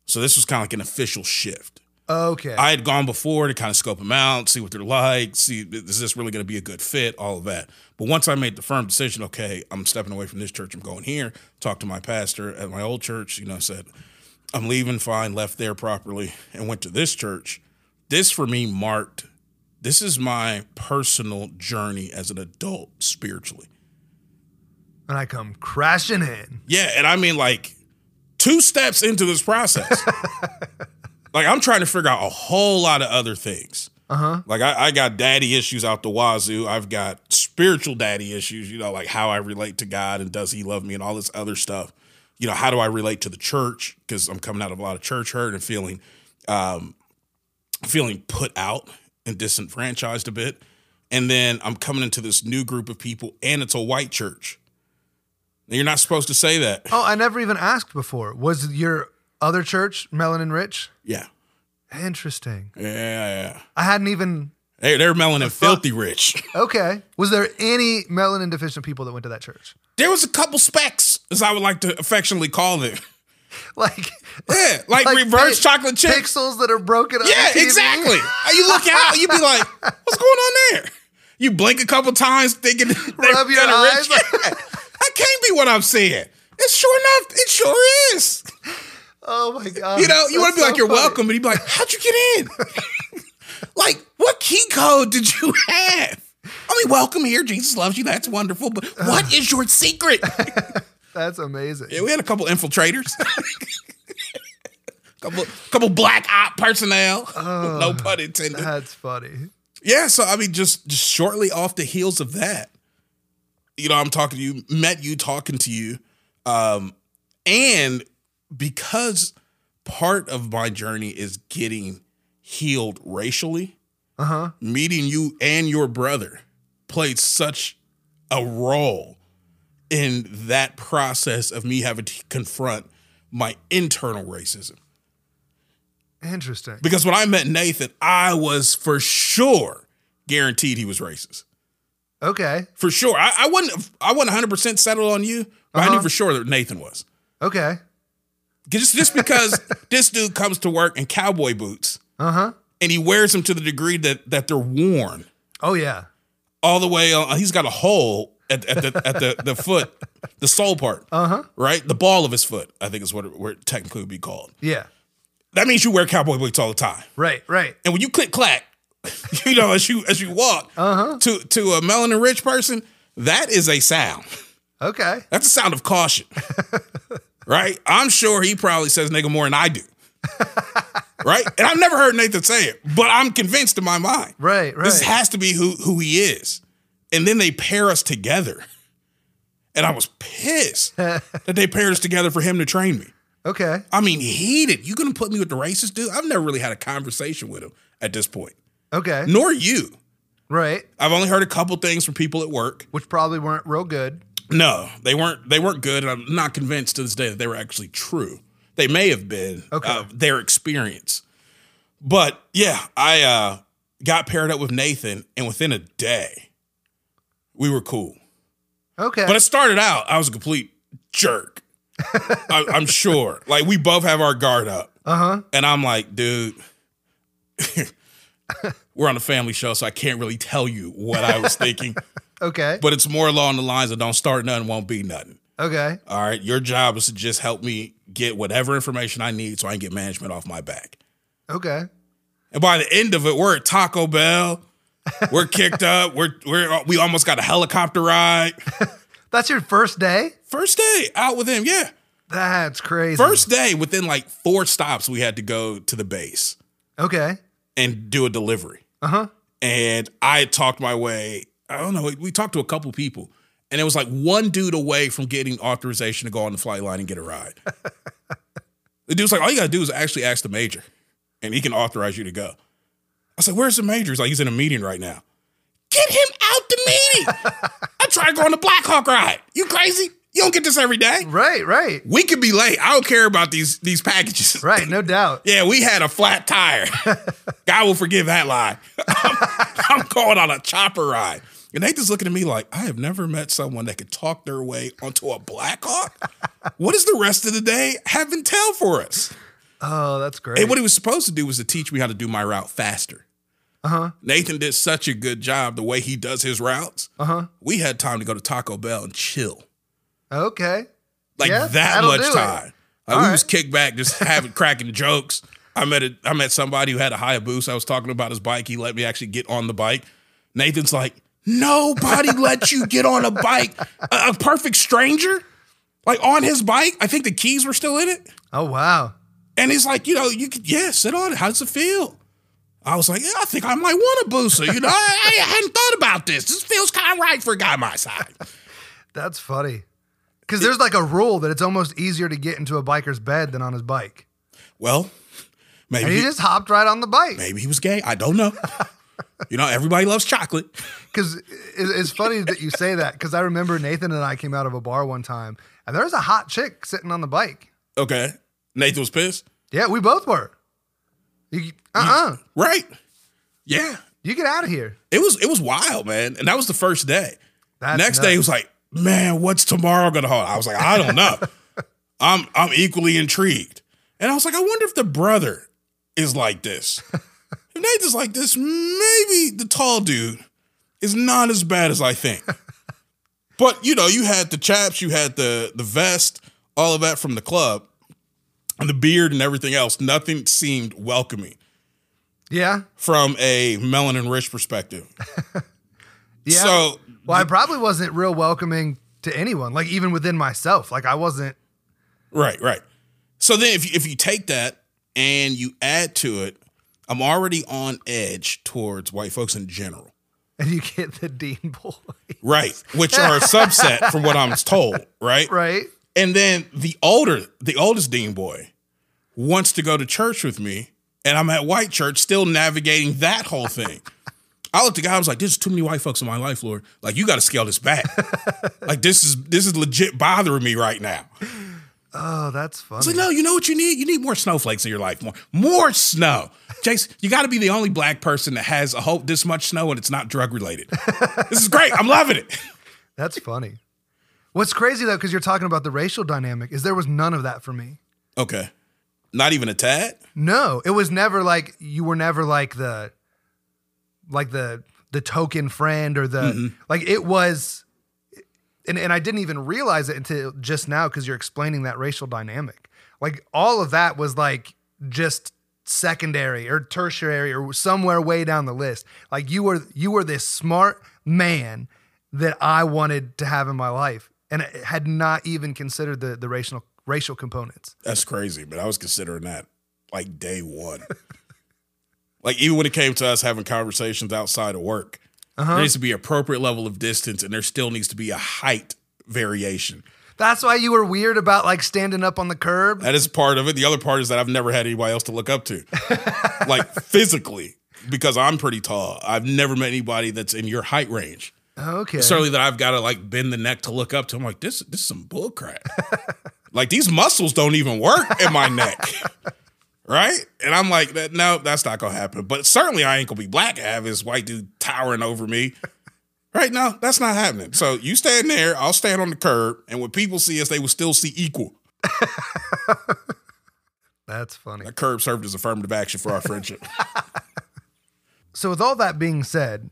So this was kind of like an official shift. Okay. I had gone before to kind of scope them out, see what they're like, see is this really going to be a good fit, all of that. But once I made the firm decision, okay, I'm stepping away from this church, I'm going here. Talked to my pastor at my old church, you know, said I'm leaving, fine, left there properly, and went to this church. This for me marked. This is my personal journey as an adult spiritually. And I come crashing in. Yeah, and I mean like two steps into this process. like I'm trying to figure out a whole lot of other things. Uh-huh. Like I, I, got daddy issues out the wazoo. I've got spiritual daddy issues, you know, like how I relate to God and does he love me and all this other stuff. You know, how do I relate to the church? Because I'm coming out of a lot of church hurt and feeling um feeling put out and disenfranchised a bit. And then I'm coming into this new group of people and it's a white church. You're not supposed to say that. Oh, I never even asked before. Was your other church Melanin Rich? Yeah. Interesting. Yeah, yeah. I hadn't even. Hey, they're melanin filthy rich. Okay. Was there any melanin deficient people that went to that church? There was a couple specks, as I would like to affectionately call them. Like, yeah, like, like reverse chocolate chips. Pixels that are broken up. Yeah, exactly. you look out, you be like, what's going on there? You blink a couple times thinking, rub your eyes. Rich. that can't be what I'm saying. It's sure enough, it sure is. Oh my god! You know, you want to be so like you're funny. welcome, but you'd be like, "How'd you get in? like, what key code did you have?" I mean, welcome here. Jesus loves you. That's wonderful. But what is your secret? That's amazing. Yeah, we had a couple infiltrators. couple couple black op personnel. Oh, no pun intended. That's funny. Yeah, so I mean, just just shortly off the heels of that, you know, I'm talking to you, met you, talking to you, um, and because part of my journey is getting healed racially. Uh-huh. Meeting you and your brother played such a role in that process of me having to confront my internal racism. Interesting. Because when I met Nathan, I was for sure guaranteed he was racist. Okay. For sure. I, I wasn't I wasn't 100 percent settled on you, but uh-huh. I knew for sure that Nathan was. Okay. Just just because this dude comes to work in cowboy boots. Uh-huh. And he wears them to the degree that that they're worn. Oh yeah. All the way on, he's got a hole at, at the at the, the foot, the sole part. Uh-huh. Right? The ball of his foot, I think is what it, where it technically would be called. Yeah. That means you wear cowboy boots all the time. Right, right. And when you click clack, you know, as you as you walk uh-huh. to to a melanin rich person, that is a sound. Okay. That's a sound of caution. right? I'm sure he probably says nigga more than I do. right? And I've never heard Nathan say it, but I'm convinced in my mind. Right, right. This has to be who who he is. And then they pair us together. And I was pissed that they paired us together for him to train me. Okay. I mean, heated. You gonna put me with the racist dude? I've never really had a conversation with him at this point. Okay. Nor you. Right. I've only heard a couple things from people at work. Which probably weren't real good. No, they weren't. They weren't good. And I'm not convinced to this day that they were actually true. They may have been. Okay. Uh, their experience. But yeah, I uh, got paired up with Nathan, and within a day, we were cool. Okay. But it started out, I was a complete jerk. I, I'm sure. Like we both have our guard up. Uh huh. And I'm like, dude, we're on a family show, so I can't really tell you what I was thinking. okay. But it's more along the lines of don't start nothing, won't be nothing. Okay. All right. Your job is to just help me get whatever information I need so I can get management off my back. Okay. And by the end of it, we're at Taco Bell. We're kicked up. We're we're we almost got a helicopter ride. That's your first day? First day out with him, yeah. That's crazy. First day within like four stops, we had to go to the base Okay. and do a delivery. Uh huh. and I talked my way. I don't know. We talked to a couple people, and it was like one dude away from getting authorization to go on the flight line and get a ride. the dude's like, all you gotta do is actually ask the major, and he can authorize you to go. I said, where's the major? He's like, he's in a meeting right now. Get him out the meeting. I tried to go on the Black Hawk ride. You crazy? You don't get this every day. Right, right. We could be late. I don't care about these these packages. Right, no doubt. Yeah, we had a flat tire. God will forgive that lie. I'm, I'm going on a chopper ride. And Nathan's looking at me like, I have never met someone that could talk their way onto a Black Hawk. what does the rest of the day have in tell for us? Oh, that's great. And what he was supposed to do was to teach me how to do my route faster. Uh-huh. Nathan did such a good job the way he does his routes. Uh-huh. We had time to go to Taco Bell and chill. okay. Like Yeah, that much time. Like All we right. was kicked back, just having cracking jokes. I met a, I met somebody who had a Hayabusa. I was talking about his bike. He let me actually get on the bike. Nathan's like, nobody let you get on a bike. A, a perfect stranger, like on his bike. I think the keys were still in it. Oh, wow. And he's like, you know, you could, yeah, sit on it. How does it feel? I was like, yeah, I think I might want a Busa. You know, I, I hadn't thought about this. This feels kind of right for a guy my size. That's funny. Because there's like a rule that it's almost easier to get into a biker's bed than on his bike. Well, maybe And he he- just hopped right on the bike. Maybe he was gay. I don't know. you know, everybody loves chocolate. Because it's funny that you say that because I remember Nathan and I came out of a bar one time and there was a hot chick sitting on the bike. Okay. Nathan was pissed. Yeah, we both were. You, uh-uh. Right. Yeah. You get out of here. It was it was wild, man. And that was the first day. That's Next day nuts. he was like, man, what's tomorrow gonna hold? I was like, I don't know. I'm I'm equally intrigued. And I was like, I wonder if the brother is like this. If Nathan's like this, maybe the tall dude is not as bad as I think. but you know, you had the chaps, you had the the vest, all of that from the club, and the beard and everything else. Nothing seemed welcoming Yeah. from a melanin rich perspective. Yeah. So well, I probably wasn't real welcoming to anyone, like even within myself. Like I wasn't. Right, right. So then if you, if you take that and you add to it, I'm already on edge towards white folks in general. And you get the Dean boy. Right, which are a subset from what I'm told, right? right. And then the older, the oldest dean boy wants to go to church with me, and I'm at white church still navigating that whole thing. I looked at the guy, I was like, there's too many white folks in my life, Lord. Like, you gotta scale this back. like this is this is legit bothering me right now. Oh, that's funny. It's like, no, you know what you need? You need more snowflakes in your life. More, more snow. Jason, you got to be the only black person that has a whole this much snow and it's not drug related. this is great. I'm loving it. That's funny. What's crazy though, because you're talking about the racial dynamic, is there was none of that for me. Okay. Not even a tad? No, it was never like you were never like the like the the token friend or the mm-hmm. like it was and, and I didn't even realize it until just now because you're explaining that racial dynamic. Like all of that was like just secondary or tertiary or somewhere way down the list. Like you were you were this smart man that I wanted to have in my life and I had not even considered the the racial racial components. That's crazy, but I was considering that like day one. like even when it came to us having conversations outside of work, uh-huh. there needs to be appropriate level of distance and there still needs to be a height variation. That's why you were weird about like standing up on the curb. That is part of it. The other part is that I've never had anybody else to look up to, like physically, because I'm pretty tall. I've never met anybody that's in your height range. Okay. Certainly that I've got to like bend the neck to look up to. I'm like, this, this is some bull crap. like these muscles don't even work in my neck. Right? And I'm like, no, that's not gonna happen. But certainly I ain't gonna be black and have this white dude towering over me. Right? now, that's not happening. So you stand there, I'll stand on the curb, and when people see us, they will still see equal. That's funny. That curb served as affirmative action for our friendship. So with all that being said,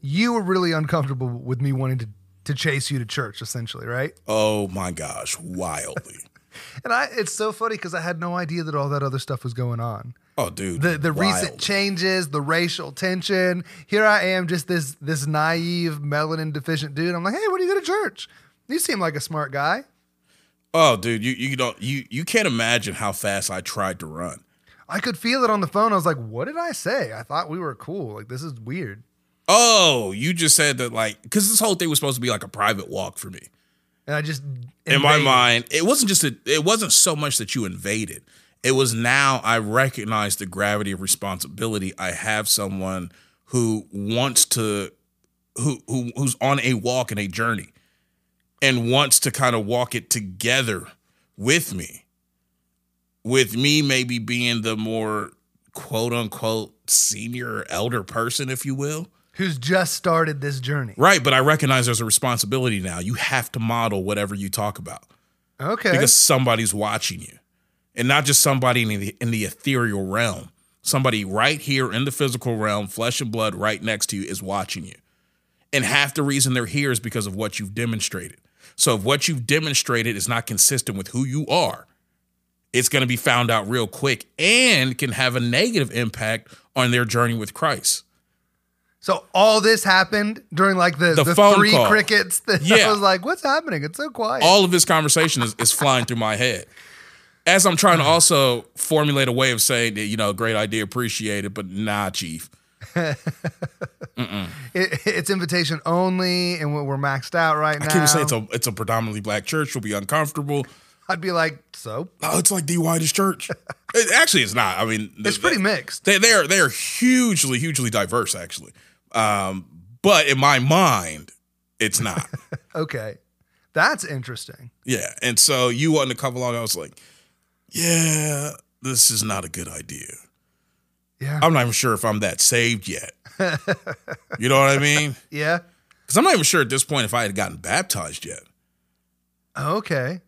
you were really uncomfortable with me wanting to to chase you to church, essentially, right? oh my gosh, wildly. And I, it's so funny because I had no idea that all that other stuff was going on. Oh, dude. The the wild. recent changes, the racial tension. Here I am, just this this naive melanin deficient dude. I'm like, hey, what do you go to church? You seem like a smart guy. Oh, dude, you you don't you you can't imagine how fast I tried to run. I could feel it on the phone. I was like, what did I say? I thought we were cool. Like this is weird. Oh, you just said that like because this whole thing was supposed to be like a private walk for me. And I just In my mind, it wasn't just a, it wasn't so much that you invaded. It was now I recognize the gravity of responsibility. I have someone who wants to who who who's on a walk and a journey and wants to kind of walk it together with me. With me maybe being the more quote unquote senior or elder person, if you will. Who's just started this journey. Right, but I recognize there's a responsibility now. You have to model whatever you talk about Okay. because somebody's watching you. And not just somebody in the in the ethereal realm. Somebody right here in the physical realm, flesh and blood right next to you is watching you. And half the reason they're here is because of what you've demonstrated. So if what you've demonstrated is not consistent with who you are, it's going to be found out real quick and can have a negative impact on their journey with Christ. So all this happened during like the, The the, three call. crickets. That Yeah. I was like, what's happening? It's so quiet. all of this conversation is, is flying through my head. As I'm trying to mm. also formulate a way of saying that, you know, great idea, appreciate it, but nah, chief. It- it's invitation only, and we're maxed out right now. I can't even say it's a it's a predominantly black church. You'll be uncomfortable. I'd be like, so Oh, it's like the whitest church. It- actually, it's not. I mean, it's pretty mixed. They they are they are hugely hugely diverse actually. Um, but in my mind, it's not. Okay, that's interesting. yeah, and so you wanted to come along. I was like, yeah, this is not a good idea. Yeah, I'm not even sure if I'm that saved yet. you know what I mean? yeah. Because I'm not even sure at this point if I had gotten baptized yet. Okay,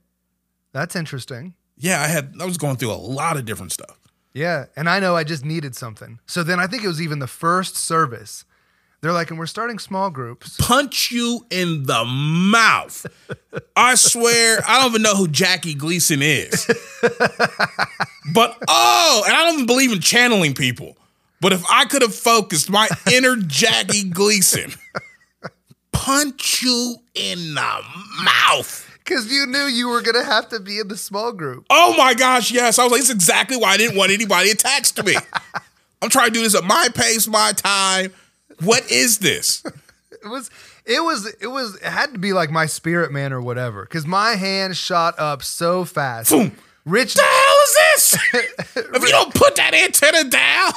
that's interesting. Yeah, I had. I was going through a lot of different stuff. Yeah, and I know I just needed something. So then I think it was even the first service. They're like, and we're starting small groups. Punch you in the mouth. I swear, I don't even know who Jackie Gleason is. but oh, and I don't even believe in channeling people. But if I could have focused my inner Jackie Gleason, punch you in the mouth. Because you knew you were gonna have to be in the small group. Oh my gosh, yes. I was like, it's exactly why I didn't want anybody attached to me. I'm trying to do this at my pace, my time. What is this? It was, it was, it was, it had to be like my spirit man or whatever. Because my hand shot up so fast. Boom. Rich, the hell is this? if you don't put that antenna down.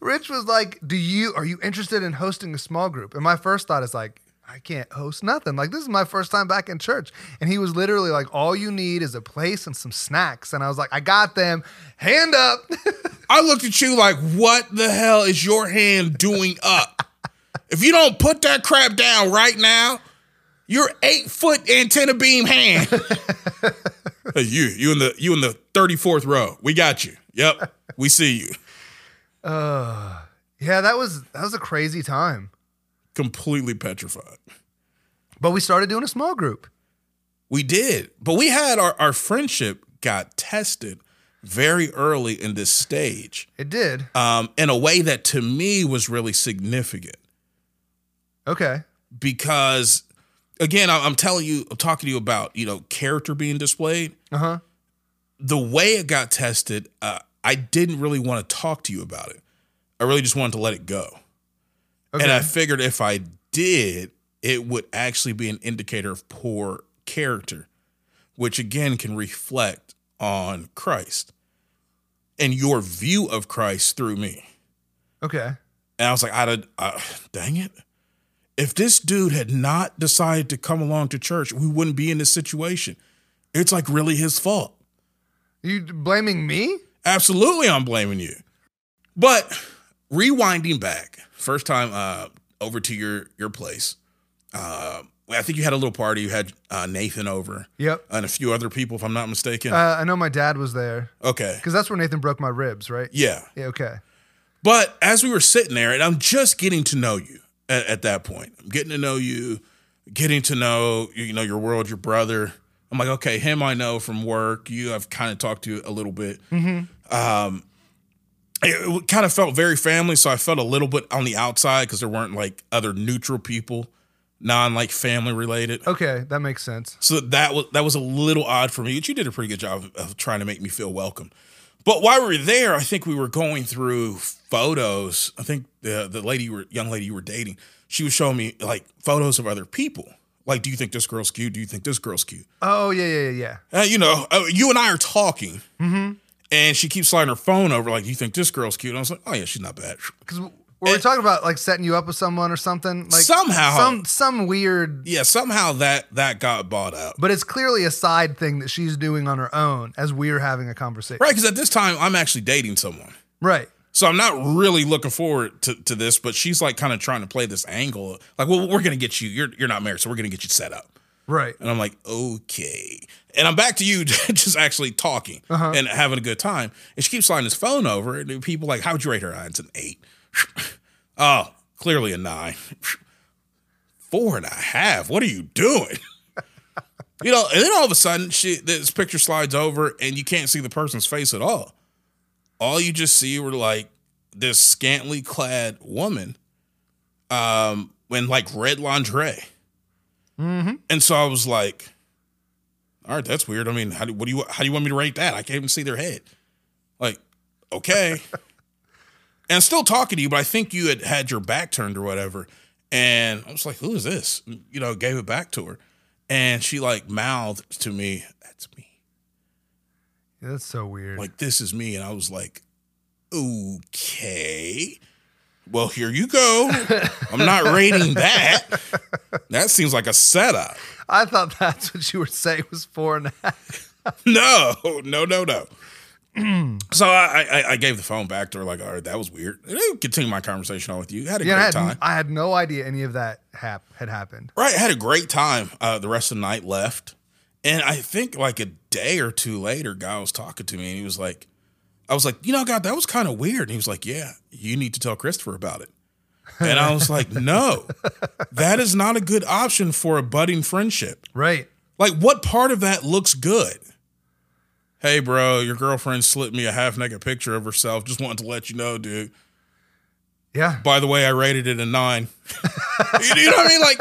Rich was like, "Do you are you interested in hosting a small group?" And my first thought is like, I can't host nothing. Like this is my first time back in church. And he was literally like, all you need is a place and some snacks. And I was like, I got them. Hand up. I looked at you like, what the hell is your hand doing up? if you don't put that crap down right now, your eight foot antenna beam hand. You, you in the you in the 34th row. We got you. Yep. We see you. Uh yeah, that was that was a crazy time. Completely petrified. But we started doing a small group. We did. But we had our, our friendship got tested very early in this stage. It did. Um, in a way that to me was really significant. Okay. because again i'm telling you i'm talking to you about you know character being displayed Uh-huh. the way it got tested uh, i didn't really want to talk to you about it i really just wanted to let it go Okay. and i figured if i did it would actually be an indicator of poor character which again can reflect on christ and your view of christ through me okay. and I was like, I did, uh, dang it. If this dude had not decided to come along to church, we wouldn't be in this situation. It's like really his fault. You blaming me? Absolutely, I'm blaming you. But rewinding back, first time uh, over to your your place, uh, I think you had a little party. You had uh, Nathan over Yep. and a few other people, if I'm not mistaken. Uh, I know my dad was there okay. because that's where Nathan broke my ribs, right? Yeah. Yeah. Okay. But as we were sitting there, and I'm just getting to know you at, at that point, I'm getting to know you, getting to know you know your world, your brother, I'm like, okay, him I know from work. You I've kind of talked to a little bit. Um, it, kind of felt very family, so I felt a little bit on the outside because there weren't like other neutral people, non like family related. Okay, that makes sense. So that was that was a little odd for me, but you did a pretty good job of, of trying to make me feel welcome. But while we were there, I think we were going through photos. I think the the lady you were young lady you were dating, she was showing me like photos of other people. Like, do you think this girl's cute? Do you think this girl's cute? Oh yeah, yeah, yeah, yeah. Uh, you know, uh, you and I are talking, and she keeps sliding her phone over. Like, you think this girl's cute? And I was like, oh yeah, she's not bad. Because were we talking about like setting you up with someone or something? Like Somehow. some some weird. Yeah, somehow that that got bought out. But it's clearly a side thing that she's doing on her own as we're having a conversation. Right, because at this time I'm actually dating someone. Right. So I'm not really looking forward to, to this, but she's like kind of trying to play this angle. Like, well, we're gonna get you. You're you're not married, so we're gonna get you set up. Right. And I'm like, okay. And I'm back to you just actually talking and having a good time. And she keeps sliding his phone over. And people like, how would you rate her? It's an eight. oh, clearly a nine. Four and a half. What are you doing? you know, and then all of a sudden, she this picture slides over and you can't see the person's face at all. All you just see were like this scantily clad woman um in like red lingerie. And so I was like, all right, that's weird. I mean, how do what do you how do you want me to rate that? I can't even see their head. Like, okay. and I'm still talking to you, but I think you had had your back turned or whatever. And I was like, who is this? You know, gave it back to her. And she like mouthed to me, that's me. That's so weird. Like, this is me. And I was like, okay. Well, here you go. I'm not rating that. That seems like a setup. I thought that's what you were saying was four and a half. No, no, no, no. so I, I I gave the phone back to her, like, all right, that was weird. And I continued my conversation on with you. Had a Yeah, I great had, time. I had no idea any of that hap- had happened. Right, had a great time. Uh, the rest of the night left, and I think like a day or two later, guy was talking to me, and he was like, "I was like, you know, God, that was kind of weird." And he was like, "Yeah, you need to tell Christopher about it." And I was like, "No, that is not a good option for a budding friendship." Right. Like, what part of that looks good? Hey, bro, your girlfriend slipped me a half naked picture of herself. Just wanted to let you know, dude. Yeah. By the way, I rated it a nine. you know what I mean? Like,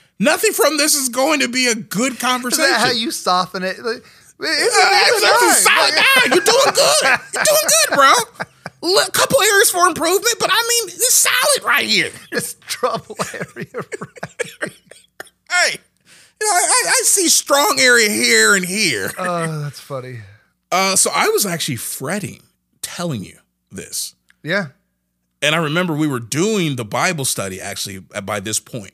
nothing from this is going to be a good conversation. how you soften it? Like, it's a- Uh, it's a it's a nine. solid nine. You're doing good. You're doing good, bro. A couple areas for improvement, but I mean, it's solid right here. It's trouble area. Right. Hey, you know, I, I see strong area here and here. Oh, that's funny. Uh, so I was actually fretting telling you this. Yeah. And I remember we were doing the Bible study actually by this point.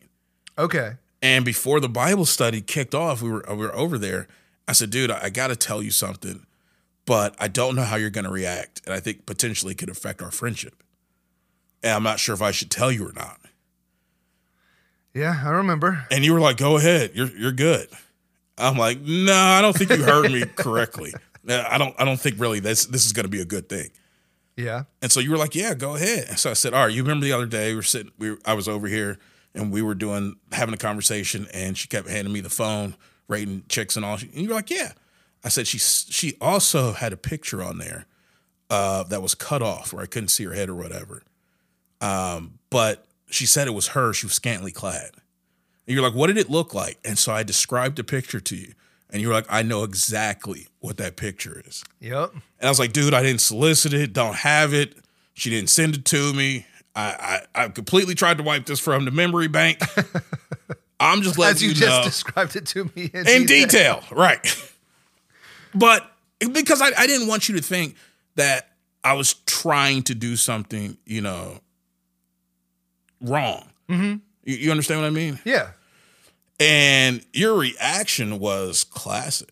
Okay. And before the Bible study kicked off, we were we were over there. I said, "Dude, I, I got to tell you something, but I don't know how you're going to react, and I think potentially could affect our friendship. And I'm not sure if I should tell you or not." Yeah, I remember. And you were like, "Go ahead, you're you're good." I'm like, "No, I don't think you heard me correctly. I don't I don't think really this this is going to be a good thing." Yeah. And so you were like, "Yeah, go ahead." And so I said, "All right." You remember the other day we were sitting, we were, I was over here and we were doing having a conversation, and she kept handing me the phone, rating chicks and all. And you were like, "Yeah." I said she she also had a picture on there uh, that was cut off where I couldn't see her head or whatever. Um, but she said it was her. She was scantily clad. And you're like, "What did it look like?" And so I described the picture to you, and you were like, "I know exactly what that picture is." Yep. And I was like, dude, I didn't solicit it, don't have it. She didn't send it to me. I I, I completely tried to wipe this from the memory bank. I'm just letting As you, you, just know described it to me in, in detail, right? But because I, I didn't want you to think that I was trying to do something, you know, wrong. Mm-hmm. You, you understand what I mean? Yeah. And your reaction was classic.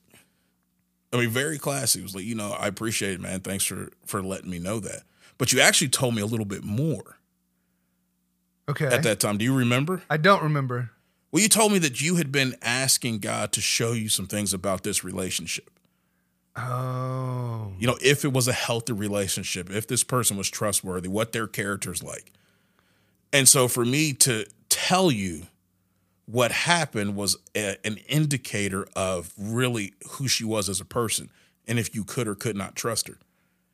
I mean, very classy. It was like, you know, I appreciate it, man. Thanks for for letting me know that. But you actually told me a little bit more Okay. at that time. Do you remember? I don't remember. Well, you told me that you had been asking God to show you some things about this relationship. Oh. You know, if it was a healthy relationship, if this person was trustworthy, what their character's like. And so for me to tell you what happened was a, an indicator of really who she was as a person and if you could or could not trust her.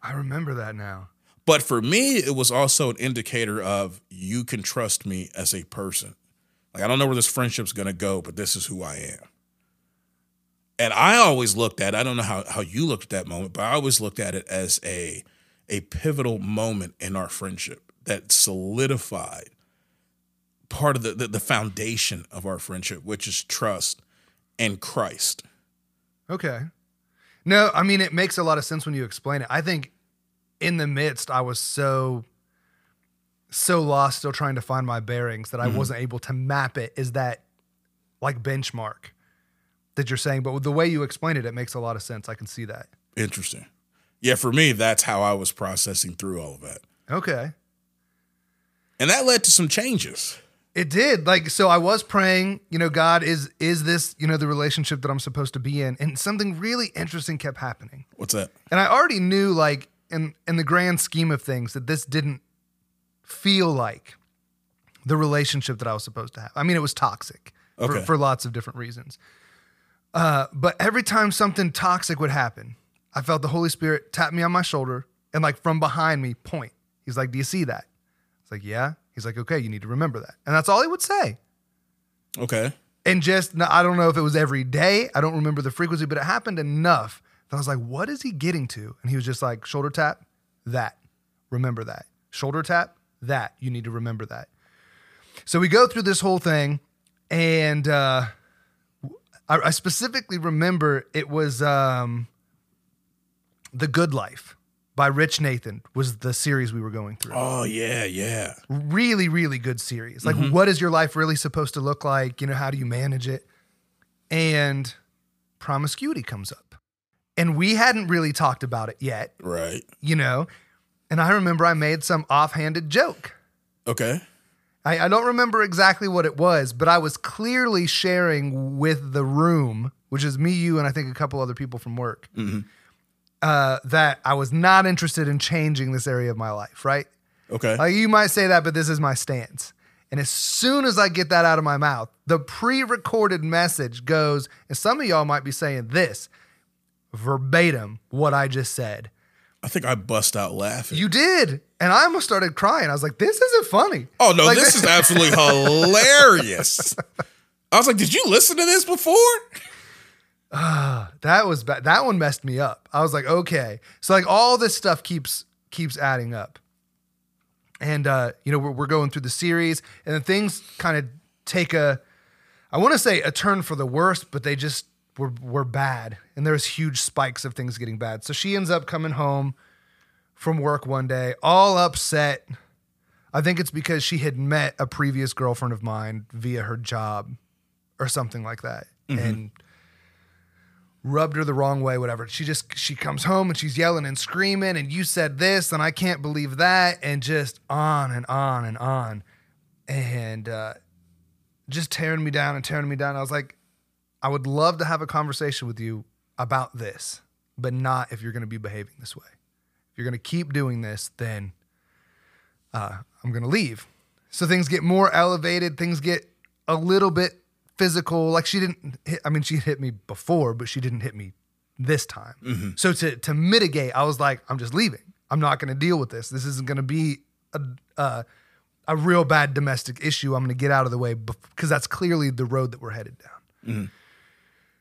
I remember that now. But for me, it was also an indicator of you can trust me as a person. Like I don't know where this friendship's gonna go, but this is who I am. And I always looked at, I don't know how, how you looked at that moment, but I always looked at it as a a pivotal moment in our friendship that solidified part of the, the, the foundation of our friendship, which is trust and Christ. Okay. No, I mean it makes a lot of sense when you explain it. I think in the midst I was so so lost still trying to find my bearings that I mm-hmm. wasn't able to map it is that like benchmark that you're saying, but with the way you explain it it makes a lot of sense. I can see that. Interesting. Yeah, for me, that's how I was processing through all of that. Okay. And that led to some changes. It did. Like so I was praying, you know, God is is this, you know, the relationship that I'm supposed to be in? And something really interesting kept happening. What's that? And I already knew like in in the grand scheme of things that this didn't feel like the relationship that I was supposed to have. I mean, it was toxic for, Okay. for lots of different reasons. Uh, but every time something toxic would happen, I felt the Holy Spirit tap me on my shoulder and like from behind me point. He's like, "Do you see that?" It's like, "Yeah." He's like, "Okay, you need to remember that." And that's all he would say. Okay. And just, I don't know if it was every day. I don't remember the frequency, but it happened enough that I was like, what is he getting to? And he was just like, shoulder tap, that. Remember that. Shoulder tap, that. You need to remember that. So we go through this whole thing, and uh, I, I specifically remember it was um, The Good Life by Rich Nathan was the series we were going through Oh yeah, yeah. really really good series like what is your life really supposed to look like you know how do you manage it and promiscuity comes up and we hadn't really talked about it yet Right. you know and i remember i made some offhanded joke Okay. I, I don't remember exactly what it was but i was clearly sharing with the room which is me you and i think a couple other people from work uh, that i was not interested in changing this area of my life right Okay. like you might say that, but this is my stance. And as soon as I get that out of my mouth, the pre-recorded message goes, and some of y'all might be saying this verbatim what I just said. I think I bust out laughing. You did. And I almost started crying. I was like, this isn't funny. oh no, Like- this is absolutely hilarious. I was like, did you listen to this before? That was bad. That one messed me up. I was like, okay. So like all this stuff keeps keeps adding up. And uh, you know, we're, we're going through the series, and then things kind of take a I want to say a turn for the worse, but they just were were bad. And there's huge spikes of things getting bad. So she ends up coming home from work one day, all upset. I think it's because she had met a previous girlfriend of mine via her job or something like that. And rubbed her the wrong way, whatever. She just she comes home and she's yelling and screaming, and you said this, and I can't believe that, and just on and on and on, and uh, just tearing me down and tearing me down. I was like, I would love to have a conversation with you about this, but not if you're going to be behaving this way. If you're going to keep doing this, then uh, I'm going to leave. So things get more elevated. Things get a little bit physical. Like she didn't hit, I mean, she hit me before, but she didn't hit me this time. So to, to mitigate, I was like, I'm just leaving. I'm not going to deal with this. This isn't going to be a, uh, a real bad domestic issue. I'm going to get out of the way because that's clearly the road that we're headed down.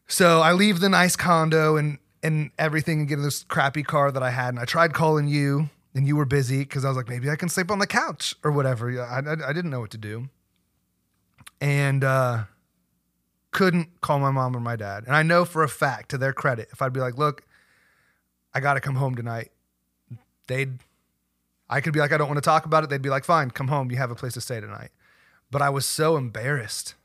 So I leave the nice condo and and everything and get in this crappy car that I had. And I tried calling you and you were busy because I was like, maybe I can sleep on the couch or whatever. I, I, I didn't know what to do. And uh, couldn't call my mom or my dad. And I know for a fact, to their credit, if I'd be like, look, I got to come home tonight, they'd, I could be like, I don't want to talk about it. They'd be like, fine, come home. You have a place to stay tonight. But I was so embarrassed.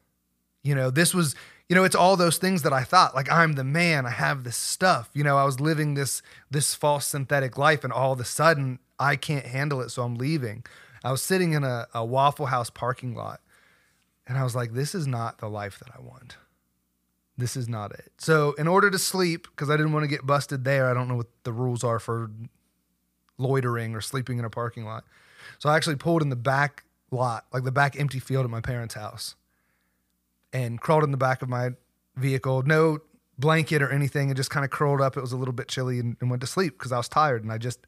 You know, this was, you know, it's all those things that I thought, like I'm the man, I have this stuff. You know, I was living this this false synthetic life, and all of a sudden I can't handle it, so I'm leaving. I was sitting in a, a Waffle House parking lot, and I was like, this is not the life that I want. This is not it. So, in order to sleep, because I didn't want to get busted there, I don't know what the rules are for loitering or sleeping in a parking lot. So I actually pulled in the back lot, like the back empty field at my parents' house. And crawled in the back of my vehicle. No blanket or anything, and just kind of curled up. It was a little bit chilly and, and went to sleep because I was tired and I just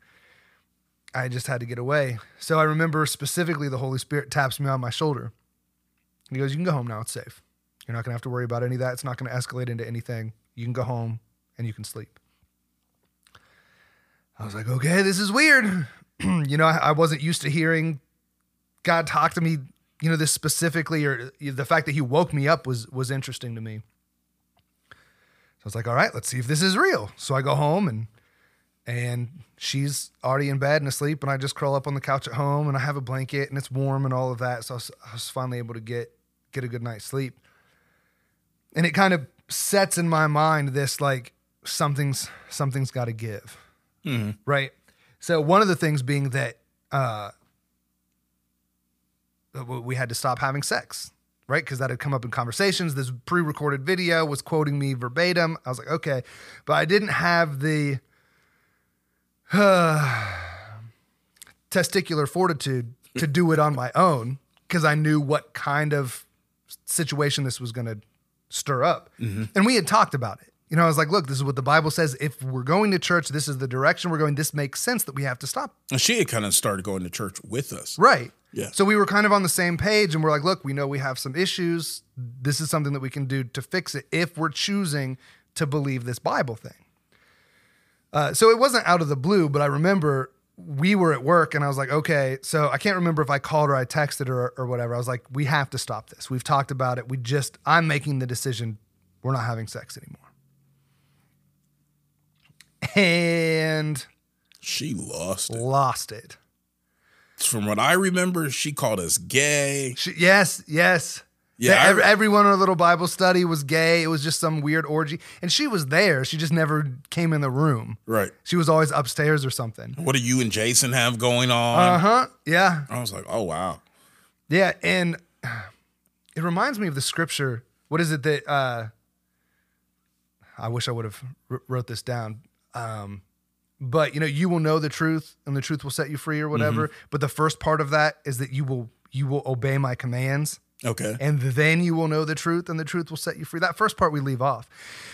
I just had to get away. So I remember specifically the Holy Spirit taps me on my shoulder. He goes, You can go home now. It's safe. You're not going to have to worry about any of that. It's not going to escalate into anything. You can go home and you can sleep. I was like, Okay, this is weird. you know, I, I wasn't used to hearing God talk to me, you know, this specifically, or the fact that He woke me up was was interesting to me. So I was like, All right, let's see if this is real. So I go home and and she's already in bed and asleep and i just curl up on the couch at home and i have a blanket and it's warm and all of that. So i was, I was finally able to get get a good night's sleep. And it kind of sets in my mind this like something's something's got to give right? So one of the things being that uh we had to stop having sex right? Because that had come up in conversations. This pre-recorded video was quoting me verbatim. I was like okay. But i didn't have the uh, testicular fortitude to do it on my own because I knew what kind of situation this was going to stir up. And we had talked about it. You know, I was like, look, this is what the Bible says. If we're going to church, this is the direction we're going. This makes sense that we have to stop. And she had kind of started going to church with us. Right. Yeah. So we were kind of on the same page and we're like, look, we know we have some issues. This is something that we can do to fix it if we're choosing to believe this Bible thing. Uh, so it wasn't out of the blue, but I remember we were at work and I was like, okay, so I can't remember if I called or I texted or, or whatever. I was like, we have to stop this. We've talked about it. We just, I'm making the decision. We're not having sex anymore. And She lost it. lost it. From what I remember, she called us gay. She, yes, yes. Yeah, I- every, everyone in our little Bible study was gay. It was just some weird orgy. And she was there. She just never came in the room. Right. She was always upstairs or something. What do you and Jason have going on? Uh huh. Yeah. I was like, oh wow. Yeah, and it reminds me of the scripture. What is it that uh I wish I would have wr- wrote this down. Um but you know, you will know the truth and the truth will set you free or whatever. But the first part of that is that you will you will obey my commands Okay. and then you will know the truth and the truth will set you free. That first part we leave off.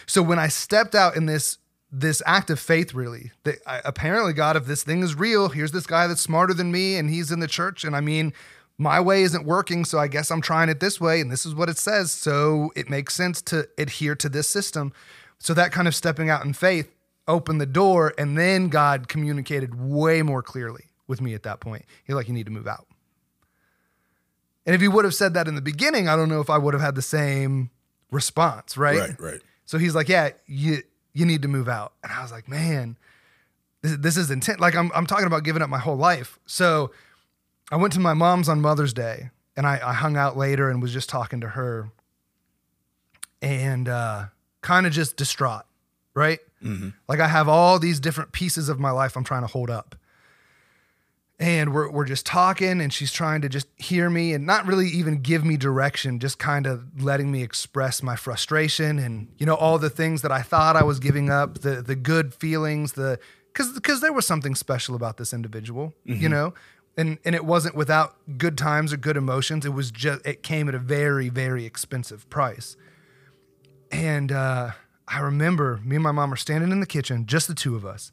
So when I stepped out in this this act of faith really that I, apparently God if this thing is real, here's this guy that's smarter than me and he's in the church and I mean my way isn't working, so I guess I'm trying it this way and this is what it says. So it makes sense to adhere to this system. So that kind of stepping out in faith opened the door and then God communicated way more clearly with me at that point. He's like you need to move out. And if he would have said that in the beginning, I don't know if I would have had the same response, right? Right, right. So he's like, "Yeah, you you need to move out." And I was like, "Man, this, this is intense." Like I'm I'm talking about giving up my whole life. So I went to my mom's on Mother's Day, and I, I hung out later and was just talking to her, and uh, kind of just distraught, right? Like I have all these different pieces of my life I'm trying to hold up. And we're we're just talking and she's trying to just hear me and not really even give me direction just kind of letting me express my frustration and you know all the things that I thought I was giving up the the good feelings the cuz cuz there was something special about this individual you know? And and it wasn't without good times or good emotions. It was just it came at a very very expensive price. And uh I remember me and my mom are standing in the kitchen just the two of us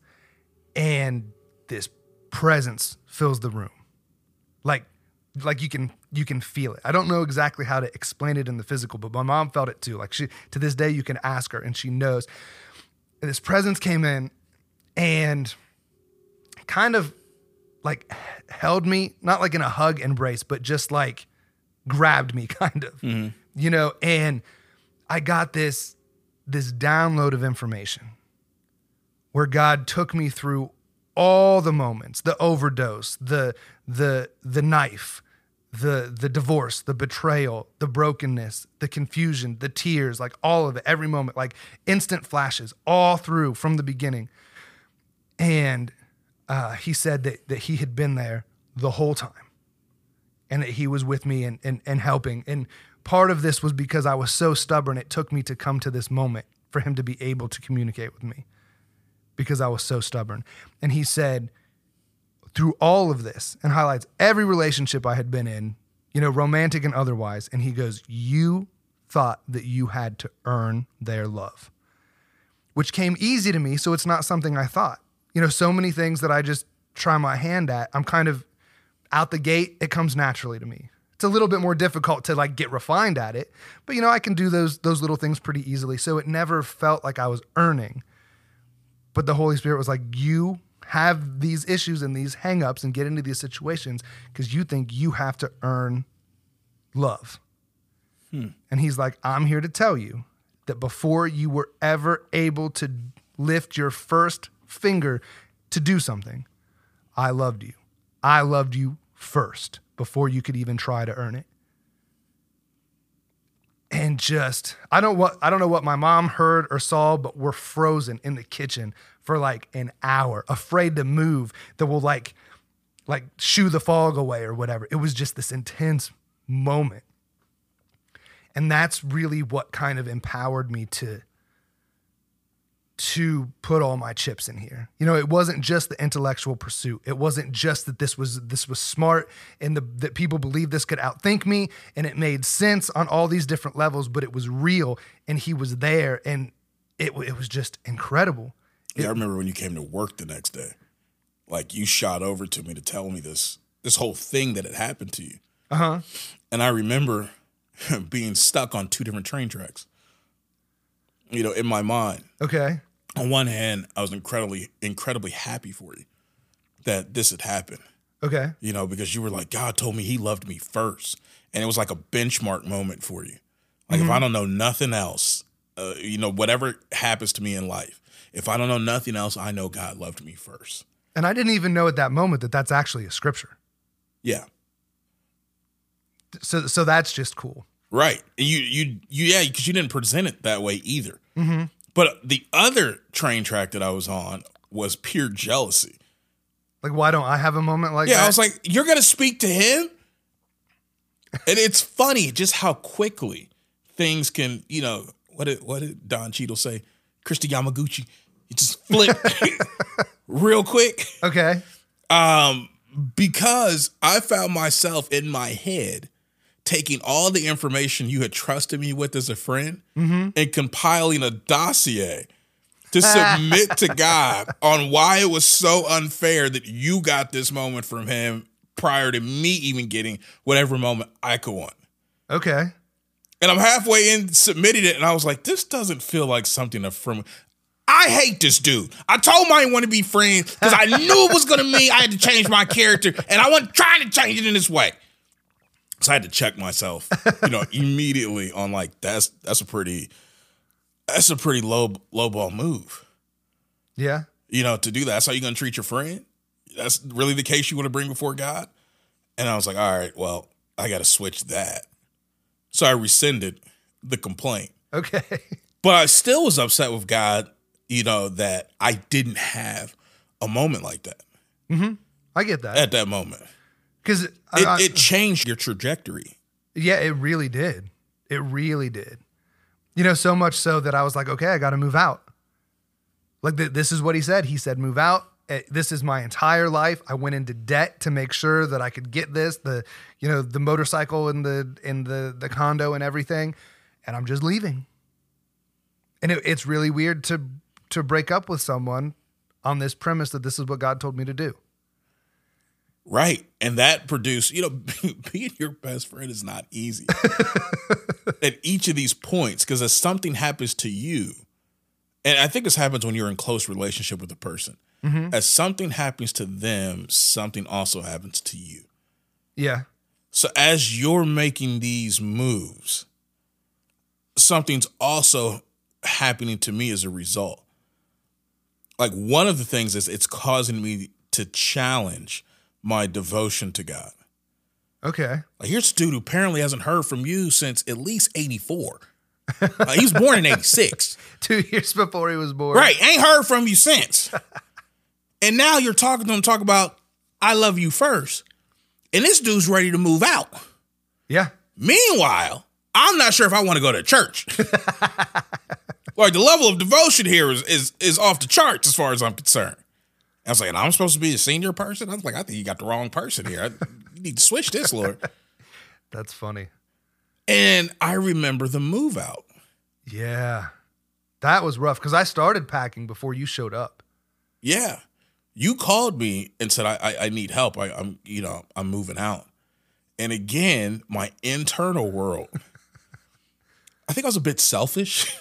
and this presence fills the room. Like like you can you can feel it. I don't know exactly how to explain it in the physical but my mom felt it too. Like she to this day you can ask her and she knows. And this presence came in and kind of like held me not like in a hug embrace but just like grabbed me kind of mm-hmm. you know? And i got this this download of information where God took me through all the moments, the overdose, the the the knife, the the divorce, the betrayal, the brokenness, the confusion, the tears, like all of it, every moment, like instant flashes, all through from the beginning. And uh, he said that that he had been there the whole time and that he was with me and, and, and helping. And part of this was because I was so stubborn, it took me to come to this moment for him to be able to communicate with me because I was so stubborn. And he said, through all of this, and highlights every relationship I had been in, you know, romantic and otherwise. And he goes, You thought that you had to earn their love, which came easy to me. So it's not something I thought. You know, so many things that I just try my hand at, I'm kind of out the gate, it comes naturally to me. It's a little bit more difficult to like get refined at it, but you know, I can do those those little things pretty easily. So it never felt like I was earning. But the Holy Spirit was like, you have these issues and these hangups and get into these situations because you think you have to earn love. Hmm. And he's like, I'm here to tell you that before you were ever able to lift your first finger to do something, I loved you. I loved you first before you could even try to earn it. And just I don't what I don't know what my mom heard or saw, but we're frozen in the kitchen for like an hour, afraid to move that will like like shoo the fog away or whatever. It was just this intense moment. And that's really what kind of empowered me to to put all my chips in here. You know, it wasn't just the intellectual pursuit. It wasn't just that this was this was smart and the, that people believed this could outthink me and it made sense on all these different levels, but it was real and he was there and it it was just incredible. Yeah, I remember when you came to work the next day. Like you shot over to me to tell me this this whole thing that had happened to you. Uh-huh. And I remember being stuck on two different train tracks. You know, in my mind. Okay. On one hand, I was incredibly, incredibly happy for you that this had happened. Okay. You know, because you were like, God told me he loved me first. And it was like a benchmark moment for you. Like if I don't know nothing else, uh, you know, whatever happens to me in life, if I don't know nothing else, I know God loved me first. And I didn't even know at that moment that that's actually a scripture. Yeah. So so that's just cool. Right. You you you yeah, because you didn't present it that way either. Mm-hmm. But the other train track that I was on was pure jealousy. Like why don't I have a moment like yeah, that? Yeah, I was like, you're gonna speak to him? and it's funny just how quickly things can, you know, what did what did Don Cheadle say? Kristi Yamaguchi, you just flip real quick. Okay. Um, because I found myself in my head taking all the information you had trusted me with as a friend mm-hmm. and compiling a dossier to submit to God on why it was so unfair that you got this moment from him prior to me even getting whatever moment I could want. Okay. And I'm halfway in submitting it, and I was like, this doesn't feel like something from. I hate this dude. I told him I didn't want to be friends because I knew it was gonna mean I had to change my character, and I wasn't trying to change it in this way. So I had to check myself, you know, immediately on like that's that's a pretty that's a pretty low low ball move. Yeah. You know, to do that. That's how you're gonna treat your friend. That's really the case you want to bring before God. And I was like, all right, well, I gotta switch that. So I rescinded the complaint. Okay. But I still was upset with God, you know, that I didn't have a moment like that mm-hmm. I get that. at that moment. Because It, it changed your trajectory. Yeah, it really did. It really did. You know, so much so that I was like, okay, I got to move out. Like, th- this is what he said. He said, move out. Eh, This is my entire life. I went into debt to make sure that I could get this, the, you know, the motorcycle and the, and the, the condo and everything. And I'm just leaving. And it, it's really weird to, to break up with someone on this premise that this is what God told me to do. Right. And that produced, you know, being your best friend is not easy at each of these points because as something happens to you, and I think this happens when you're in close relationship with a person, mm-hmm. as something happens to them, something also happens to you. Yeah. So as you're making these moves, something's also happening to me as a result. Like one of the things is it's causing me to challenge my devotion to God. Okay. Like here's a dude who apparently hasn't heard from you since at least 84. Uh, he was born in 86. Two years before he was born. Right. Ain't heard from you since. and now you're talking to him, talk about, I love you first. And this dude's ready to move out. Yeah. Meanwhile, I'm not sure if I want to go to church. like the level of devotion here is, is is off the charts as far as I'm concerned. I was like, I'm supposed to be a senior person. I was like, I think you got the wrong person here. I, you need to switch this, Lord. That's funny. And I remember the move out. Yeah. That was rough because I started packing before you showed up. Yeah. You called me and said I I, I need help. I, I'm you know, I'm moving out. And again, my internal world. I think I was a bit selfish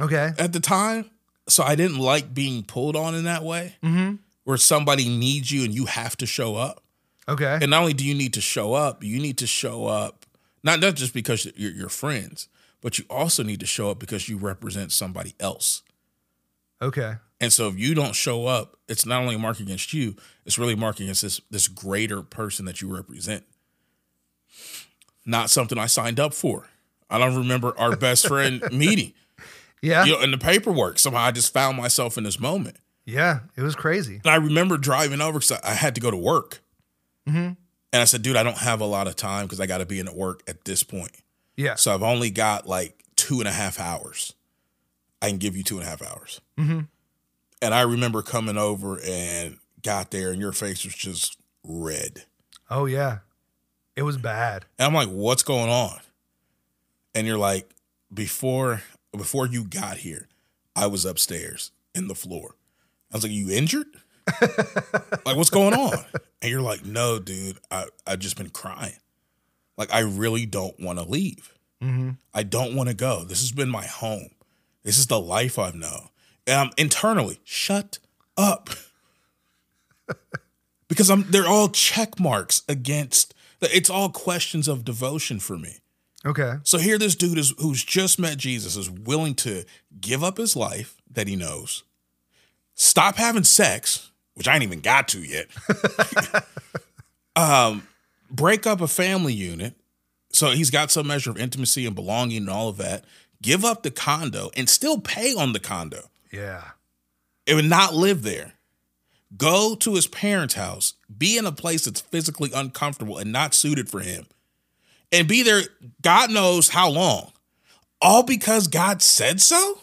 Okay. at the time. So I didn't like being pulled on in that way. Mm-hmm. Where somebody needs you and you have to show up. Okay. And not only do you need to show up, you need to show up not, not just because you're, you're friends, but you also need to show up because you represent somebody else. Okay. And so if you don't show up, it's not only a mark against you, it's really a mark against this this greater person that you represent. Not something I signed up for. I don't remember our best friend meeting. Yeah. You know, in the paperwork, somehow I just found myself in this moment. Yeah. It was crazy. And I remember driving over because I had to go to work. Mm-hmm. And I said, dude, I don't have a lot of time because I got to be in at work at this point. Yeah. So I've only got like two and a half hours. I can give you two and a half hours. Mm-hmm. And I remember coming over and got there, and your face was just red. Oh yeah. It was bad. And I'm like, what's going on? And you're like, before before you got here, I was upstairs in the floor. I was like, you injured? like, what's going on? And you're like, no, dude, I, I've just been crying. Like, I really don't want to leave. Mm-hmm. I don't want to go. This has been my home. This is the life I've known. And I'm internally, shut up. because I'm they're all check marks against it's all questions of devotion for me. Okay. So here this dude is who's just met Jesus is willing to give up his life that he knows, stop having sex, which I ain't even got to yet. um, break up a family unit. So he's got some measure of intimacy and belonging and all of that. Give up the condo and still pay on the condo. Yeah. It would not live there. Go to his parents' house, be in a place that's physically uncomfortable and not suited for him, and be there God knows how long, all because God said so?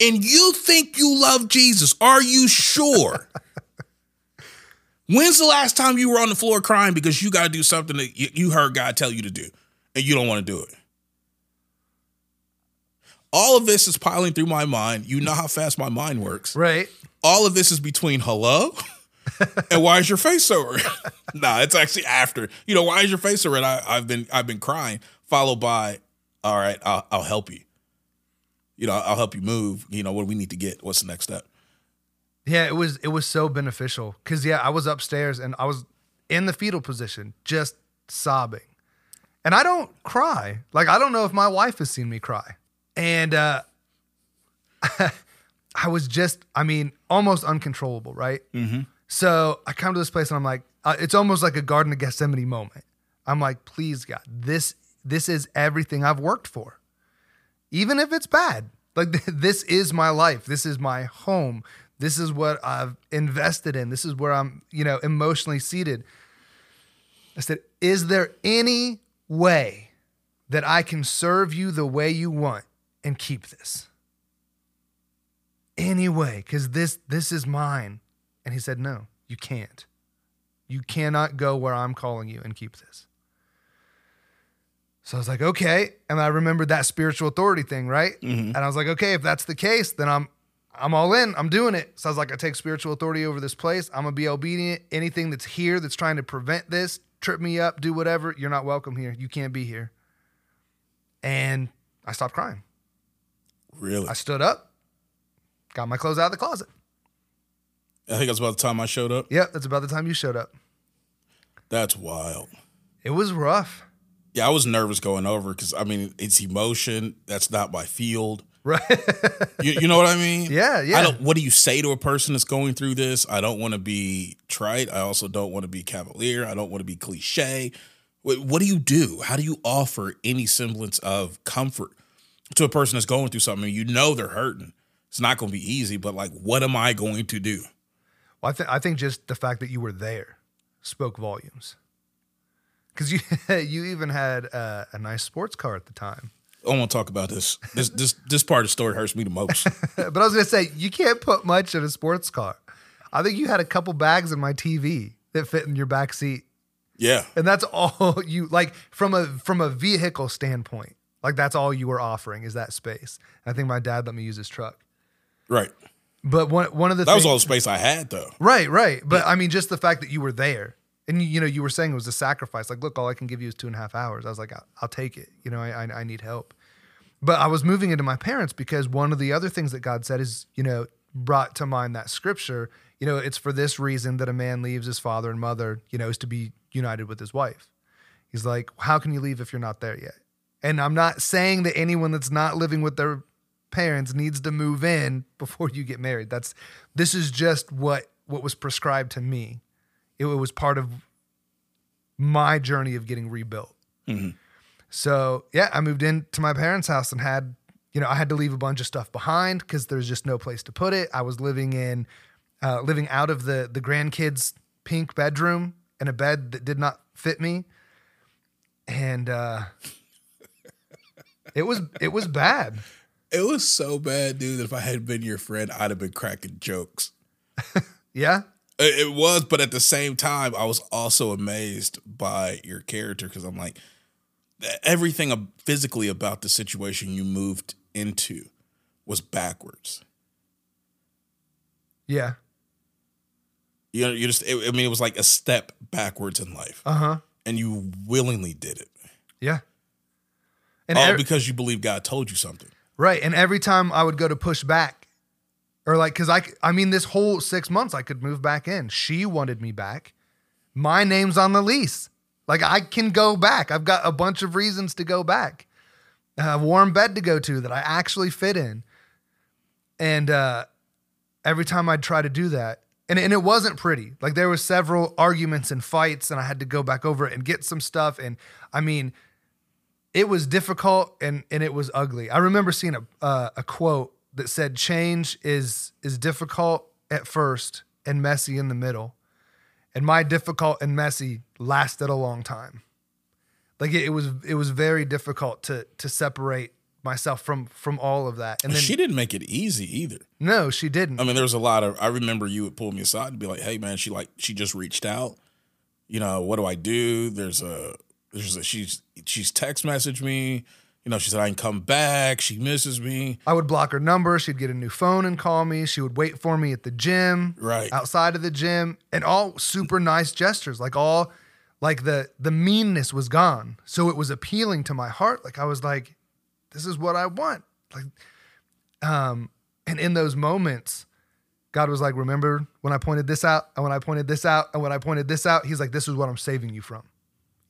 And you think you love Jesus. Are you sure? When's the last time you were on the floor crying because you got to do something that you- you heard God tell you to do and you don't want to do it? All of this is piling through my mind. You know how fast my mind works. Right. All of this is between hello and why is your face so red? nah, it's actually after. You know, why is your face so red? I, I've been I've been crying, followed by, all right, I'll, I'll help you. You know, I'll help you move. You know, what do we need to get? What's the next step? Yeah, it was it was so beneficial because yeah, I was upstairs and I was in the fetal position, just sobbing, and I don't cry. Like I don't know if my wife has seen me cry, and uh, I was just, I mean, almost uncontrollable, right? Mm-hmm. So I come to this place and I'm like, uh, it's almost like a Garden of Gethsemane moment. I'm like, please God, this this is everything I've worked for, even if it's bad. Like this is my life. This is my home. This is what I've invested in. This is where I'm, you know, emotionally seated. I said, is there any way that I can serve you the way you want and keep this? Any way, because this this is mine. And he said, No, you can't. You cannot go where I'm calling you and keep this. So I was like, okay. And I remembered that spiritual authority thing, right? Mm-hmm. And I was like, okay, if that's the case, then I'm I'm all in. I'm doing it. So I was like, I take spiritual authority over this place. I'm gonna be obedient. Anything that's here that's trying to prevent this, trip me up, do whatever, you're not welcome here. You can't be here. And I stopped crying. Really? I stood up, got my clothes out of the closet. I think that's about the time I showed up. Yep, that's about the time you showed up. That's wild. It was rough. Yeah, I was nervous going over because I mean it's emotion. That's not my field. Right. You, you know what I mean? Yeah, yeah. I don't. What do you say to a person that's going through this? I don't want to be trite. I also don't want to be cavalier. I don't want to be cliche. What, what do you do? How do you offer any semblance of comfort to a person that's going through something? You know they're hurting. It's not going to be easy, but like, what am I going to do? Well, I, th- I think just the fact that you were there spoke volumes. Because you you even had uh, a nice sports car at the time. I don't want to talk about this. This this this part of the story hurts me the most. but I was gonna say you can't put much in a sports car. I think you had a couple bags in my TV that fit in your back seat. Yeah. and that's all you like from a from a vehicle standpoint. Like that's all you were offering is that space. I think my dad let me use his truck. Right. But one one of the That was all the space I had though. Right, right. But I mean, just the fact that you were there, and you, you know, you were saying it was a sacrifice. Like, look, all I can give you is two and a half hours. I was like, I'll, I'll take it. You know, I, I I need help. But I was moving into my parents because one of the other things that God said is, you know, brought to mind that scripture. You know, it's for this reason that a man leaves his father and mother. You know, is to be united with his wife. He's like, how can you leave if you're not there yet? And I'm not saying that anyone that's not living with their parents needs to move in before you get married. That's this is just what what was prescribed to me. It was part of my journey of getting rebuilt. So yeah, I moved into my parents' house and had, you know, I had to leave a bunch of stuff behind because there's just no place to put it. I was living in, uh, living out of the the grandkids' pink bedroom in a bed that did not fit me, and uh, it was it was bad. It was so bad, dude, if I had been your friend, I'd have been cracking jokes. Yeah, It it was, but at the same time, I was also amazed by your character because I'm like, everything physically about the situation you moved into was backwards. yeah, You know, you just, it, I mean, it was like a step backwards in life, uh huh, and you willingly did it, yeah. And all ev- because you believe God told you something. Right. And every time I would go to push back, or like, cause I, I mean, this whole six months I could move back in. She wanted me back. My name's on the lease. Like, I can go back. I've got a bunch of reasons to go back. A warm bed to go to that I actually fit in. And uh, every time I'd try to do that, and, and it wasn't pretty. Like, there was several arguments and fights, and I had to go back over it and get some stuff. And I mean, it was difficult and and it was ugly. I remember seeing a uh, a quote that said change is is difficult at first and messy in the middle. And my difficult and messy lasted a long time. Like it, it was it was very difficult to to separate myself from from all of that. And then she didn't make it easy either. no, she didn't. I mean, there was a lot of. I remember you would pull me aside and be like, "Hey, man, she like she just reached out. You know, what do I do? There's a there's a she's she's text messaged me. You know, she said I can come back. She misses me. I would block her number. She'd get a new phone and call me. She would wait for me at the gym, Right. outside of the gym, and all super nice gestures. Like all, like the the meanness was gone. So it was appealing to my heart. Like I was like, this is what I want. Like, um, and in those moments, God was like, remember when I pointed this out, and when I pointed this out, and when I pointed this out. He's like, this is what I'm saving you from.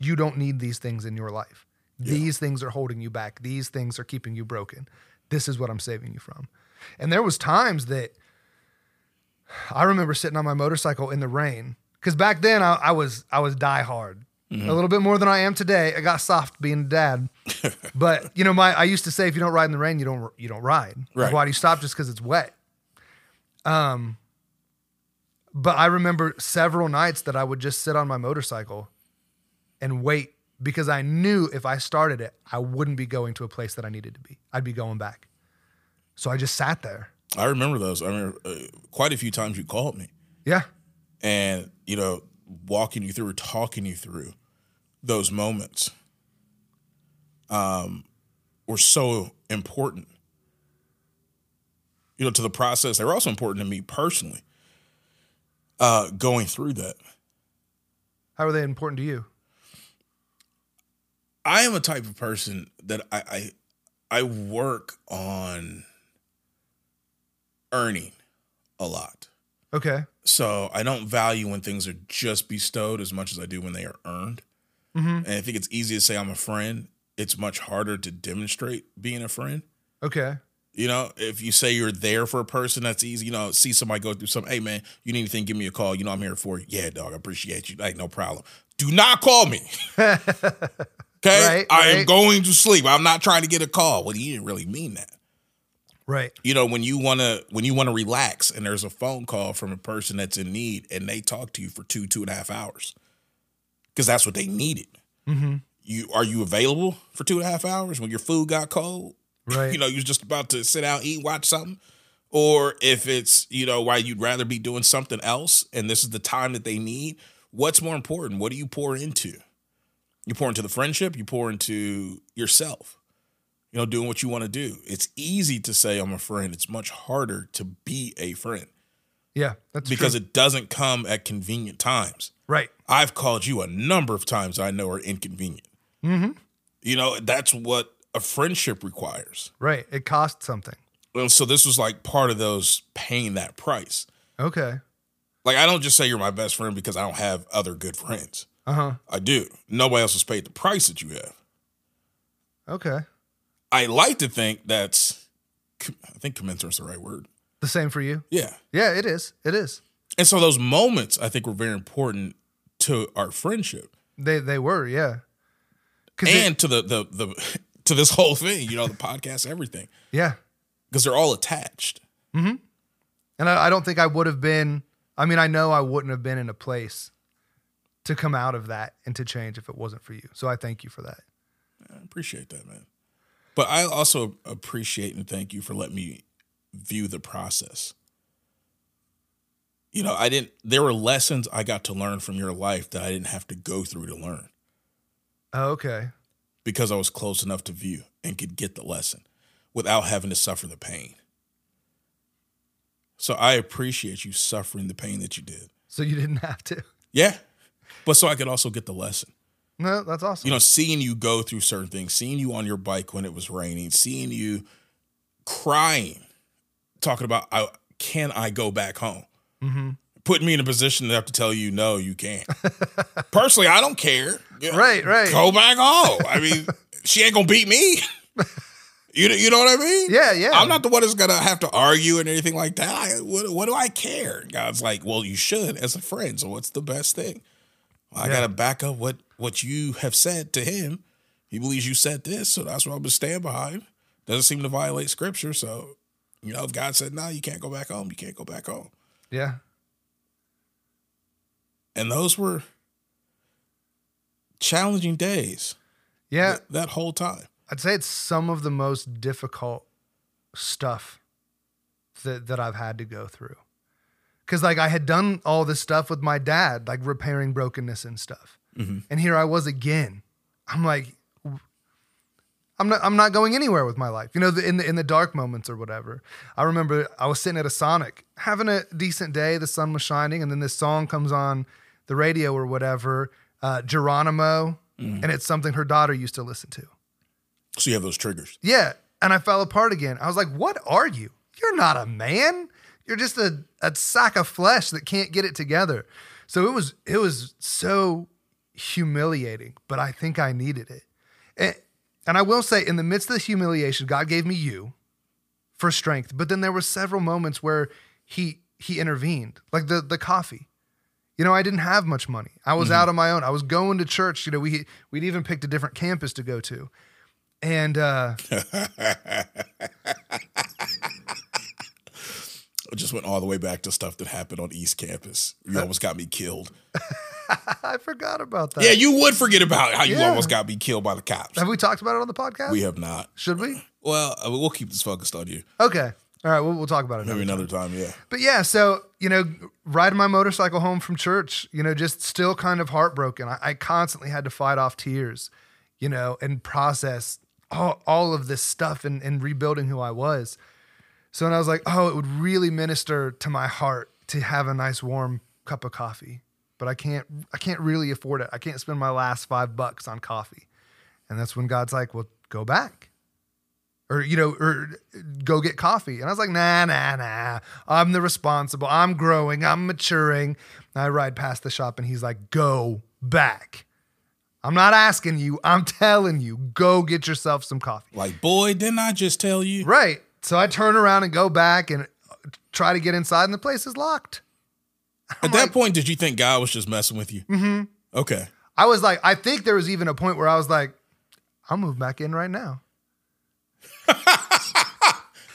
You don't need these things in your life. These things are holding you back. These things are keeping you broken. This is what I'm saving you from. And there was times that I remember sitting on my motorcycle in the rain because back then I, I was I was die hard a little bit more than I am today. I got soft being a dad, but you know my I used to say if you don't ride in the rain you don't you don't ride. Like, why do you stop just because it's wet? Um, but I remember several nights that I would just sit on my motorcycle and wait because I knew if I started it, I wouldn't be going to a place that I needed to be. I'd be going back. So I just sat there. I remember those. I remember uh, quite a few times you called me Yeah. and you know walking you through, talking you through those moments. Um, were so important. You know, to the process. They were also important to me personally. Uh, going through that. How are they important to you? I am a type of person that I I, I work on earning a lot. Okay. So I don't value when things are just bestowed as much as I do when they are earned. Mm-hmm. And I think it's easy to say I'm a friend. It's much harder to demonstrate being a friend. Okay. You know, if you say you're there for a person, that's easy. You know, see somebody go through something. Hey, man, you need anything? Give me a call. You know, I'm here for you. Yeah, dog, I appreciate you. Like, no problem. Do not call me. okay, Right, I am going to sleep. I'm not trying to get a call. Well, you didn't really mean that. Right. You know, when you wanna when you wanna relax, and there's a phone call from a person that's in need, and they talk to you for two two and a half hours, because that's what they needed. Mm-hmm. You are you available for two and a half hours when your food got cold? Right. you know, you're just about to sit out, eat, watch something. Or if it's, you know, why you'd rather be doing something else and this is the time that they need, what's more important? What do you pour into? You pour into the friendship, you pour into yourself. You know, doing what you want to do. It's easy to say I'm a friend. It's much harder to be a friend Yeah, that's because true. it doesn't come at convenient times. right. I've called you a number of times I know are inconvenient. Mm-hmm. You know, that's what a friendship requires. Right. It costs something. And so this was like part of those paying that price. Okay. Like I don't just say you're my best friend because I don't have other good friends. Uh huh. I do. Nobody else has paid the price that you have. Okay. I like to think that's I think commensurate's the right word. The same for you. Yeah. Yeah, it is. It is. And so those moments I think were very important to our friendship. They they were. Yeah. 'Cause it- And to the the the to this whole thing, you know, the podcast, everything. yeah. Because they're all attached. Mm-hmm. And I, I don't think I would have been. I mean, I know I wouldn't have been in a place to come out of that and to change if it wasn't for you. So I thank you for that. I appreciate that, man. But I also appreciate and thank you for letting me view the process. You know, I didn't, there were lessons I got to learn from your life that I didn't have to go through to learn Oh, okay. because I was close enough to view and could get the lesson without having to suffer the pain. So I appreciate you suffering the pain that you did. So you didn't have to. Yeah. But so I could also get the lesson. No, that's awesome. you know, seeing you go through certain things, seeing you on your bike when it was raining, seeing you crying, talking about, I, can I go back home? Mm-hmm. Putting me in a position to have to tell you, no, you can't. Personally, I don't care. You know, Right, right. Go back home. I mean, she ain't gonna beat me. You know, you know what I mean? Yeah, yeah. I'm not the one that's gonna have to argue and anything like that. I, what, what do I care? God's like, well, you should as a friend. So what's the best thing? Well, I Yeah. gotta back up what what you have said to him. He believes you said this, so that's what I'm gonna stand behind. Doesn't seem to violate scripture, so you know, if God said no, you can't go back home. You can't go back home. yeah. And those were challenging days. Yeah. th- that whole time. I'd say it's some of the most difficult stuff that that I've had to go through. Cause like I had done all this stuff with my dad, like repairing brokenness and stuff. And here I was again. I'm like, I'm not I'm not going anywhere with my life. You know, the, in the in the dark moments or whatever. I remember I was sitting at a Sonic, having a decent day, the sun was shining, and then this song comes on the radio or whatever, uh, Geronimo, and it's something her daughter used to listen to. So you have those triggers. Yeah. And I fell apart again. I was like, what are you? You're not a man. You're just a, a sack of flesh that can't get it together. So it was it was so humiliating, but I think I needed it. And, and I will say, in the midst of the humiliation, God gave me you for strength. But then there were several moments where he he intervened, like the the coffee. You know, I didn't have much money. I was out on my own. I was going to church. You know, we we'd even picked a different campus to go to. And uh just went all the way back to stuff that happened on East Campus. You almost got me killed. I forgot about that. Yeah, you would forget about how you Yeah. almost got me killed by the cops. Have we talked about it on the podcast? We have not. Should we? Well, I mean, we'll keep this focused on you. Okay. All right. We'll, we'll talk about it. Maybe another another time. Yeah. But yeah, so, you know, riding my motorcycle home from church, you know, just still kind of heartbroken. I, I constantly had to fight off tears, you know, and process all, all of this stuff and, and rebuilding who I was. So, and I was like, oh, it would really minister to my heart to have a nice warm cup of coffee. But I can't, I can't really afford it. I can't spend my last five bucks on coffee. And that's when God's like, well, go back or you know, or go get coffee. And I was like, nah, nah, nah. I'm the responsible. I'm growing. I'm maturing. And I ride past the shop, and he's like, go back. I'm not asking you. I'm telling you, go get yourself some coffee. Like, boy, didn't I just tell you? Right. So I turn around and go back and try to get inside, and the place is locked. At that point, did you think God was just messing with you? Mm-hmm. Okay. I was like, I think there was even a point where I was like, I'll move back in right now.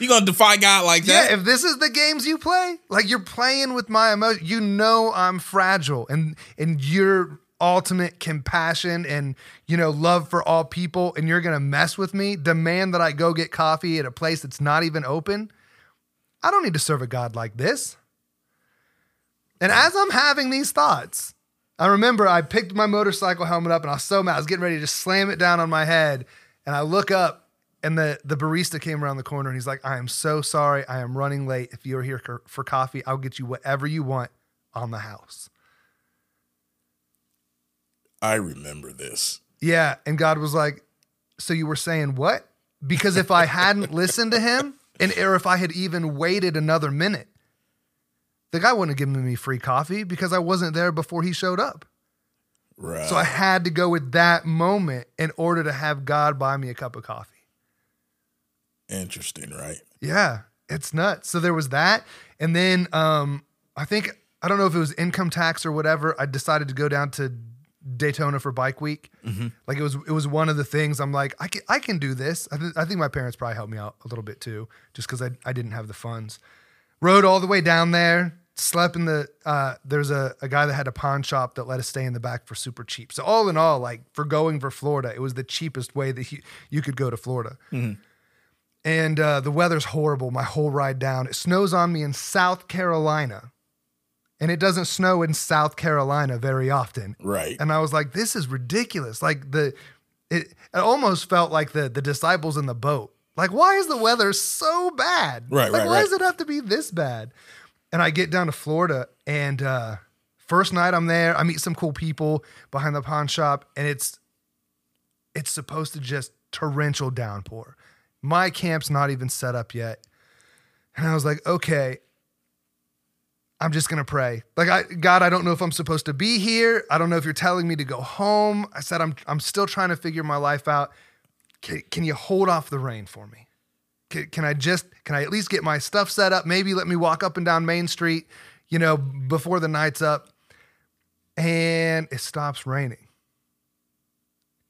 You gonna defy God like that? Yeah, if this is the games you play, like you're playing with my emotion, you know I'm fragile, and and your ultimate compassion and you know love for all people, and you're gonna mess with me, demand that I go get coffee at a place that's not even open. I don't need to serve a God like this. And as I'm having these thoughts, I remember I picked my motorcycle helmet up and I was so mad. I was getting ready to just slam it down on my head. And I look up and the, the barista came around the corner and he's like, I am so sorry. I am running late. If you're here for coffee, I'll get you whatever you want on the house. I remember this. Yeah. And God was like, So you were saying what? Because if I hadn't listened to him and or if I had even waited another minute, the guy wouldn't have given me free coffee because I wasn't there before he showed up. Right. So I had to go with that moment in order to have God buy me a cup of coffee. Interesting, right? Yeah, it's nuts. So there was that. And then um, I think, I don't know if it was income tax or whatever, I decided to go down to Daytona for bike week. Like it was, it was one of the things I'm like, I can, I can do this. I, th- I think my parents probably helped me out a little bit too, just because I, I didn't have the funds. Rode all the way down there, slept in the, uh, there's a, a guy that had a pawn shop that let us stay in the back for super cheap. So all in all, like for going for Florida, it was the cheapest way that you, you could go to Florida and uh, the weather's horrible my whole ride down. It snows on me in South Carolina, and it doesn't snow in South Carolina very often. Right. And I was like, this is ridiculous. Like the, it, it almost felt like the the disciples in the boat. Like, why is the weather so bad? Right, Like, right, why right. does it have to be this bad? And I get down to Florida, and uh, first night I'm there, I meet some cool people behind the pawn shop, and it's it's supposed to just torrential downpour. My camp's not even set up yet. And I was like, okay, I'm just gonna pray. Like, I, God, I don't know if I'm supposed to be here. I don't know if you're telling me to go home. I said, I'm, I'm still trying to figure my life out. Can, can you hold off the rain for me? Can, can I just, can I at least get my stuff set up? Maybe let me walk up and down Main Street, you know, before the night's up. And it stops raining.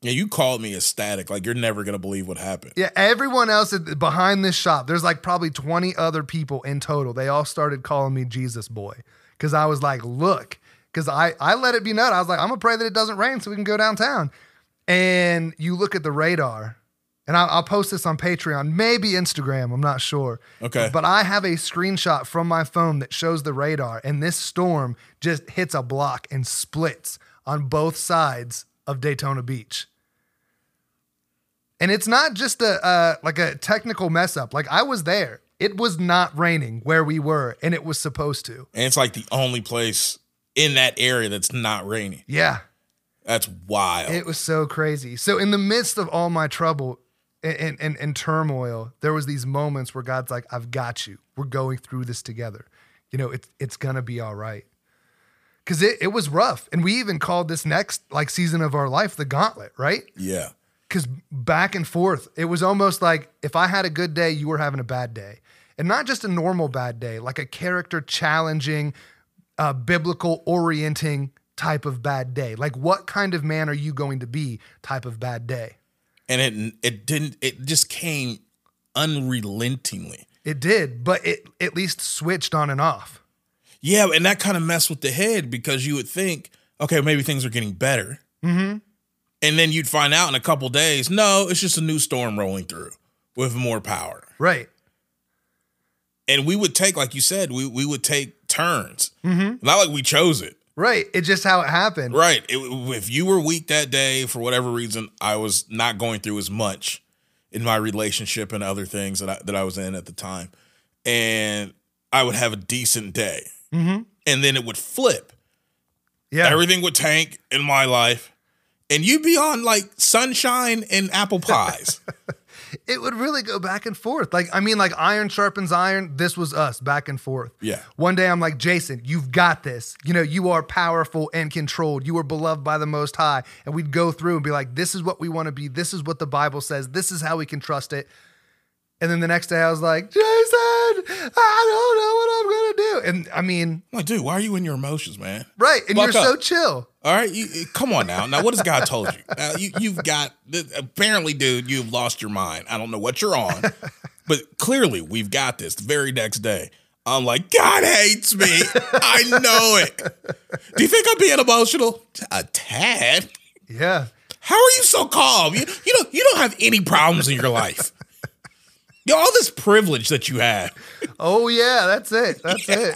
Yeah, you called me ecstatic. Like you're never gonna believe what happened. Yeah, everyone else behind this shop, there's like probably 20 other people in total. They all started calling me Jesus boy because I was like, look, because I, I let it be known. I was like, I'm going to pray that it doesn't rain so we can go downtown. And you look at the radar, and I'll, I'll post this on Patreon, maybe Instagram, I'm not sure. Okay. But I have a screenshot from my phone that shows the radar, and this storm just hits a block and splits on both sides of Daytona Beach. And it's not just a uh, like a technical mess up. Like I was there. It was not raining where we were, and it was supposed to. And it's like the only place in that area that's not raining. Yeah, That's wild. it was so crazy. So in the midst of all my trouble and, and, and turmoil, there was these moments where God's like, "I've got you. We're going through this together. You know, it's it's gonna be all right." Because it, it was rough, and we even called this next like season of our life the gauntlet, right? yeah. Because back and forth, it was almost like if I had a good day, you were having a bad day. And not just a normal bad day, like a character challenging, uh, biblical orienting type of bad day. Like, what kind of man are you going to be type of bad day? And it it didn't it just came unrelentingly. It did, but it at least switched on and off. Yeah, and that kind of messed with the head because you would think, okay, maybe things are getting better. Mm-hmm. And then you'd find out in a couple days, no, it's just a new storm rolling through with more power. Right. And we would take, like you said, we, we would take turns. Mm-hmm. Not like we chose it. Right. It's just how it happened. Right. It, if you were weak that day for whatever reason, I was not going through as much in my relationship and other things that I, that I was in at the time, and I would have a decent day, mm-hmm. and then it would flip. Yeah. Everything would tank in my life, and you'd be on like sunshine and apple pies. it would really go back and forth. Like, I mean, like iron sharpens iron. This was us back and forth. Yeah. One day I'm like, Jason, you've got this. You know, you are powerful and controlled. You are beloved by the Most High. And we'd go through and be like, this is what we want to be. This is what the Bible says. This is how we can trust it. And then the next day I was like, Jason, I don't know what I'm going to do. And I mean, like, dude, why are you in your emotions, man? right. And you're so chill. All right, you, come on now. Now, what has God told you? Now, you you've got apparently, dude, you've lost your mind. I don't know what you're on, but clearly, we've got this. The very next day, I'm like, God hates me. I know it. Do you think I'm being emotional? A tad. Yeah. How are you so calm? You you don't you don't have any problems in your life. Know, all this privilege that you had. Oh, yeah. That's it. That's it.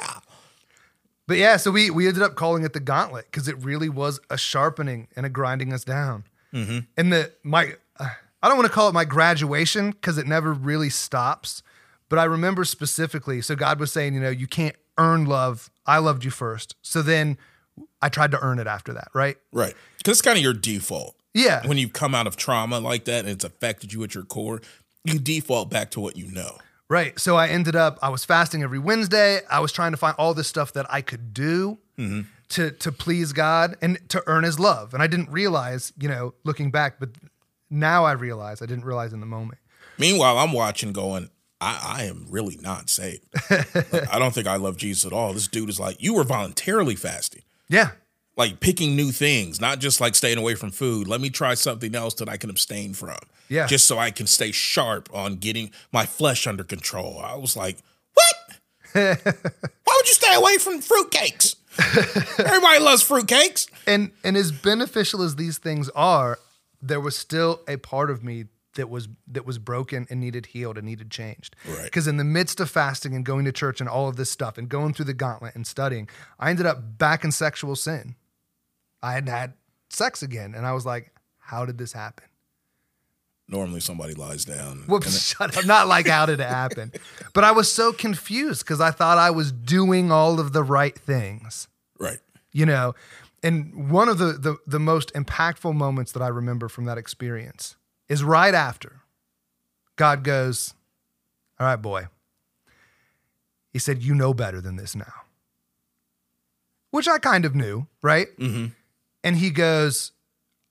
But yeah, so we we ended up calling it the gauntlet because it really was a sharpening and a grinding us down. And the my uh, I don't want to call it my graduation because it never really stops. But I remember specifically. So God was saying, you know, you can't earn love. I loved you first. So then I tried to earn it after that, right? Right. Because it's kind of your default. Yeah. When you come out of trauma like that and it's affected you at your core, you default back to what you know. Right. So I ended up I was fasting every Wednesday. I was trying to find all this stuff that I could do mm-hmm. to to please God and to earn his love. And I didn't realize, you know, looking back, but now I realize I didn't realize in the moment. Meanwhile, I'm watching going, I, I am really not saved. Like, I don't think I love Jesus at all. This dude is like, you were voluntarily fasting, Yeah. Like picking new things, not just like staying away from food. Let me try something else that I can abstain from. Yeah. Just so I can stay sharp on getting my flesh under control. I was like, what? Why would you stay away from fruitcakes? Everybody loves fruitcakes. And and as beneficial as these things are, there was still a part of me that was that was broken and needed healed and needed changed. Right. Because in the midst of fasting and going to church and all of this stuff and going through the gauntlet and studying, I ended up back in sexual sin. I had had sex again, and I was like, "How did this happen?" Normally somebody lies down. Whoops, shut up. Not like how did it happen? But I was so confused because I thought I was doing all of the right things. Right. you know and one of the, the the most impactful moments that i remember from that experience is right after god goes all right boy he said you know better than this now which i kind of knew right mm-hmm. And he goes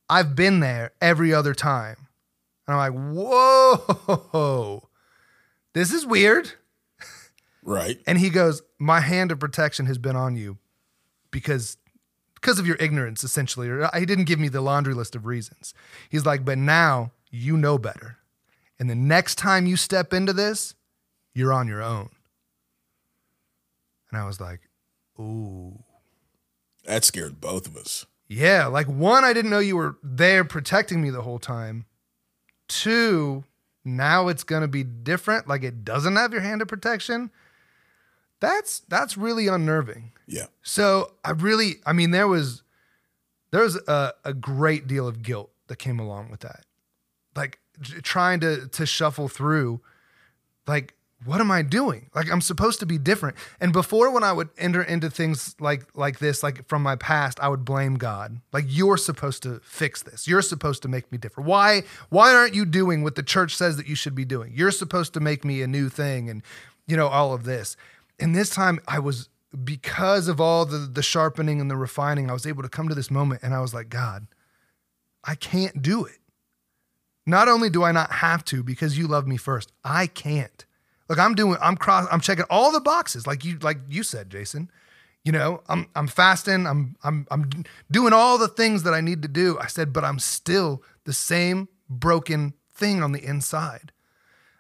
i've been there every other time. And i'm like whoa this is weird. Right. and he goes my hand of protection has been on you because because of your ignorance essentially or he didn't give me the laundry list of reasons. He's like but now you know better. And the next time you step into this you're on your own. And i was like ooh. That scared both of us. Yeah like one i didn't know you were there protecting me the whole time two now it's going to be different like it doesn't have your hand of protection that's that's really unnerving Yeah. so I really, I mean, there was there was a, a great deal of guilt that came along with that. Like j- trying to to shuffle through, like, what am I doing? Like I'm supposed to be different. And before when I would enter into things like like this, like from my past, I would blame God. Like you're supposed to fix this. You're supposed to make me different. Why why aren't you doing what the church says that you should be doing? You're supposed to make me a new thing and you know all of this. And this time I was because of all the the sharpening and the refining, I was able to come to this moment and I was like, God, I can't do it. Not only do I not have to because you love me first, I can't. Look, I'm doing, I'm cross, I'm checking all the boxes, like you, like you said, Jason. You know, I'm I'm fasting, I'm I'm I'm doing all the things that I need to do. I said, but I'm still the same broken thing on the inside.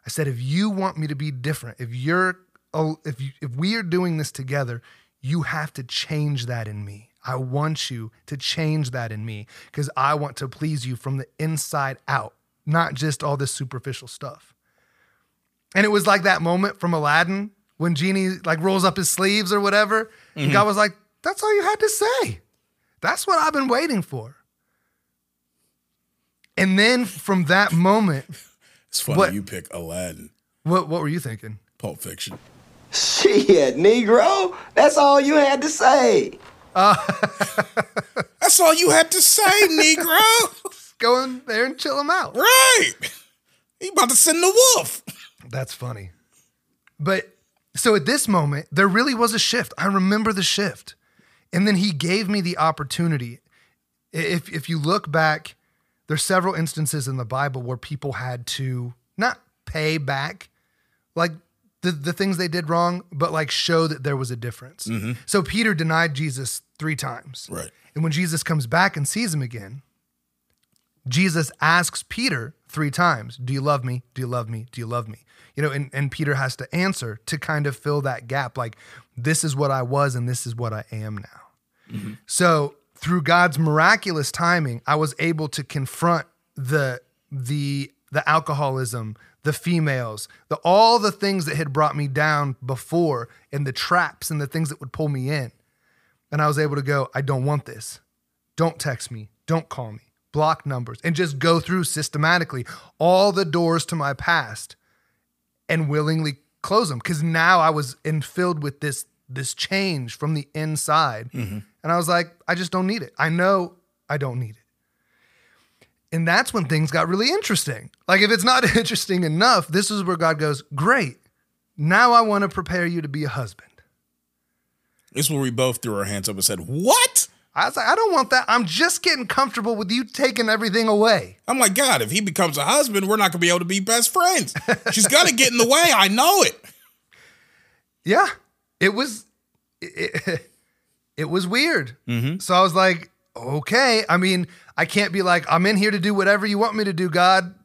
I said, if you want me to be different, if you're, oh, if you, if we are doing this together, you have to change that in me. I want you to change that in me because I want to please you from the inside out, not just all this superficial stuff. And it was like that moment from Aladdin when Genie like rolls up his sleeves or whatever. And mm-hmm. God was like, that's all you had to say. That's what I've been waiting for. And then from that moment, It's funny What- you pick Aladdin, what what were you thinking? Pulp Fiction. Shit, Negro. That's all you had to say. That's all you had to say, Negro. Go in there and chill him out. right. He about to send the wolf. That's funny. But so at this moment, there really was a shift. I remember the shift. And then he gave me the opportunity. If if you look back, there's several instances in the Bible where people had to not pay back like the, the things they did wrong, but like show that there was a difference. Mm-hmm. So Peter denied Jesus three times. Right. And when Jesus comes back and sees him again, Jesus asks Peter three times, Do you love me? Do you love me? Do you love me? You know, and, and Peter has to answer to kind of fill that gap like, this is what I was and this is what I am now. Mm-hmm. So through God's miraculous timing, I was able to confront the the the alcoholism, the females, the all the things that had brought me down before and the traps and the things that would pull me in. And I was able to go, I don't want this. Don't text me. Don't call me. Block numbers and just go through systematically all the doors to my past and willingly close them because now I was in filled with this this change from the inside. Mm-hmm. And I was like, I just don't need it. I know I don't need it. And that's when things got really interesting. Like if it's not interesting enough, this is where God goes, "Great. Now I want to prepare you to be a husband." This is where we both threw our hands up and said, What? I was like, I don't want that. I'm just getting comfortable with you taking everything away. I'm like, God, if he becomes a husband, we're not gonna be able to be best friends. She's gonna get in the way. I know it. Yeah, it was, it, it was weird. Mm-hmm. So I was like, okay. I mean, I can't be like, I'm in here to do whatever you want me to do, God.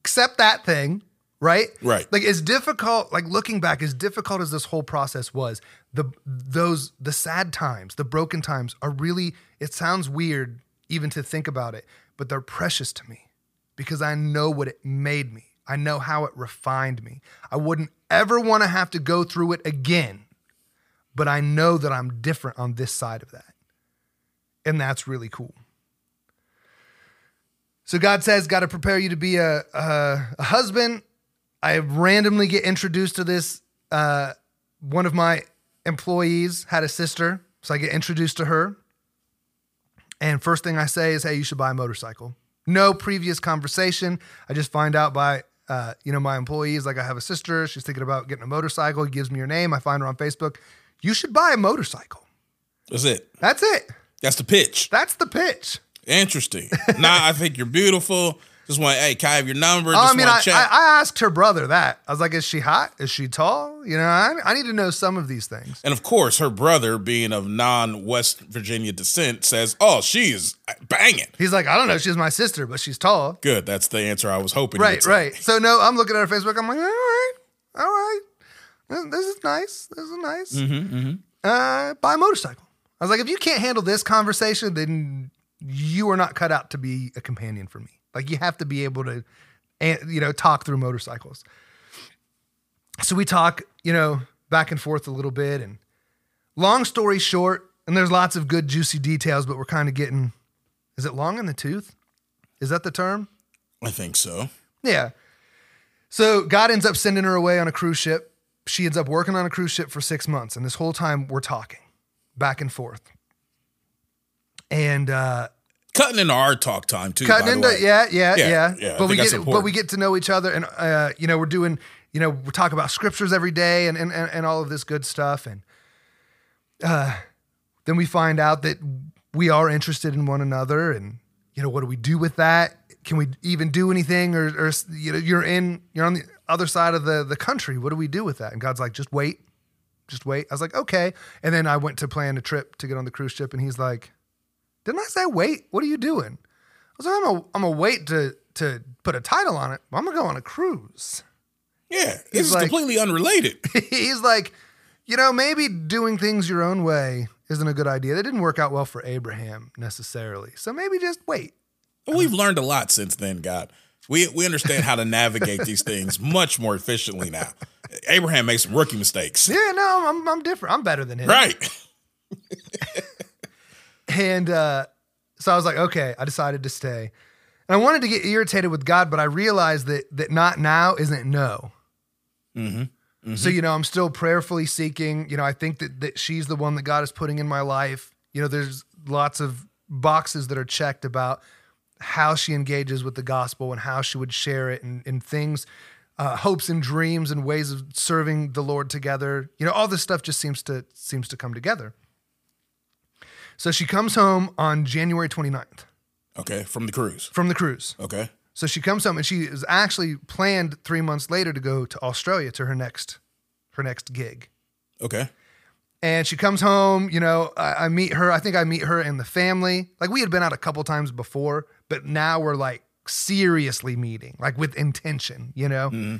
Accept that thing, right? Right. Like as difficult, like looking back, as difficult as this whole process was, the those the sad times, the broken times are really. It sounds weird even to think about it, but they're precious to me because I know what it made me. I know how it refined me. I wouldn't ever want to have to go through it again, but I know that I'm different on this side of that. And that's really cool. So God says, got to prepare you to be a, a, a husband. I randomly get introduced to this. Uh, one of my employees had a sister, so I get introduced to her. And first thing I say is, "Hey, you should buy a motorcycle." No previous conversation. I just find out by uh, you know my employees like I have a sister. She's thinking about getting a motorcycle. He gives me her name. I find her on Facebook. You should buy a motorcycle. That's it. That's it. That's the pitch. That's the pitch. Interesting. nah, I think you're beautiful. Just want, hey, can I have your number? Oh, Just I mean, I, check. I, I asked her brother that. I was like, "Is she hot? Is she tall? You know, I, I need to know some of these things." and of course, her brother, being of non-West Virginia descent, says, "Oh, she is banging." He's like, "I don't know. She's my sister, but she's tall." Good. That's the answer I was hoping. Right, right. So no, I'm looking at her Facebook. I'm like, all right, all right. This- is nice. This is nice. Mm-hmm, Uh, buy a motorcycle. I was like, if you can't handle this conversation, then you are not cut out to be a companion for me. Like you have to be able to, and you know, talk through motorcycles. So we talk, you know, back and forth a little bit, and long story short, and there's lots of good juicy details, but we're kind of getting. Is it long in the tooth? Is that the term? I think so. Yeah. So God ends up sending her away on a cruise ship. She ends up working on a cruise ship for six months. And this whole time we're talking back and forth. And uh Cutting into our talk time too. cutting into yeah, yeah, Yeah, yeah. yeah, But we get but we get to know each other and uh, you know, we're doing, you know, we talk about scriptures every day and and, and and all of this good stuff. And uh then we find out that we are interested in one another and you know, what do we do with that? Can we even do anything or or you know, you're in you're on the other side of the the country. What do we do with that? And God's like, just wait. Just wait. I was like, okay. And then I went to plan a trip to get on the cruise ship and he's like, didn't I say wait? What are you doing? I was like, I'm a, I'm a wait to to put a title on it. I'm gonna go on a cruise. Yeah, this is like- completely unrelated. He's like, you know, maybe doing things your own way isn't a good idea. That didn't work out well for Abraham necessarily. So maybe just wait. But We've learned a lot since then, God. We we understand how to navigate these things much more efficiently now. Abraham made some rookie mistakes. Yeah, no, I'm I'm different. I'm better than him. Right. And uh, so I was like, okay, I decided to stay. And I wanted to get irritated with God, but I realized that that not now isn't no. Mm-hmm. So, you know, I'm still prayerfully seeking. You know, I think that, that she's the one that God is putting in my life. You know, there's lots of boxes that are checked about how she engages with the gospel and how she would share it and, and things, uh, hopes and dreams and ways of serving the Lord together. You know, all this stuff just seems to seems to come together. So she comes home on January 29th Okay, from the cruise. from the cruise. Okay. So she comes home and she is actually planned three months later to go to Australia to her next her next gig. Okay. And she comes home, you know, I, I meet her. I think I meet her and the family. Like we had been out a couple times before, but now we're like seriously meeting, like with intention, you know? Mm-hmm.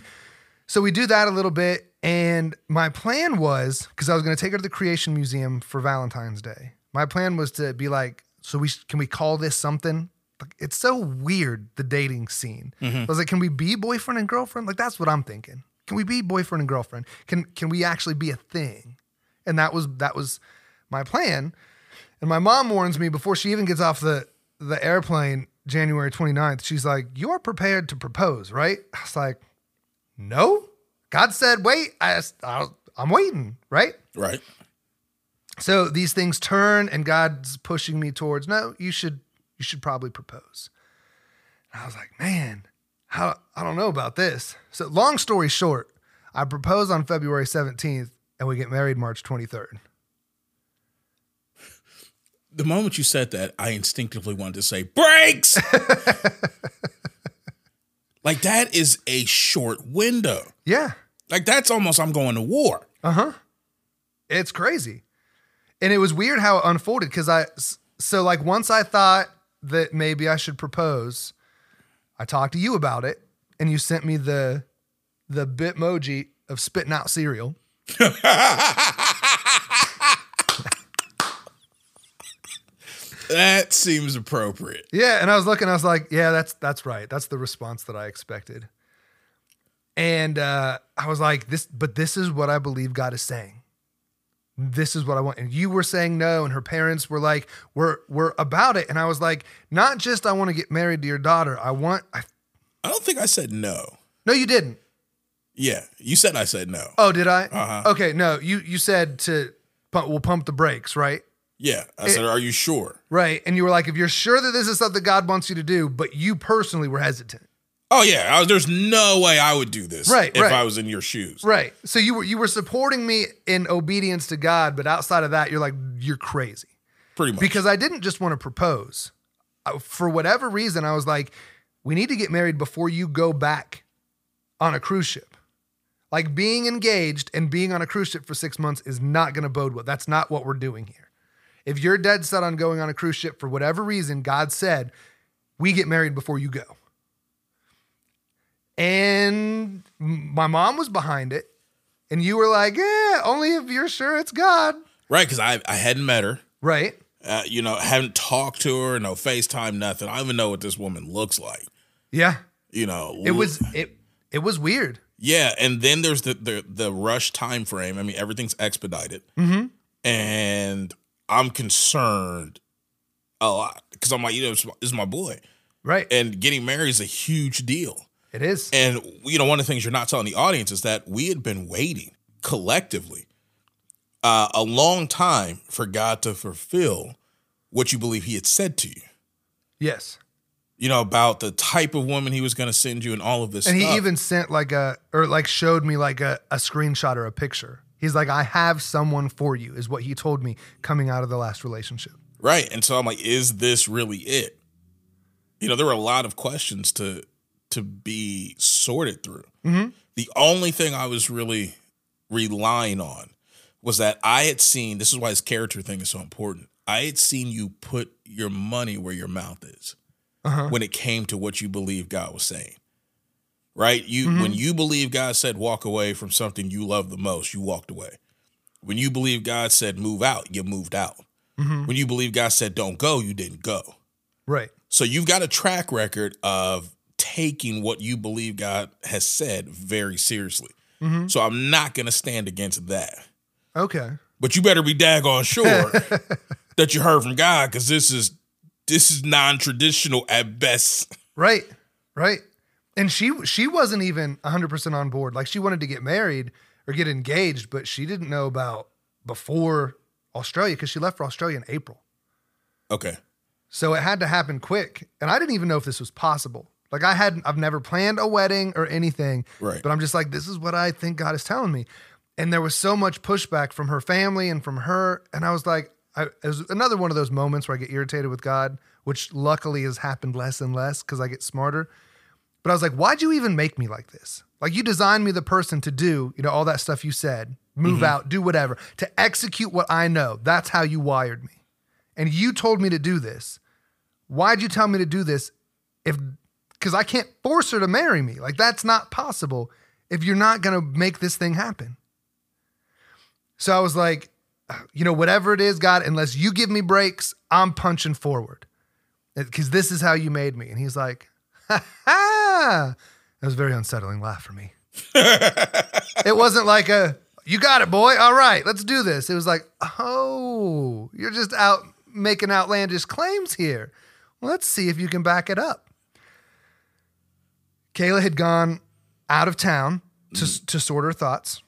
So we do that a little bit. And my plan was because I was going to take her to the Creation Museum for Valentine's Day. My plan was to be like, so we can we call this something? Like, it's so weird the dating scene. Mm-hmm. I was like, can we be boyfriend and girlfriend? Like that's what I'm thinking. Can we be boyfriend and girlfriend? Can can we actually be a thing? And that was that was my plan. And my mom warns me before she even gets off the, the airplane January 29th. She's like, You're prepared to propose, right? I was like, No. God said, Wait. I, I, I'm waiting, right? Right. So these things turn and God's pushing me towards, no, you should you should probably propose. And I was like, man, how I don't know about this. So long story short, I propose on February 17th and we get married March 23rd. The moment you said that, I instinctively wanted to say brakes! like that is a short window. Yeah. Like that's almost I'm going to war. Uh-huh. It's crazy. And it was weird how it unfolded because I so like once I thought that maybe I should propose, I talked to you about it and you sent me the the bitmoji of spitting out cereal. That seems appropriate. Yeah, and I was looking, I was like, yeah, that's that's right. That's the response that I expected. And uh, I was like, this, but this is what I believe God is saying. This is what I want. And you were saying no, and her parents were like, we're we're about it. And I was like, not just I want to get married to your daughter. I want. I, I don't think I said no. no, you didn't. Yeah, you said I said no. Oh, did I? Uh-huh. Okay, no, you you said to pump, we'll pump the brakes, right? Yeah, I said, "Are you sure?" Right. And you were like, if you're sure that this is something God wants you to do, but you personally were hesitant. Oh yeah, I there's no way I would do this. Right, if right. I was in your shoes. Right. So you were you were supporting me in obedience to God, but outside of that, you're like you're crazy. Pretty much. Because I didn't just want to propose. I- For whatever reason, I was like, we need to get married before you go back on a cruise ship. Like being engaged and being on a cruise ship for six months is not going to bode well. That's not what we're doing here. If you're dead set on going on a cruise ship for whatever reason, God said, we get married before you go. And my mom was behind it. And you were like, yeah, only if you're sure it's God. right, because I I hadn't met her. Right. Uh, you know, haven't talked to her, no FaceTime, nothing. I don't even know what this woman looks like. Yeah. You know, It was it it was weird. Yeah, and then there's the the the rush time frame. I mean, everything's expedited, Mm-hmm. and I'm concerned a lot because I'm like, you know, this is my boy, Right. and getting married is a huge deal. It is. And you know, one of the things you're not telling the audience is that we had been waiting collectively uh, a long time for God to fulfill what you believe He had said to you. Yes. You know about the type of woman He was going to send you, and all of this. And stuff. he even sent like a or like showed me like a, a screenshot or a picture. He's like, I have someone for you, is what he told me coming out of the last relationship. Right. And so I'm like, is this really it? You know, there were a lot of questions to to be sorted through. Mhm. The only thing I was really relying on was that I had seen this is why his character thing is so important. I had seen you put your money where your mouth is Uh-huh. when it came to what you believe God was saying. Right? You Mhm. when you believe God said walk away from something you love the most, you walked away. When you believe God said move out, you moved out. Mhm. When you believe God said don't go, you didn't go. Right. So you've got a track record of taking what you believe God has said very seriously. Mhm. So I'm not going to stand against that. Okay. But you better be daggone sure that you heard from God because this is this is non-traditional at best. Right. Right. And she she wasn't even 100% on board. Like she wanted to get married or get engaged, but she didn't know about before Australia because she left for Australia in April. Okay. So it had to happen quick. And I didn't even know if this was possible. Like I hadn't, I've never planned a wedding or anything. Right. But I'm just like, this is what I think God is telling me. And there was so much pushback from her family and from her. And I was like, I, it was another one of those moments where I get irritated with God, which luckily has happened less and less because I get smarter. But I was like, why'd you even make me like this? Like you designed me the person to do, you know, all that stuff you said, move Mhm. out, do whatever, to execute what I know. That's how you wired me. And you told me to do this. Why'd you tell me to do this if because I can't force her to marry me? Like that's not possible if you're not gonna make this thing happen. So I was like, you know, whatever it is, God, unless you give me brakes, I'm punching forward. Because this is how you made me. And he's like, ha ha. That was a very unsettling laugh for me. it wasn't like a, you got it, boy. All right, let's do this. It was like, oh, you're just out making outlandish claims here. Let's see if you can back it up. Kayla had gone out of town to, to sort her thoughts.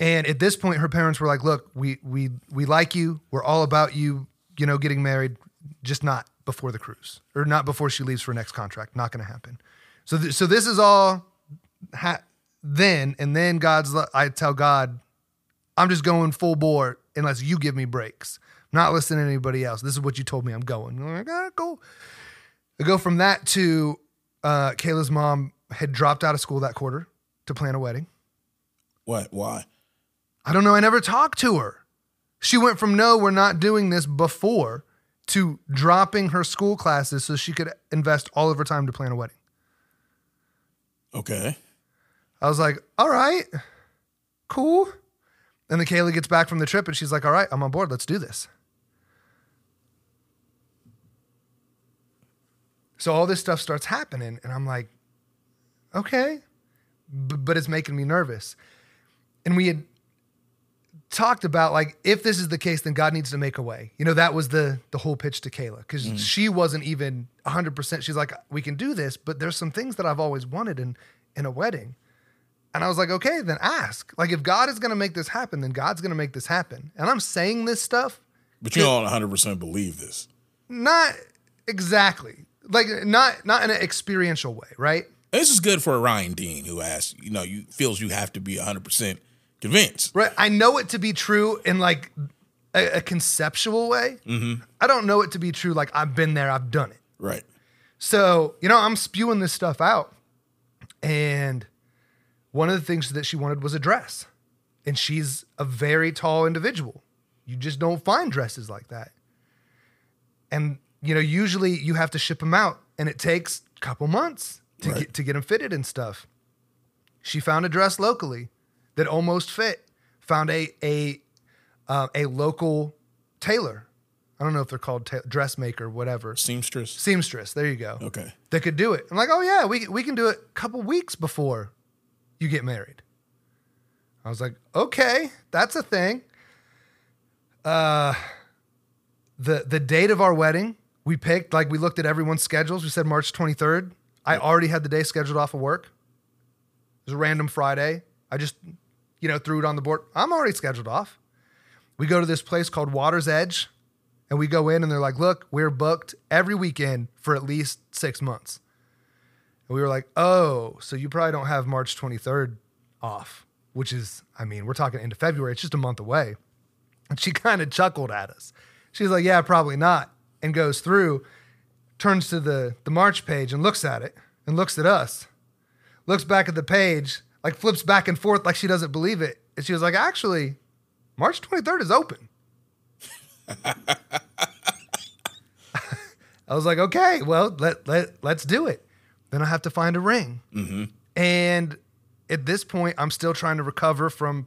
And at this point, her parents were like, look, we, we, we like you. We're all about you, you know, getting married, just not before the cruise or not before she leaves for next contract. Not going to happen. So, th- so this is all ha- then. And then God's, I tell God, I'm just going full bore unless you give me brakes. I'm not listening to anybody else. This is what you told me I'm going. I'm like, "Ah, cool. I go from that to uh, Kayla's mom had dropped out of school that quarter to plan a wedding. What? Why? I don't know. I never talked to her. She went from no, we're not doing this before to dropping her school classes so she could invest all of her time to plan a wedding. Okay. I was like, all right, cool. And then Kayla gets back from the trip and she's like, all right, I'm on board. Let's do this. So all this stuff starts happening. And I'm like, okay, B- but it's making me nervous. And we had talked about like if this is the case then god needs to make a way you know that was the the whole pitch to kayla because mm. she wasn't even 100% she's like we can do this but there's some things that i've always wanted in in a wedding and i was like okay then ask like if god is going to make this happen then god's going to make this happen and i'm saying this stuff But you don't 100% believe this. not exactly like not not in an experiential way right This is good for a Ryan Dean who asks, you know, you feels you have to be 100% convinced. Right. I know it to be true in like a, a conceptual way. Mm-hmm. I don't know it to be true like I've been there, I've done it. Right. So, you know, I'm spewing this stuff out. And one of the things that she wanted was a dress. And she's a very tall individual. You just don't find dresses like that. And, you know, usually you have to ship them out and it takes a couple months to, Right. get, to get them fitted and stuff. She found a dress locally that almost fit. Found a a uh, a local tailor. I don't know if they're called ta- dressmaker, whatever. Seamstress. Seamstress. There you go. Okay. That could do it. I'm like, oh yeah, we we can do it a couple weeks before you get married. I was like, okay, that's a thing. Uh, the the date of our wedding we picked like we looked at everyone's schedules. We said March 23rd. I already had the day scheduled off of work. It was a random Friday. I just, you know, threw it on the board. I'm already scheduled off. We go to this place called Water's Edge, and we go in, and they're like, "Look, we're booked every weekend for at least six months." And we were like, "Oh, so you probably don't have March 23rd off," which is, I mean, we're talking into February. It's just a month away. And she kind of chuckled at us. She's like, "Yeah, probably not," and goes through, turns to the the March page and looks at it, and looks at us, looks back at the page, like flips back and forth like she doesn't believe it, and she was like, "Actually, March 23rd is open." I was like, "Okay, well, let let let's do it." Then I have to find a ring. Mm-hmm. And at this point, I'm still trying to recover from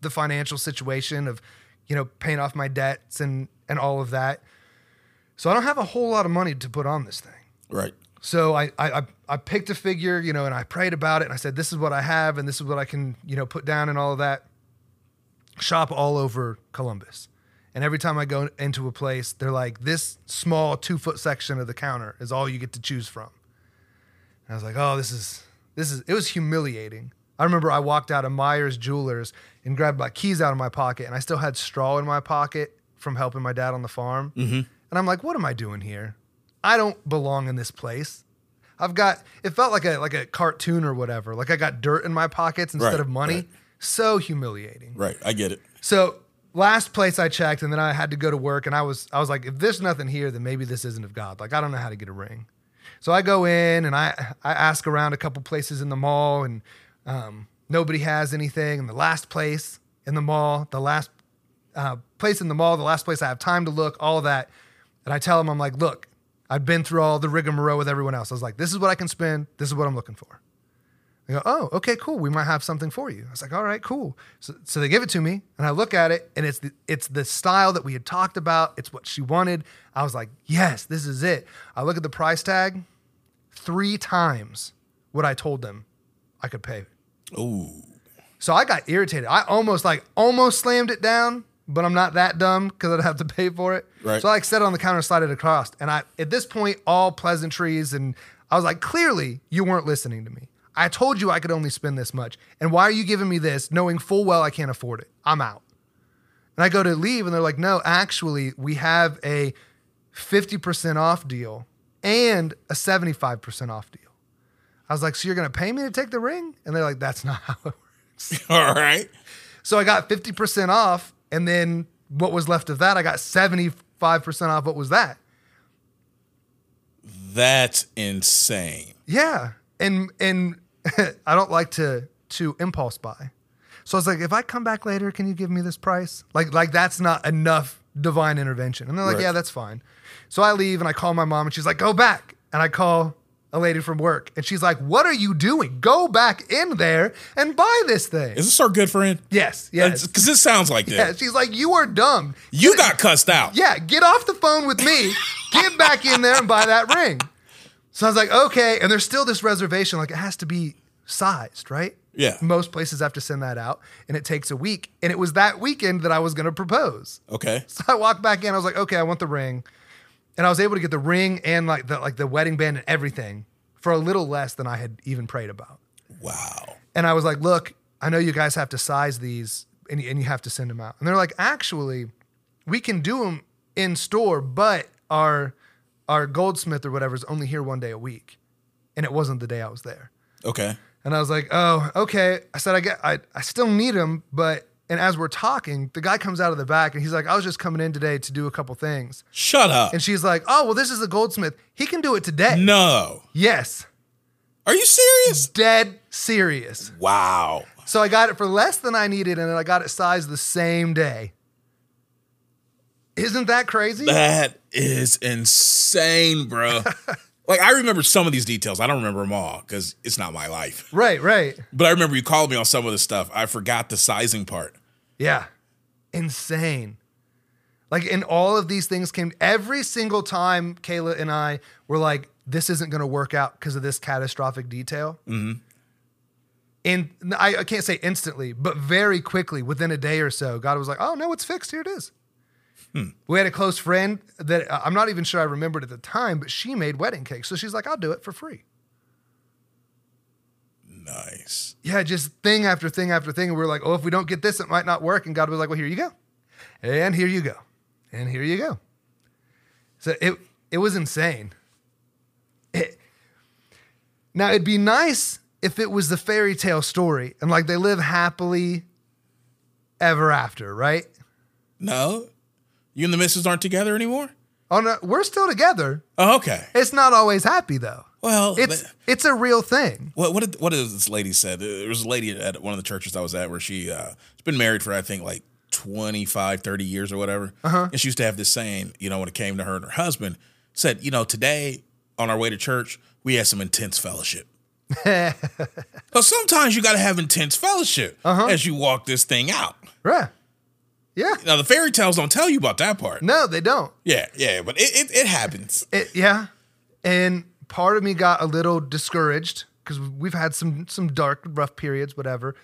the financial situation of, you know, paying off my debts and and all of that. So I don't have a whole lot of money to put on this thing. Right. So I, I I- I picked a figure, you know, and I prayed about it, and I said, "This is what I have, and this is what I can, you know, put down, and all of that." Shop all over Columbus, and every time I go into a place, they're like, "This small two foot section of the counter is all you get to choose from." And I was like, "Oh, this is this is." It was humiliating. I remember I walked out of Myers Jewelers and grabbed my keys out of my pocket, and I still had straw in my pocket from helping my dad on the farm. Mm-hmm. And I'm like, "What am I doing here? I don't belong in this place." I've got it felt like a like a cartoon or whatever. Like I got dirt in my pockets instead Right, of money. right. So humiliating. Right. I get it. So last place I checked, and then I had to go to work, and I was I was like, if there's nothing here, then maybe this isn't of God. Like I don't know how to get a ring. So I go in and I I ask around a couple places in the mall, and um, nobody has anything. And the last place in the mall, the last uh, place in the mall, the last place I have time to look, all that. And I tell them, I'm like, look, I've been through all the rigmarole with everyone else. I was like, this is what I can spend. This is what I'm looking for. They go, oh, okay, cool. We might have something for you. I was like, all right, cool. So, so they give it to me, and I look at it, and it's the it's the style that we had talked about. It's what she wanted. I was like, yes, this is it. I look at the price tag, three times what I told them I could pay. Ooh. So I got irritated. I almost like almost slammed it down, but I'm not that dumb because I'd have to pay for it. Right. So I like set it on the counter, and slide it across, and I at this point all pleasantries, and I was like, clearly you weren't listening to me. I told you I could only spend this much, and why are you giving me this, knowing full well I can't afford it? I'm out. And I go to leave, and they're like, no, actually, we have a 50% off deal and a 75% off deal. I was like, so you're going to pay me to take the ring? And they're like, that's not how it works. All right. So I got 50% off. And then what was left of that, I got 75% off. What was that? That's insane. Yeah. And, and I don't like to, to impulse buy. So I was like, if I come back later, can you give me this price? Like, like that's not enough divine intervention. And they're like, Right. yeah, that's fine. So I leave and I call my mom and she's like, go back. And I call a lady from work and she's like, what are you doing? Go back in there and buy this thing. Is this our good friend? yes, yes. Because this sounds like that. Yeah, she's like, you are dumb. You got cussed out. Yeah, get off the phone with me, get back in there and buy that ring. So I was like, okay. And there's still this reservation, like it has to be sized, right? Yeah. Most places have to send that out, and it takes a week. And it was that weekend that I was going to propose. Okay. So I walked back in. I was like, okay, I want the ring, and I was able to get the ring and like the like the wedding band and everything for a little less than I had even prayed about. Wow. And I was like, look, I know you guys have to size these and, and you have to send them out. And they're like, actually, we can do them in store, but our our goldsmith or whatever is only here one day a week. And it wasn't the day I was there. Okay. And I was like, oh, okay. I said, I get, I, I still need them, but, and as we're talking, the guy comes out of the back and he's like, I was just coming in today to do a couple things. Shut up. And she's like, oh, well, this is a goldsmith. He can do it today. No. Yes. Are you serious? Dead serious. Wow. So I got it for less than I needed, and then I got it sized the same day. Isn't that crazy? That is insane, bro. like I remember some of these details. I don't remember them all because it's not my life. right, right. But I remember you called me on some of the stuff. I forgot the sizing part. Yeah. Insane. Like, and all of these things came every single time Kayla and I were like, this isn't going to work out because of this catastrophic detail. Mm-hmm. And I, I can't say instantly, but very quickly, within a day or so, God was like, oh, no, it's fixed. Here it is. We had a close friend that uh, I'm not even sure I remembered at the time, but she made wedding cakes. So she's like, I'll do it for free. Nice. Yeah, just thing after thing after thing. And we are like, oh, if we don't get this, it might not work. And God was like, well, here you go. And here you go. And here you go. So it it was insane. It, now it'd be nice if it was the fairy tale story and like they live happily ever after, right? No, you and the missus aren't together anymore. Oh no, we're still together. Oh, okay. It's not always happy though. Well, It's but- it's a real thing. what what did, what is this lady said? There was a lady at one of the churches I was at where she uh, has been married for I think like 25, 30 years or whatever. Uh-huh. And she used to have this saying, you know, when it came to her and her husband, said, you know, today on our way to church, we had some intense fellowship. Because sometimes you got to have intense fellowship as you walk this thing out. Right. Yeah. Now the fairy tales don't tell you about that part. No, they don't. Yeah, yeah, but it, it, it happens. It, yeah, and part of me got a little discouraged because we've had some some dark, rough periods, whatever.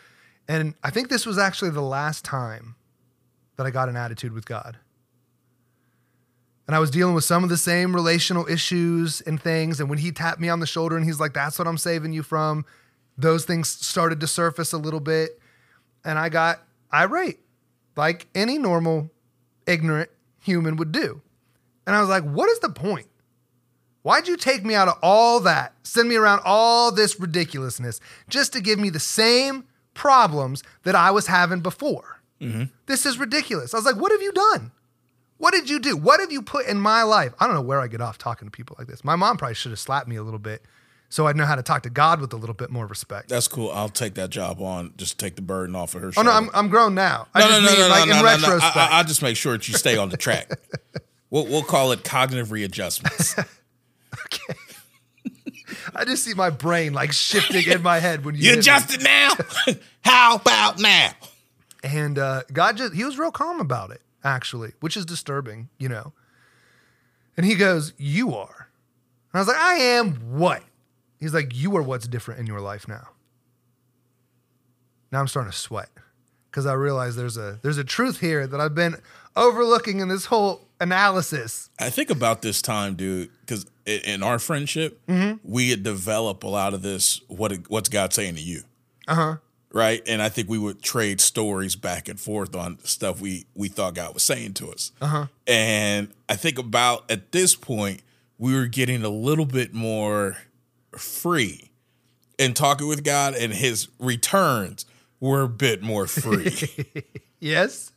And I think this was actually the last time that I got an attitude with God. And I was dealing with some of the same relational issues and things. And when he tapped me on the shoulder and he's like, "That's what I'm saving you from," those things started to surface a little bit, and I got irate, like any normal, ignorant human would do. And I was like, what is the point? Why'd you take me out of all that, send me around all this ridiculousness just to give me the same problems that I was having before? Mm-hmm. This is ridiculous. I was like, what have you done? What did you do? What have you put in my life? I don't know where I get off talking to people like this. My mom probably should have slapped me a little bit so I'd know how to talk to God with a little bit more respect. That's cool. I'll take that job on. Just take the burden off of her. Oh no. I'm, I'm grown now. I no, just no, no, mean, no, like no, in no, no, no. retrospect. I, I, I'll just make sure that you stay on the track. we'll, we'll call it cognitive readjustments. I just see my brain like shifting in my head when you You me. adjusted now? How about now? And uh, God just, he was real calm about it, actually, which is disturbing, you know. And he goes, You are. And I was like, I am what? He's like, You are what's different in your life now. Now I'm starting to sweat because because I realize there's a there's a truth here that I've been overlooking in this whole analysis. I think about this time, dude, because in our friendship, we had developed a lot of this. What what's God saying to you? Uh huh. right? And I think we would trade stories back and forth on stuff we we thought God was saying to us. Uh-huh. And I think about at this point we were getting a little bit more free in talking with God, and His returns were a bit more free, Yes.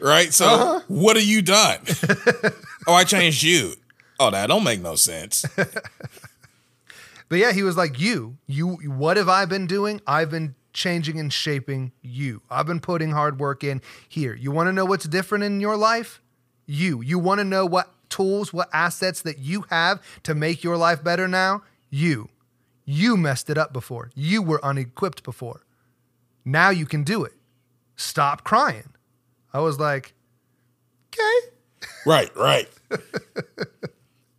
Right? So Uh-huh. what have you done? oh, I changed you. Oh, that don't make no sense. But yeah, he was like, "You, you. What have I been doing? I've been changing and shaping you. I've been putting hard work in here. You want to know what's different in your life? You. You want to know what tools, what assets that you have to make your life better now? You. You messed it up before. You were unequipped before. Now you can do it. Stop crying." I was like, "Okay." right, right.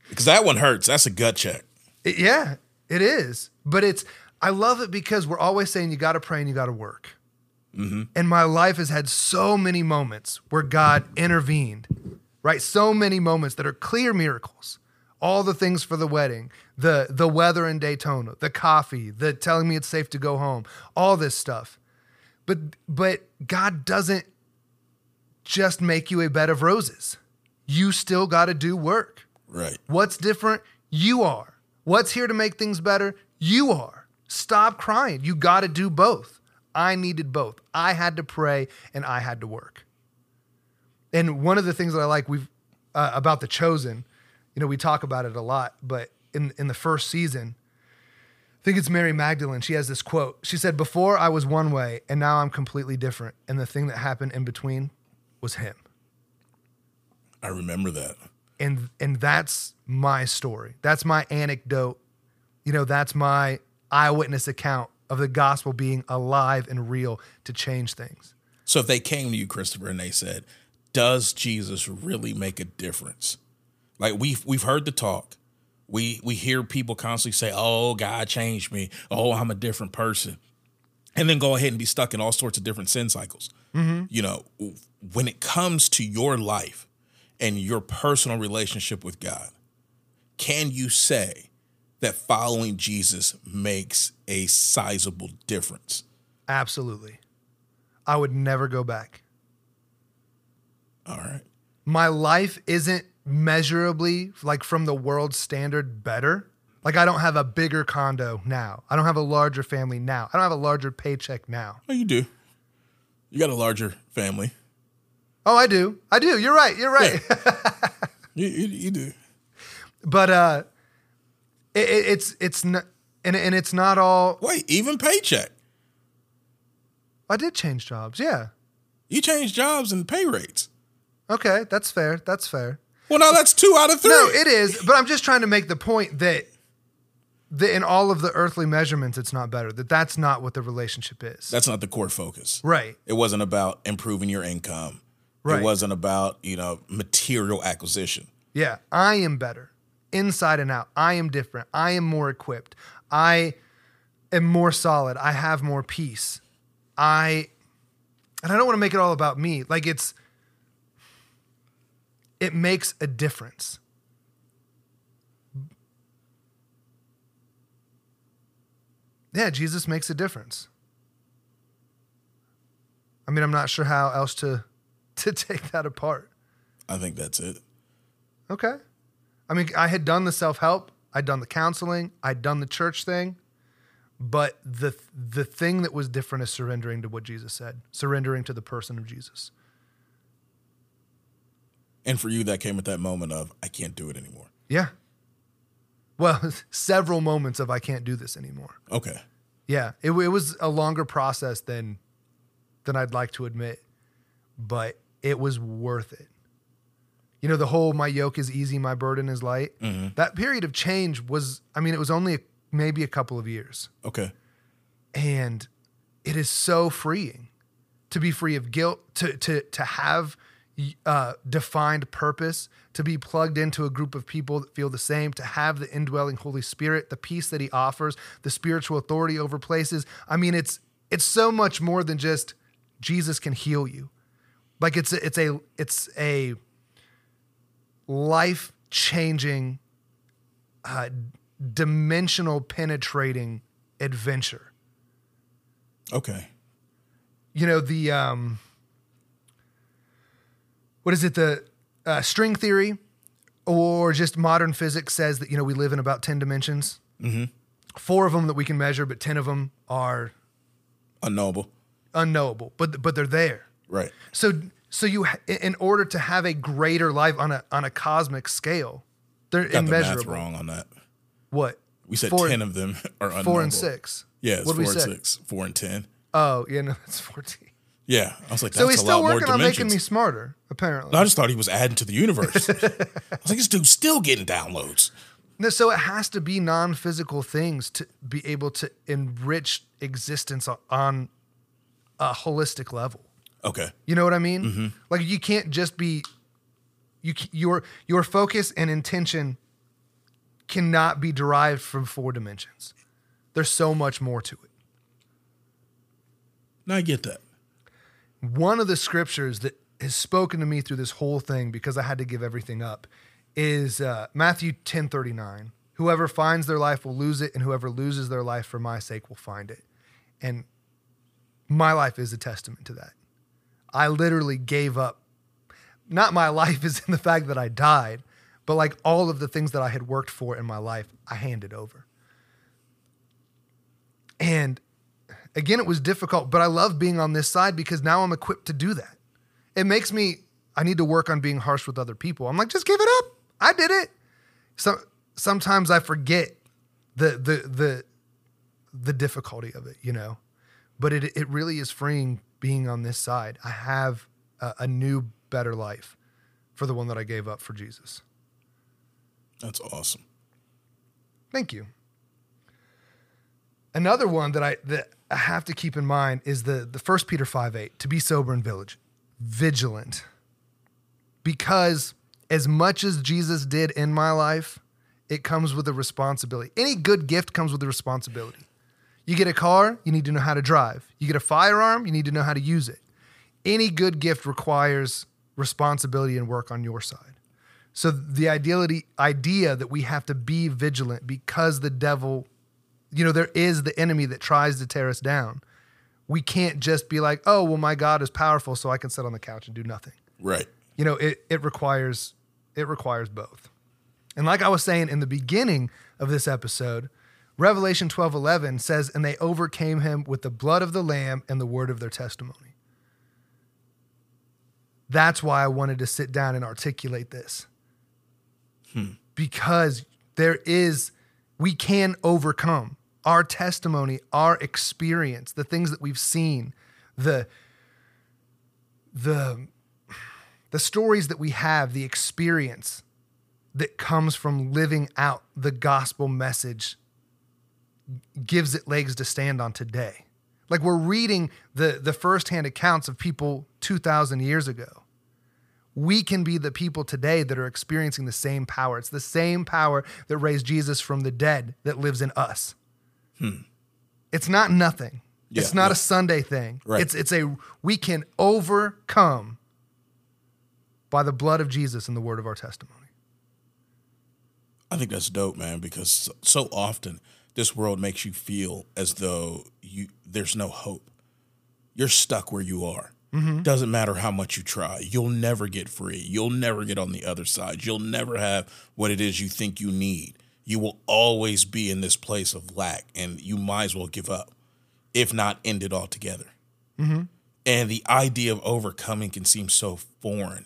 Because that one hurts. That's a gut check. It- yeah, it is. But it's I love it because we're always saying you got to pray and you got to work. Mm-hmm. And my life has had so many moments where God intervened, right? So many moments that are clear miracles. All the things for the wedding, the the weather in Daytona, the coffee, the telling me it's safe to go home, all this stuff. But but God doesn't just make you a bed of roses. You still got to do work. Right. What's different? You are. What's here to make things better? You are. Stop crying. You got to do both. I needed both. I had to pray and I had to work. And one of the things that I like we've uh, about the chosen, you know, we talk about it a lot, but in in the first season, I think it's Mary Magdalene. She has this quote. She said, "Before I was one way, and now I'm completely different. And the thing that happened in between was Him." I remember that. and and that's my story that's my anecdote you know that's my eyewitness account of the gospel being alive and real to change things So if they came to you, Christopher, and they said, "Does Jesus really make a difference?" Like we've we've heard the talk, we we hear people constantly say, "Oh, God changed me. Oh, I'm a different person," and then go ahead and be stuck in all sorts of different sin cycles. Mm-hmm. You know, when it comes to your life and your personal relationship with God, can you say that following Jesus makes a sizable difference? absolutely i would never go back All right. my life isn't measurably like from the world standard better like i don't have a bigger condo now. I don't have a larger family now. I don't have a larger paycheck now. Well, you do. You got a larger family. oh i do. I do. You're right. You're right. You, you, you do. but uh it, it- it's it's not and, and it's not all Wait, even paycheck. i did change jobs. Yeah. You changed jobs and pay rates. okay. That's fair. That's fair. Well, now that's two out of three. no it is. But i'm just trying to make the point that in all of the earthly measurements it's not better that that's not what the relationship is. That's not the core focus. right. It wasn't about improving your income. Right. It wasn't about, you know, material acquisition. yeah i am better inside and out. I am different. I am more equipped. I am more solid. I have more peace. I and i don't want to make it all about me. Like it's it makes a difference yeah jesus makes a difference i mean i'm not sure how else to to take that apart I think that's it. Okay. I mean, I had done the self help, I'd done the counseling, I'd done the church thing, but the the thing that was different is surrendering to what Jesus said, surrendering to the person of Jesus. And for you, that came at that moment of, I can't do it anymore. Yeah. Well, several moments of I can't do this anymore. Okay. Yeah, it, it was a longer process than than I'd like to admit, but it was worth it. You know, the whole "my yoke is easy, my burden is light." Mm-hmm. That period of change was, I mean, it was only maybe a couple of years, Okay. and it is so freeing to be free of guilt, to to to have uh, defined purpose, to be plugged into a group of people that feel the same, to have the indwelling Holy Spirit, the peace that He offers, the spiritual authority over places. I mean, it's it's so much more than just Jesus can heal you. Like it's a, it's a it's a life changing, uh, dimensional penetrating adventure. Okay. You know the um, what is it the uh, string theory, or just modern physics says that you know we live in about ten dimensions. Mm-hmm. Four of them that we can measure, but ten of them are Unknowable. unknowable. But but they're there. Right. So so you in order to have a greater life on a on a cosmic scale, they're Got the math immeasurable. wrong on that. What? We said Four- ten of them are unknowable. Four and six. Yeah, it's What four we and six. Four and ten. Oh yeah, no, that's fourteen. Yeah. I was like, that's So he's a still lot more working on making me smarter. Apparently. I just thought he was adding to the universe. I was like, this dude's still getting downloads. No, so it has to be non-physical things to be able to enrich existence on a holistic level. Okay. You know what I mean? Mhm. Like you can't just be you your your focus and intention cannot be derived from four dimensions. There's so much more to it. Now I get that. One of the scriptures that has spoken to me through this whole thing because I had to give everything up is uh, Matthew 10:39. Whoever finds their life will lose it and whoever loses their life for my sake will find it. And my life is a testament to that. I literally gave up not my life is in the fact that I died, but like all of the things that I had worked for in my life, I handed over. And again, it was difficult, but I love being on this side because now I'm equipped to do that. It makes me, I need to work on being harsh with other people. I'm like, just give it up. I did it. So sometimes I forget the the the the difficulty of it, you know. But it it really is freeing being on this side. I have a, a new, better life for the one that I gave up for Jesus. That's awesome. Thank you. Another one that I that I have to keep in mind is the the first Peter 5 8, to be sober and village, vigilant. Because as much as Jesus did in my life, it comes with a responsibility. Any good gift comes with a responsibility. You get a car, you need to know how to drive. You get a firearm, you need to know how to use it. Any good gift requires responsibility and work on your side. So the ideality idea that we have to be vigilant because the devil, you know, there is the enemy that tries to tear us down. We can't just be like, oh, well, my God is powerful, so I can sit on the couch and do nothing. Right. You know, it it requires it requires both. And like I was saying in the beginning of this episode, Revelation 12:11 says, "And they overcame him with the blood of the lamb and the word of their testimony." That's why I wanted to sit down and articulate this. Hmm. Because there is we can overcome our testimony, our experience, the things that we've seen, the the the stories that we have, the experience that comes from living out the gospel message gives it legs to stand on today. Like we're reading the the firsthand accounts of people 2000 years ago. We can be the people today that are experiencing the same power. It's the same power that raised Jesus from the dead that lives in us. Hmm. It's not nothing. it's not yeah. a Sunday thing. Right. It's it's a we can overcome by the blood of Jesus and the word of our testimony. I think that's dope, man, because so- so often this world makes you feel as though you there's no hope. You're stuck where you are. Mhm. Doesn't matter how much you try. You'll never get free. You'll never get on the other side. You'll never have what it is you think you need. You will always be in this place of lack and you might as well give up, if not end it altogether. Mm-hmm. And the idea of overcoming can seem so foreign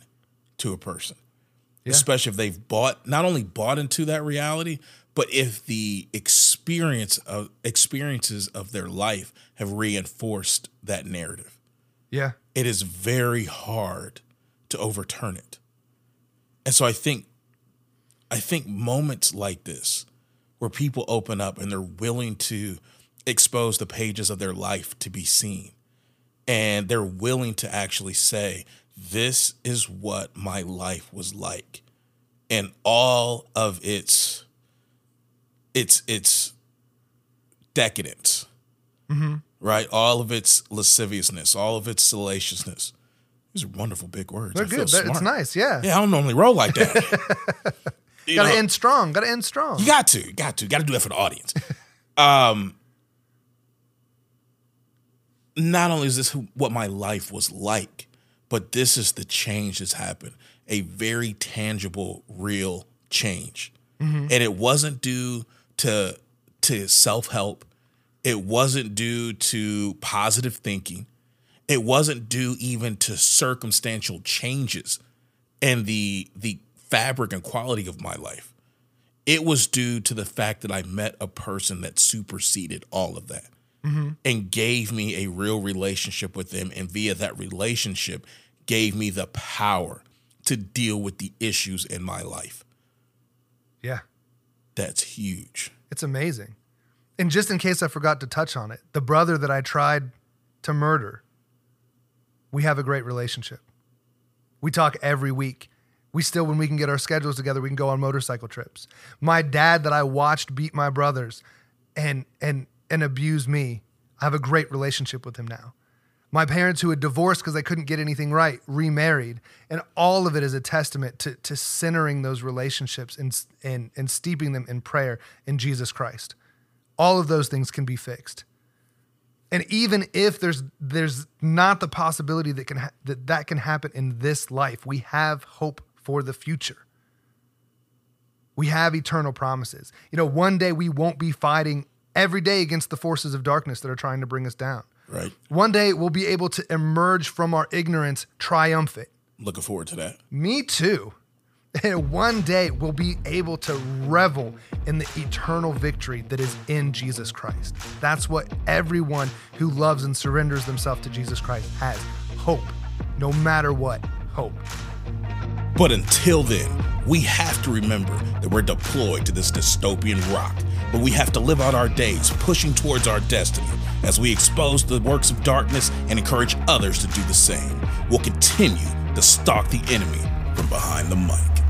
to a person, Yeah. especially if they've bought not only bought into that reality, but if the experience of experiences of their life have reinforced that narrative. Yeah. It is very hard to overturn it. And so I think I think moments like this where people open up and they're willing to expose the pages of their life to be seen and they're willing to actually say this is what my life was like and all of its its its decadence right? All of its lasciviousness, all of its salaciousness. These are wonderful big words. They're I good. It's nice. Yeah. Yeah, I don't normally roll like that. Gotta know, end strong. Gotta end strong. you got to, you got to, got to do that for the audience. um, not only is this what my life was like, but this is the change that's happened. A very tangible, real change, and it wasn't due to to self help. It wasn't due to positive thinking. It wasn't due even to circumstantial changes in the the fabric and quality of my life. It was due to the fact that I met a person that superseded all of that mm-hmm. and gave me a real relationship with them. And via that relationship, gave me the power to deal with the issues in my life. Yeah. That's huge. It's amazing. And just in case I forgot to touch on it, the brother that I tried to murder, we have a great relationship. We talk every week. We still, when we can get our schedules together, we can go on motorcycle trips. My dad that I watched beat my brothers and and and abuse me, I have a great relationship with him now. My parents who had divorced because they couldn't get anything right, remarried. And all of it is a testament to, to centering those relationships and, and, and steeping them in prayer in Jesus Christ. All of those things can be fixed. And even if there's there's not the possibility that can ha- that that can happen in this life, we have hope for the future. We have eternal promises. You know, one day we won't be fighting every day against the forces of darkness that are trying to bring us down. Right. One day we'll be able to emerge from our ignorance triumphant. Looking forward to that. Me too. And one day we'll be able to revel in the eternal victory that is in Jesus Christ. That's what everyone who loves and surrenders themselves to Jesus Christ has hope, no matter what, hope. But until then, we have to remember that we're deployed to this dystopian rock. But we have to live out our days pushing towards our destiny as we expose the works of darkness and encourage others to do the same. We'll continue to stalk the enemy from behind the mic.